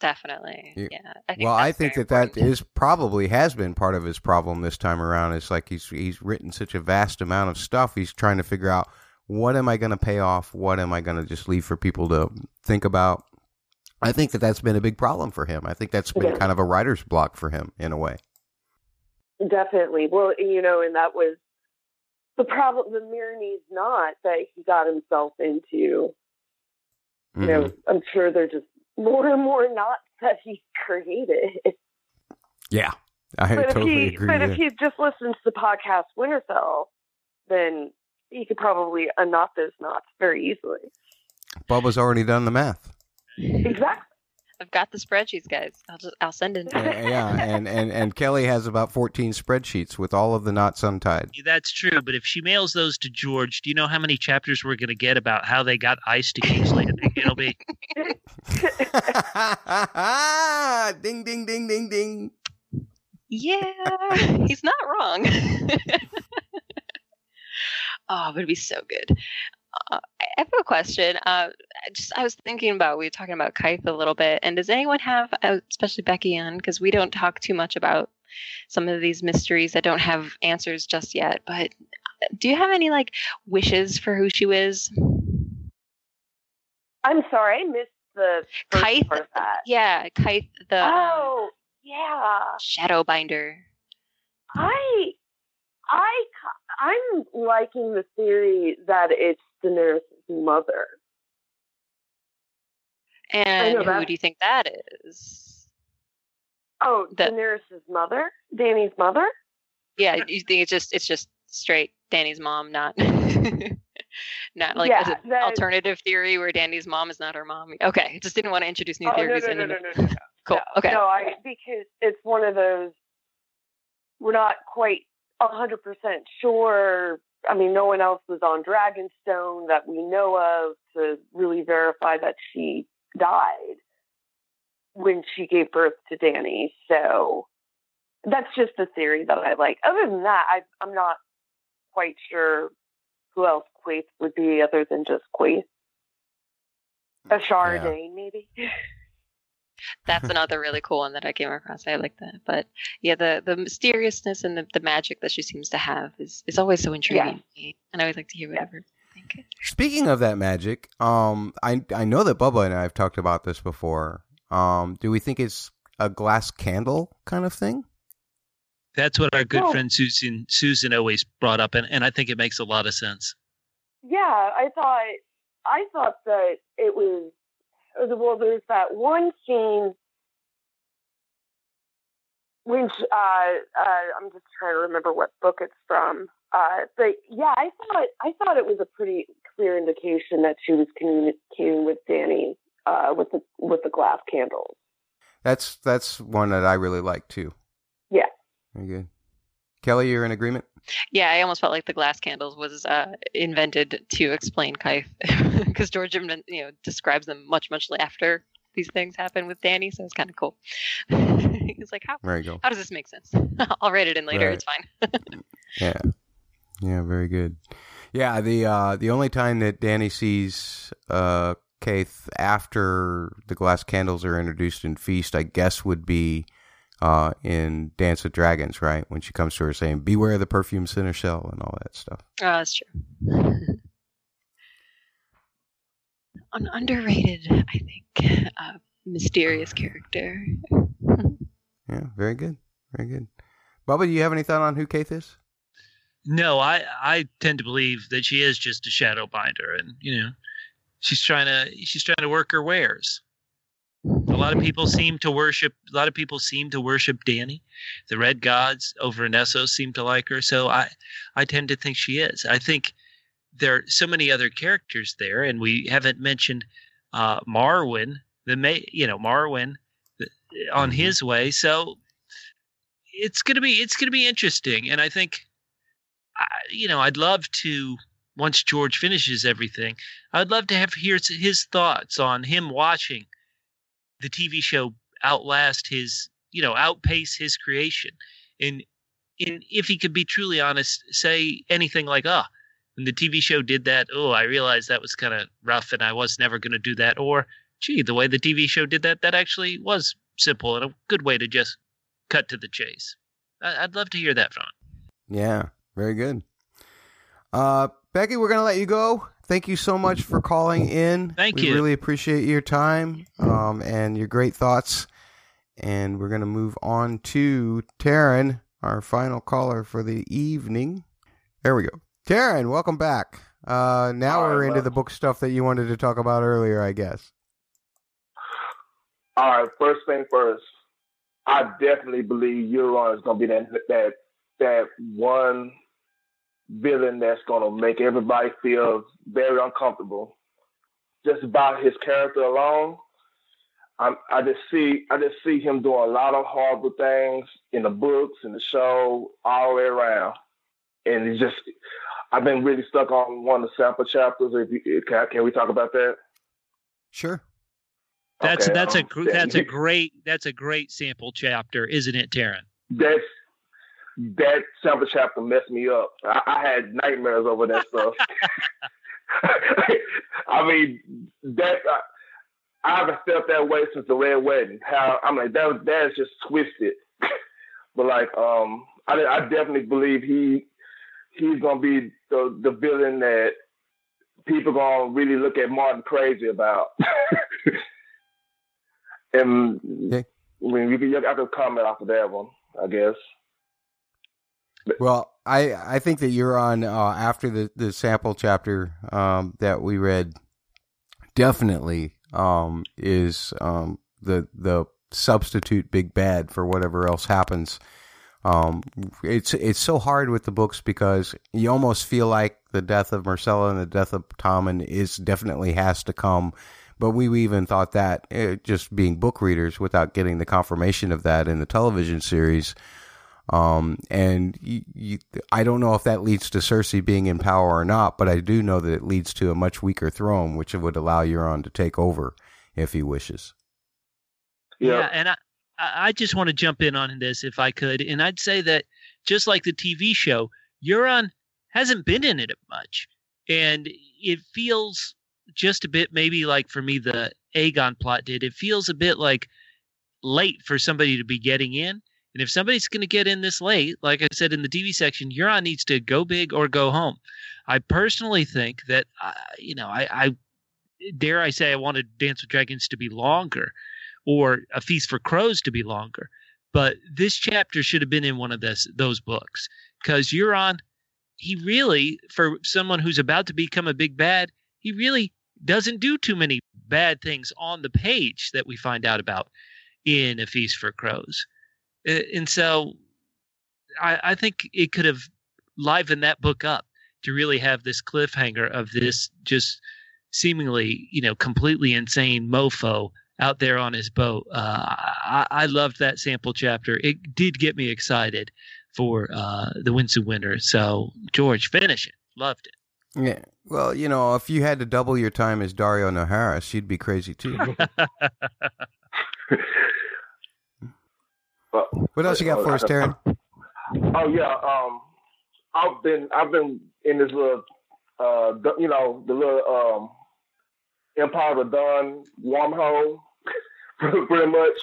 Definitely. Yeah. Yeah. I think well, I think very that that is probably has been part of his problem this time around. It's like he's he's written such a vast amount of stuff. He's trying to figure out what am I going to pay off? What am I going to just leave for people to think about? I think that that's been a big problem for him. I think that's been Yeah. kind of a writer's block for him in a way. Definitely. Well, you know, and that was the problem, the Meereenese knot that he got himself into. You know, Mhm. I'm sure they're just more and more knots that he created. Yeah, I but totally if he, agree. but if he just listens to the podcast Winterfell, then he could probably unknot those knots very easily. Bubba's already done the math. Exactly. I've got the spreadsheets, guys. I'll just I'll send it. Yeah, yeah, and, and and Kelly has about fourteen spreadsheets with all of the knots untied. That's true, but if she mails those to George, do you know how many chapters we're going to get about how they got ice to King's Landing? It'll be ding ding ding ding ding. Yeah, he's not wrong. oh, but it'd be so good. Uh, I have a question. Uh, I just I was thinking about we were talking about Quaithe a little bit, and does anyone have, uh, especially Becky, on because we don't talk too much about some of these mysteries that don't have answers just yet. But uh, do you have any like wishes for who she is? I'm sorry, I missed the first Quaithe- part of that. Yeah, Quaithe the um, Oh, yeah. Shadowbinder. I, I, I'm liking the theory that it's Daenerys' mother. And know who do you think that is? Oh, The- Daenerys' mother, Dany's mother. Yeah, you think it's just it's just straight Dany's mom, not not like Yeah, an alternative theory where Dany's mom is not her mom. Okay, just didn't want to introduce new Oh, theories. no, no, no, no, no, no. Cool. Okay. No, I because it's one of those we're not quite a hundred percent sure. I mean, no one else was on Dragonstone that we know of to really verify that she died when she gave birth to Dany. So that's just a theory that I like. Other than that, I, I'm not quite sure who else Quaithe would be other than just Quaithe. Mm, a Chardonnay, maybe. That's another really cool one that I came across. I like that. But yeah, the the mysteriousness and the, the magic that she seems to have is, is always so intriguing to me. And I always like to hear whatever. Speaking of that magic, um, I I know that Bubba and I have talked about this before. Um, do we think it's a glass candle kind of thing? That's what our good Well- friend Susan Susan always brought up, and, and I think it makes a lot of sense. Yeah, I thought I thought that it was well. There's that one scene when uh, uh, I'm just trying to remember what book it's from. Uh, but yeah, I thought I thought it was a pretty clear indication that she was communicating with Dany uh, with the with the glass candles. That's that's one that I really like too. Yeah. Very good. Kelly, you're in agreement. Yeah, I almost felt like the glass candles was uh, invented to explain Quaithe because George you know describes them much much after these things happen with Dany, so it's kind of cool. He's like, how There you go. how does this make sense? I'll write it in later. Right. It's fine. Yeah. Yeah, very good. Yeah, the uh the only time that Dany sees uh Quaithe after the glass candles are introduced in Feast, I guess would be uh in Dance with Dragons, right? When she comes to her saying, Beware the perfume seneschal and all that stuff. Oh, that's true. An underrated, I think, uh, mysterious character. Yeah, very good. Very good. Bubba, do you have any thought on who Quaithe is? No, I I tend to believe that she is just a shadow binder, and you know, she's trying to she's trying to work her wares. A lot of people seem to worship. A lot of people seem to worship Dany. The Red Gods over in Essos seem to like her. So I I tend to think she is. I think there are so many other characters there, and we haven't mentioned uh, Marwyn. The may you know Marwyn the- on his way. So it's gonna be it's gonna be interesting, and I think I, you know, I'd love to once George finishes everything, I'd love to have hear his thoughts on him watching the TV show outlast his, you know, outpace his creation. And in if he could be truly honest, say anything like, "Ah, when the TV show did that, oh, I realized that was kind of rough, and I was never going to do that." Or, "Gee, the way the TV show did that, that actually was simple and a good way to just cut to the chase." I, I'd love to hear that from him. Yeah, very good. Uh, Becky, we're gonna let you go. Thank you so much for calling in. Thank you. we you. Really appreciate your time um, and your great thoughts. And we're gonna move on to Taryn, our final caller for the evening. There we go. Taryn, welcome back. Uh, now All right, we're into bud. the book stuff that you wanted to talk about earlier, I guess. All right, first thing first. I definitely believe Euron is going to be that that that one villain that's going to make everybody feel very uncomfortable. Just about his character alone, I, I just see I just see him doing a lot of horrible things in the books, in the show, all the way around. And it's just, I've been really stuck on one of the sample chapters. If you, can, can we talk about that? Sure. That's Okay, that's a um, gr- that's a great that's a great sample chapter, isn't it, Taryn? That's that seventh chapter messed me up. I, I had nightmares over that stuff. I mean, that I, I haven't felt that way since the Red Wedding. How I'm like that that's just twisted. but like, um, I, I definitely believe he he's gonna be the the villain that people gonna really look at Martin crazy about. And I mean, you can have to comment off of that one, I guess. Well, I I think that you're on uh, after the the sample chapter um, that we read. Definitely um, is um, the the substitute big bad for whatever else happens. Um, it's it's so hard with the books because you almost feel like the death of Myrcella and the death of Tommen is definitely has to come. But we even thought that uh, just being book readers without getting the confirmation of that in the television series. Um, and you, you, I don't know if that leads to Cersei being in power or not, but I do know that it leads to a much weaker throne, which would allow Euron to take over if he wishes. Yeah, and I, I just want to jump in on this if I could, and I'd say that just like the TV show, Euron hasn't been in it much, and it feels just a bit maybe like for me the Aegon plot did. It feels a bit like late for somebody to be getting in. And if somebody's going to get in this late, like I said in the TV section, Euron needs to go big or go home. I personally think that, uh, you know, I, I dare I say I wanted Dance with Dragons to be longer or A Feast for Crows to be longer. But this chapter should have been in one of this, those books because Euron, he really, for someone who's about to become a big bad, he really doesn't do too many bad things on the page that we find out about in A Feast for Crows. And so I, I think it could have livened that book up to really have this cliffhanger of this just seemingly, you know, completely insane mofo out there on his boat. Uh, I, I loved that sample chapter. It did get me excited for uh, the Winsu winter. So, George, finish it. Loved it. Yeah. Well, you know, if you had to double your time as Daario Naharis, you'd be crazy too. But, what else you got for us, Taryn? Oh yeah, um, I've been I've been in this little, uh, you know, the little um, Empire of Dawn wormhole, pretty much.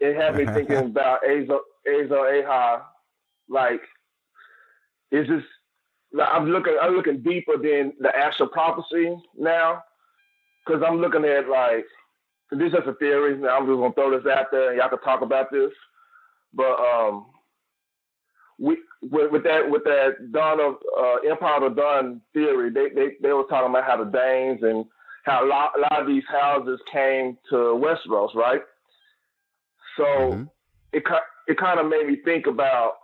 It had me thinking about Azor Azor Ahai, like, is this? Like, I'm looking I'm looking deeper than the actual prophecy now, because I'm looking at like this is just a theory. I'm just gonna throw this out there, and y'all can talk about this. But um, we with, with that with that Dawn of uh, Empire of Dawn theory, they, they they were talking about how the Danes and how a lot, a lot of these houses came to Westeros, right? So mm-hmm. it it kind of made me think about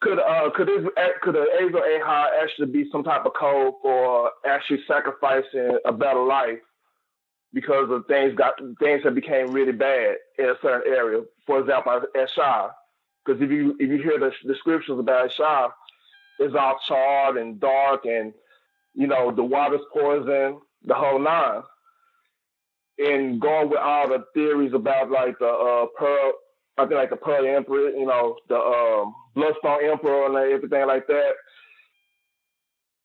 could uh could this could the Azor Ahai actually be some type of code for actually sacrificing a better life because of things got things that became really bad in a certain area. For example, at Asshai. Because if you if you hear the descriptions about Asshai, it's all charred and dark, and you know the water's poison, the whole nine. And going with all the theories about like the uh, pearl, I think like the Pearl Emperor, you know, the um, Bloodstone Emperor and everything like that.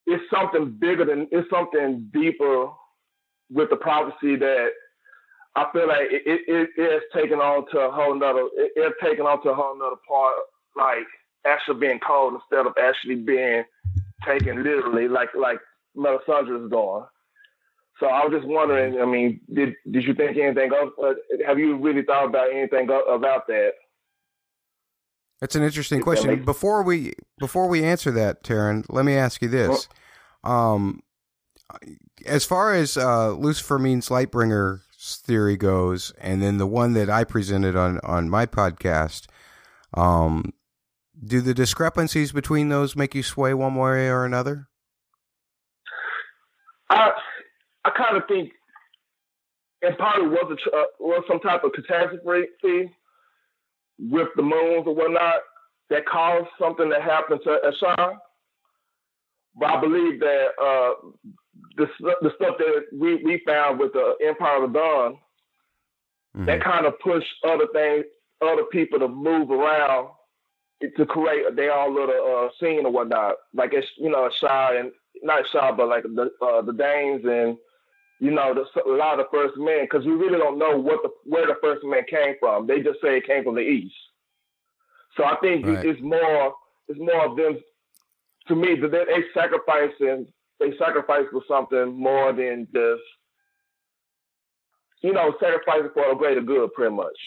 It's something bigger than it's something deeper with the prophecy that I feel like it, it, it is taken on to a whole nother it, it's taken on to a whole nother part like actually being called instead of actually being taken literally like like Melisandre is doing. So I was just wondering. I mean, did did you think anything of? Uh, have you really thought about anything about that? That's an interesting question. Before we before we answer that, Taryn, let me ask you this: um, as far as uh, Lucifer means Lightbringer theory goes, and then the one that I presented on on my podcast, um, do the discrepancies between those make you sway one way or another? I I kind of think it probably was a, uh, was some type of catastrophe with the moons or whatnot that caused something to happen to Ashan. But I believe that uh, the the stuff that we, we found with the Empire of Dawn, mm-hmm. that kind of pushed other things, other people to move around to create their own little uh, scene or whatnot. Like it's you know Shah and not Shah, but like the uh, the Danes and you know the, a lot of the first men because we really don't know what the where the first men came from. They just say it came from the east. So I think right. it's more it's more of them to me that they sacrificing they sacrifice for something more than just you know, sacrificing for a greater good, pretty much.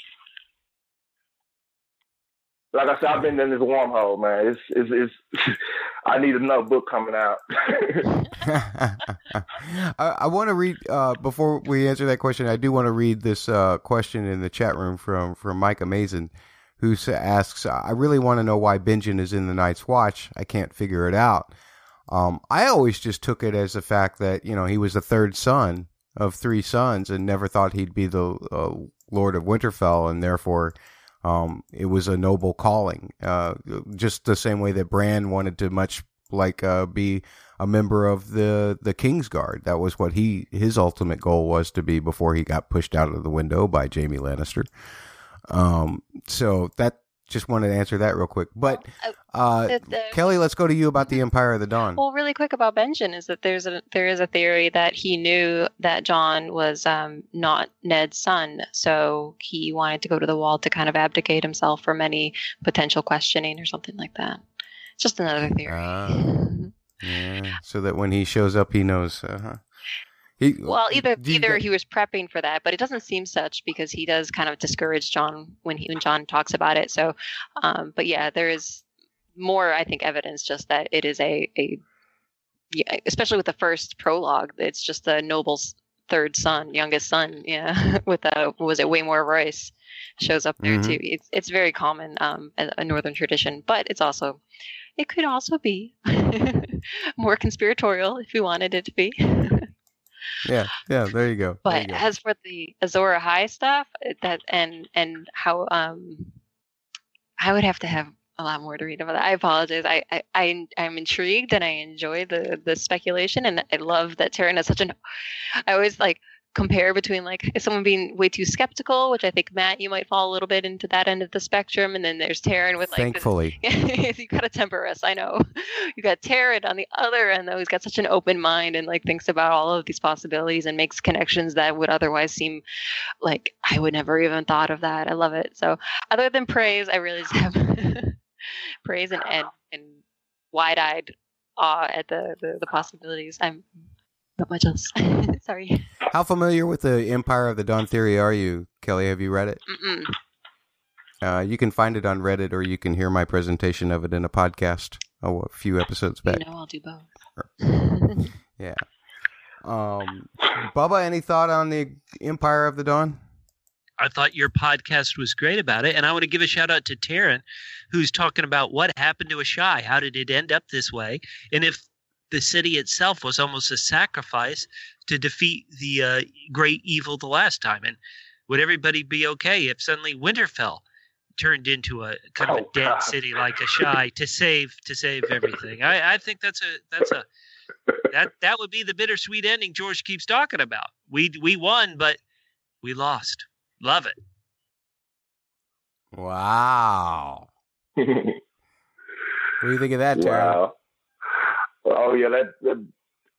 Like I said, I've been in this wormhole, man. It's it's, it's I need another book coming out. I, I want to read uh, before we answer that question. I do want to read this uh, question in the chat room from from Mike Amazing, who asks, "I really want to know why Benjen is in the Night's Watch. I can't figure it out." Um, I always just took it as the fact that you know he was the third son of three sons, and never thought he'd be the uh, Lord of Winterfell, and therefore. Um, it was a noble calling, uh, just the same way that Bran wanted to much like uh, be a member of the the Kingsguard. That was what he his ultimate goal was to be before he got pushed out of the window by Jaime Lannister. Um, so that just wanted to answer that real quick. But uh, the- the- Kelly, let's go to you about the Empire of the Dawn. Well, really quick about Benjen is that there's a there is a theory that he knew that Jon was um, not Ned's son, so he wanted to go to the wall to kind of abdicate himself from any potential questioning or something like that. It's just another theory. Ah, yeah, so that when he shows up, he knows. Uh-huh. He, Well, either either he was prepping for that, but it doesn't seem such because he does kind of discourage Jon when he when Jon talks about it. So, um, but yeah, there is more, I think, evidence just that it is a a yeah, especially with the first prologue, it's just the noble's third son, youngest son, yeah, with a was it Waymar Royce shows up there Mhm. too. It's it's very common, um, a, a northern tradition, but it's also it could also be more conspiratorial if you wanted it to be. yeah, yeah. There you go. There you But go. as for the Azor Ahai stuff, that and and how um, I would have to have a lot more to read about that. I apologize. I I I I'm intrigued and I enjoy the the speculation and I love that Taryn is such an. I always like compare between like is someone being way too skeptical, which I think Matt you might fall a little bit into that end of the spectrum, and then there's Taryn with like this- Thankfully. you got a temper us. I know. You got Taryn on the other end, though. He's got such an open mind and like thinks about all of these possibilities and makes connections that would otherwise seem like I would never even thought of that. I love it. So, other than praise, I really just have praise and and, and wide eyed awe at the, the the possibilities. I'm not much else. Sorry. How familiar with the Empire of the Dawn theory are you, Kelly? Have you read it? Mm-mm. Uh, you can find it on Reddit, or you can hear my presentation of it in a podcast oh, a few episodes You back. know, I'll do both. Yeah. Um, Bubba, any thought on the Empire of the Dawn? I thought your podcast was great about it, and I want to give a shout out to Taryn, who's talking about what happened to Asshai. How did it end up this way? And if the city itself was almost a sacrifice to defeat the uh, great evil the last time, and would everybody be okay if suddenly Winterfell turned into a kind of a Oh, dead God. city like Asshai to save to save everything? I, I think that's a that's a that that would be the bittersweet ending George keeps talking about. We we won, but we lost. Love it. Wow. what do you think of that, Taryn? Wow. Oh yeah, that, that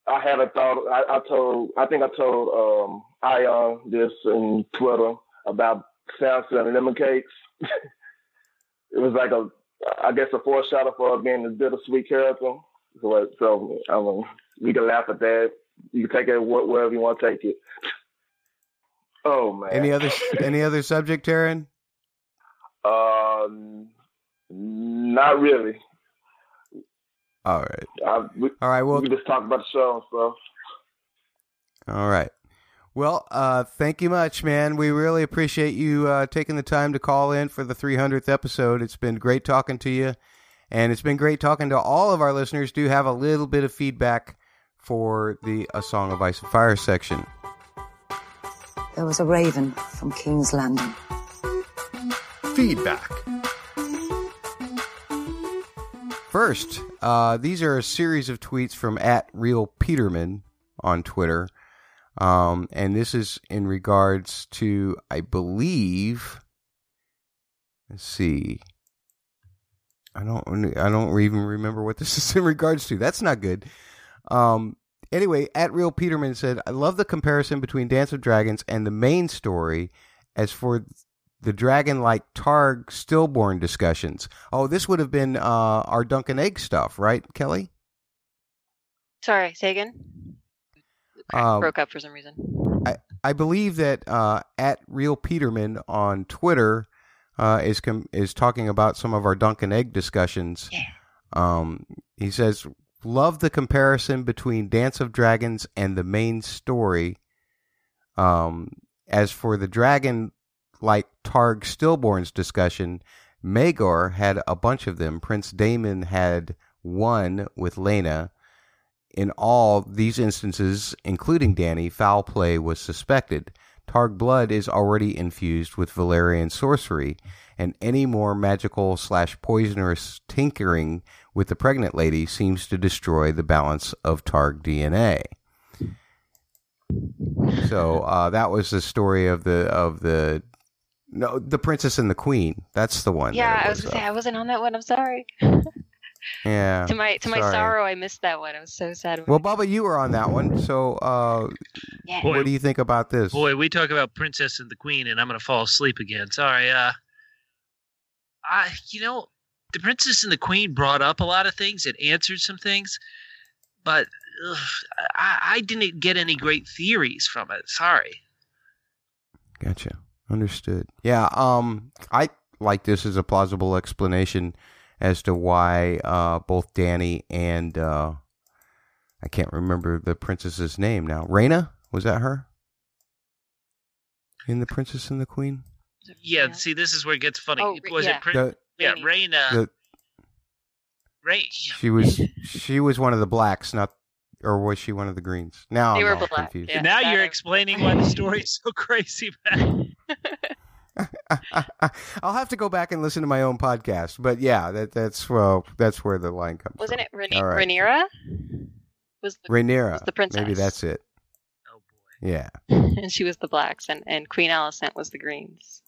I had a thought. I, I told, I think I told um, Ion this in Twitter about Sansa and lemon cakes. it was like a, I guess, a foreshadow for being a bittersweet character. So, so I mean, we can laugh at that. You can take it wh- wherever you want to take it. Oh man. Any other any other subject, Taryn? Um, not really. All right. I, we, All right. Well, we just talk about the show and stuff. All right. Well, uh, thank you much, man. We really appreciate you uh, taking the time to call in for the 300th episode. It's been great talking to you, and it's been great talking to all of our listeners. Do have a little bit of feedback for the A Song of Ice and Fire section. There was a raven from King's Landing. Feedback. First, uh, these are a series of tweets from at Real Peterman on Twitter. Um, and this is in regards to, I believe, let's see. I don't, I don't even remember what this is in regards to. That's not good. Um, anyway, at Real Peterman said, I love the comparison between Dance of Dragons and the main story. As for the dragon like Targ stillborn discussions. Oh, this would have been uh, our Dunk and Egg stuff, right, Kelly? Sorry, say again. Um, Broke up for some reason. I, I believe that uh, at Real Peterman on Twitter uh, is com- is talking about some of our Dunk and Egg discussions. Yeah. Um, he says, "Love the comparison between Dance of Dragons and the main story." Um, as for the dragon like Targ stillborns discussion, Maegor had a bunch of them. Prince Daemon had one with Laena. In all these instances, including Dany, foul play was suspected. Targ blood is already infused with Valyrian sorcery, and any more magical slash poisonous tinkering with the pregnant lady seems to destroy the balance of Targ DNA. So uh, that was the story of the of the no the princess and the queen. That's the one. Yeah, that I was gonna say I wasn't on that one. I'm sorry. yeah. to my to my sorry. sorrow, I missed that one. I was so sad. Well, Bubba, you were on that one. So, uh, Yeah. what do you think about this? Boy, we talk about Princess and the Queen, and I'm going to fall asleep again. Sorry. Uh, I, you know, the Princess and the Queen brought up a lot of things. It answered some things, but ugh, I, I didn't get any great theories from it. Sorry. Gotcha. Understood. Yeah. Um, I like this as a plausible explanation as to why uh, both Dany and uh, I can't remember the princess's name now. Raina was that her? In the Princess and the Queen. Yeah. See, this is where it gets funny. Oh, was yeah. it? Prin- The- yeah, Raina. The, Rain. she was she was one of the blacks, not or was she one of the greens? Now They I'm were all black, confused. yeah. now you're I- explaining why the story's so crazy, man. I'll have to go back and listen to my own podcast, but yeah, that that's well, that's where the line comes. Wasn't it Rhaeny- All right. Rhaenyra? Was the, Rhaenyra, was the princess. Maybe that's it. Oh boy. Yeah. and she was the blacks, and and Queen Alicent was the greens.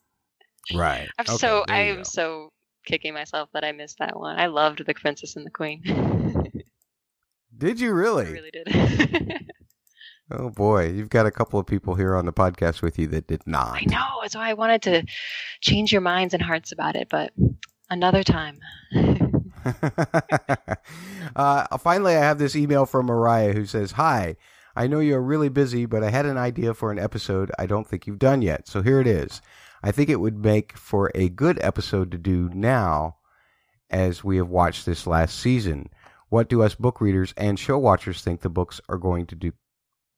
Right. I'm Okay, so I'm go. so kicking myself that I missed that one. I loved the Princess and the Queen. Did you really? I really? did. Oh boy, you've got a couple of people here on the podcast with you that did not. I know. That's why I wanted to change your minds and hearts about it, but another time. uh, finally, I have this email from Mariah who says, Hi, I know you're really busy, but I had an idea for an episode I don't think you've done yet. So here it is. I think it would make for a good episode to do now as we have watched this last season. What do us book readers and show watchers think the books are going to do?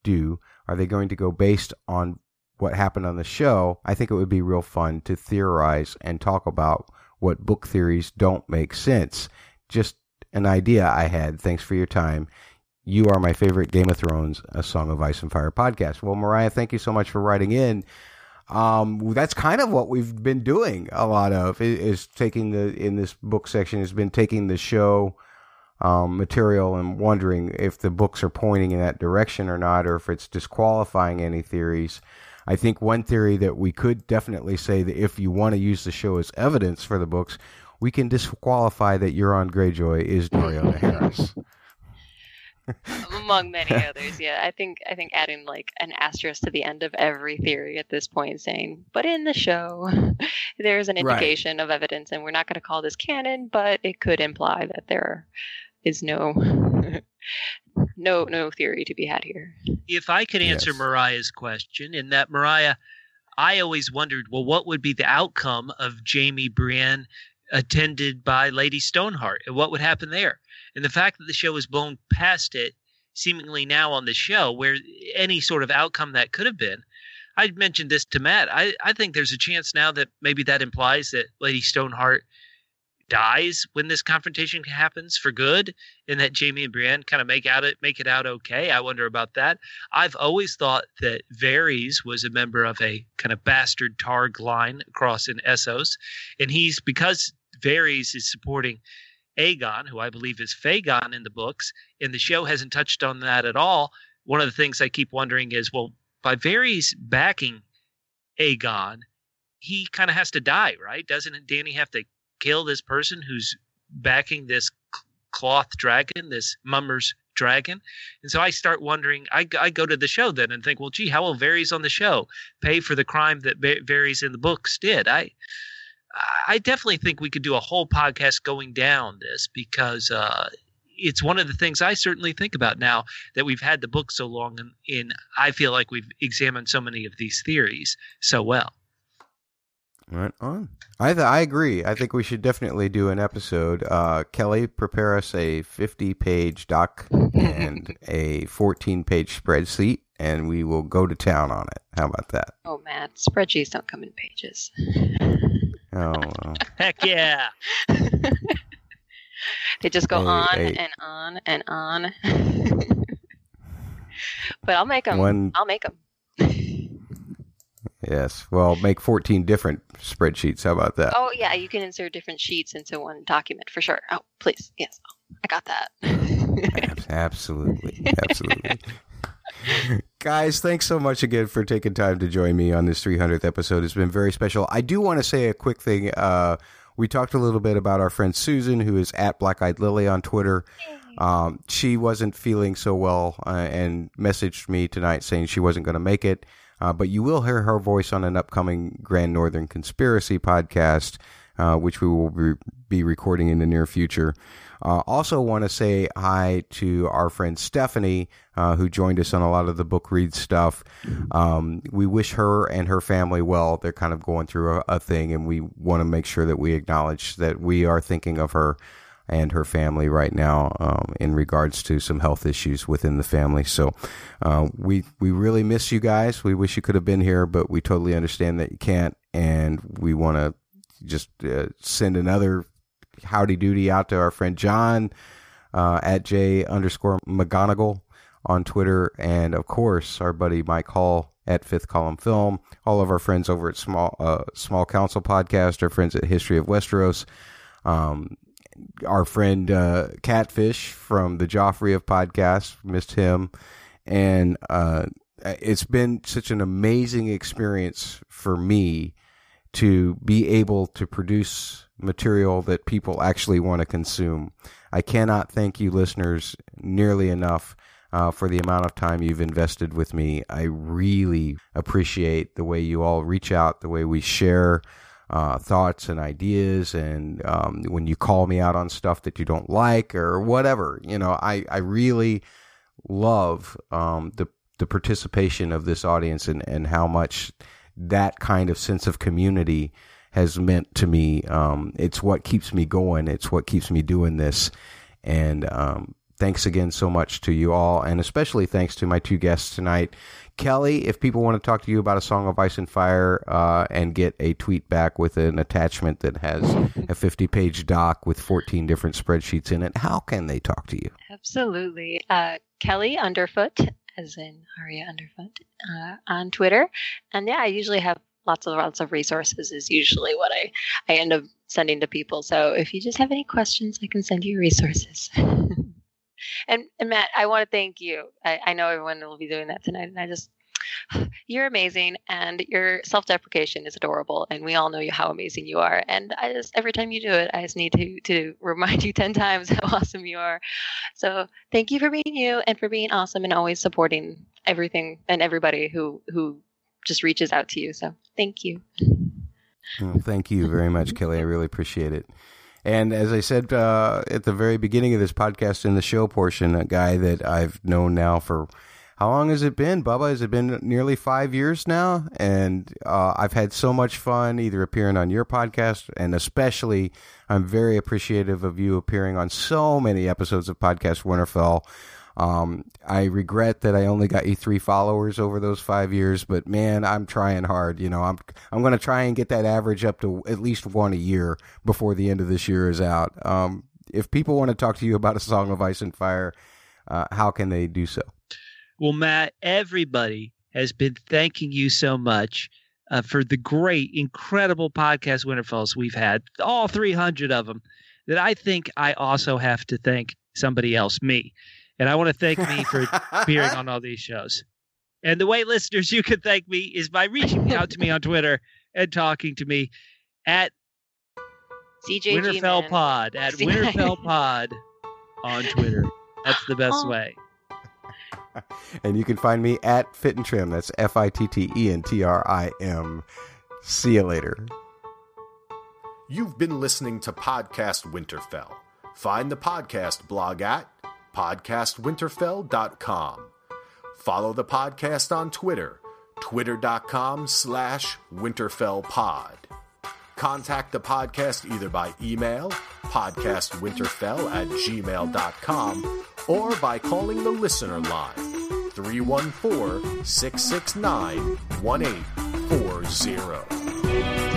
do? Are they going to go based on what happened on the show? I think it would be real fun to theorize and talk about what book theories don't make sense. Just an idea I had. Thanks for your time. You are my favorite Game of Thrones, A Song of Ice and Fire podcast. Well, Mariah, thank you so much for writing in. Um, that's kind of what we've been doing a lot of is taking the in this book section has been taking the show um, material and wondering if the books are pointing in that direction or not, or if it's disqualifying any theories. I think one theory that we could definitely say that if you want to use the show as evidence for the books, we can disqualify that Euron Greyjoy is Daario Naharis. Among many others, yeah. I think I think adding like an asterisk to the end of every theory at this point, saying, "But in the show, there's an Right. indication of evidence, and we're not going to call this canon, but it could imply that there is no no no theory to be had here." if I could answer Yes. Mariah's question, in that Mariah, I always wondered, well, what would be the outcome of Jaime Brienne attended by Lady Stoneheart, and what would happen there? And the fact that the show has blown past it, seemingly now on the show, where any sort of outcome that could have been. I mentioned this to Matt. I, I think there's a chance now that maybe that implies that Lady Stoneheart dies when this confrontation happens for good, and that Jaime and Brienne kind of make out it make it out okay. I wonder about that. I've always thought that Varys was a member of a kind of bastard Targ line across in Essos, and he's because Varys is supporting Aegon, who I believe is fAegon in the books, and the show hasn't touched on that at all. One of the things I keep wondering is, well, by Varys backing Aegon, he kind of has to die, right? Doesn't Dany have to kill this person who's backing this cloth dragon, this mummer's dragon? And so I start wondering. I, I go to the show then and think, well, gee, how will Varys on the show pay for the crime that Va- Varys in the books did? I I definitely think we could do a whole podcast going down this because uh, it's one of the things I certainly think about now that we've had the book so long, and in I feel like we've examined so many of these theories so well. Right on. I th- I agree. I think we should definitely do an episode. Uh, Kelly, prepare us a 50 page doc and a 14 page spreadsheet, and we will go to town on it. How about that? Oh Matt, spreadsheets don't come in pages. Oh, well. Heck yeah. They just go Hey, on hey. and on and on. but I'll make them. One- I'll make them. Yes. Well, make 14 different spreadsheets. How about that? Oh yeah, you can insert different sheets into one document for sure. Oh please, yes, I got that. Absolutely. Absolutely. Guys, thanks so much again for taking time to join me on this 300th episode. It's been very special. I do want to say a quick thing. Uh, we talked a little bit about our friend Susan, who is at Black Eyed Lily on Twitter. Um, she wasn't feeling so well uh, and messaged me tonight saying she wasn't going to make it. Uh, but you will hear her voice on an upcoming Grand Northern Conspiracy podcast, uh, which we will be, recording in the near future. Uh, also, want to say hi to our friend Stephanie, uh, who joined us on a lot of the book read stuff. Um, we wish her and her family well. They're kind of going through a, a thing, and we want to make sure that we acknowledge that we are thinking of her and her family right now um, in regards to some health issues within the family. So uh, we we really miss you guys. We wish you could have been here, but we totally understand that you can't, and we want to just uh, send another howdy doody out to our friend John uh, at J underscore McGonigal on Twitter, and of course our buddy Mike Hall at Fifth Column Film. All of our friends over at Small uh, Small Council Podcast, our friends at History of Westeros. Um, our friend uh, Catfish from the Joffrey of podcast missed him, and uh, it's been such an amazing experience for me to be able to produce material that people actually want to consume. I cannot thank you, listeners, nearly enough. Uh, for the amount of time you've invested with me, I really appreciate the way you all reach out, the way we share uh, thoughts and ideas, and um, when you call me out on stuff that you don't like or whatever. You know, I, I really love um, the the participation of this audience and, and how much that kind of sense of community has meant to me. Um, it's what keeps me going. It's what keeps me doing this. And um, thanks again so much to you all, and especially thanks to my two guests tonight. Kelly, if people want to talk to you about a Song of Ice and Fire uh, and get a tweet back with an attachment that has a 50 page doc with 14 different spreadsheets in it, how can they talk to you? Absolutely. Uh, Kelly Underfoot, as in Arya Underfoot, uh, on Twitter. And yeah, I usually have lots of lots of resources is usually what I, I end up sending to people. So if you just have any questions, I can send you resources. and, and Matt, I want to thank you. I, I know everyone will be doing that tonight, and I just you're amazing and your self-deprecation is adorable and we all know you how amazing you are and i just every time you do it i just need to to remind you 10 times how awesome you are so thank you for being you and for being awesome and always supporting everything and everybody who who just reaches out to you so thank you Well, thank you very much, Kelly. I really appreciate it. And as I said uh, at the very beginning of this podcast, in the show portion, a guy that I've known now for how long has it been, Bubba? Has it been nearly five years now? And uh, I've had so much fun either appearing on your podcast, and especially I'm very appreciative of you appearing on so many episodes of Podcast Winterfell. Um, I regret that I only got you three followers over those five years, but man, I'm trying hard. You know, I'm I'm going to try and get that average up to at least one a year before the end of this year is out. Um, if people want to talk to you about a Song of Ice and Fire, uh, how can they do so? Well, Matt, everybody has been thanking you so much uh, for the great, incredible podcast Winterfells we've had, all 300 of them, that I think I also have to thank somebody else, me. And I want to thank me for appearing on all these shows. And the way listeners you can thank me is by reaching out to me on Twitter and talking to me at CJG Winterfell man. Pod, at C- Winterfell Pod on Twitter. That's the best Oh. way. And you can find me at Fit and Trim. That's F I T T E N T R I M. See you later. You've been listening to Podcast Winterfell, Find the podcast blog at podcastwinterfell.com. Follow the podcast on Twitter, twitter.com slash winterfellpod. Contact the podcast either by email, podcastwinterfell at gmail.com, or by calling the listener line, 314 669 1840.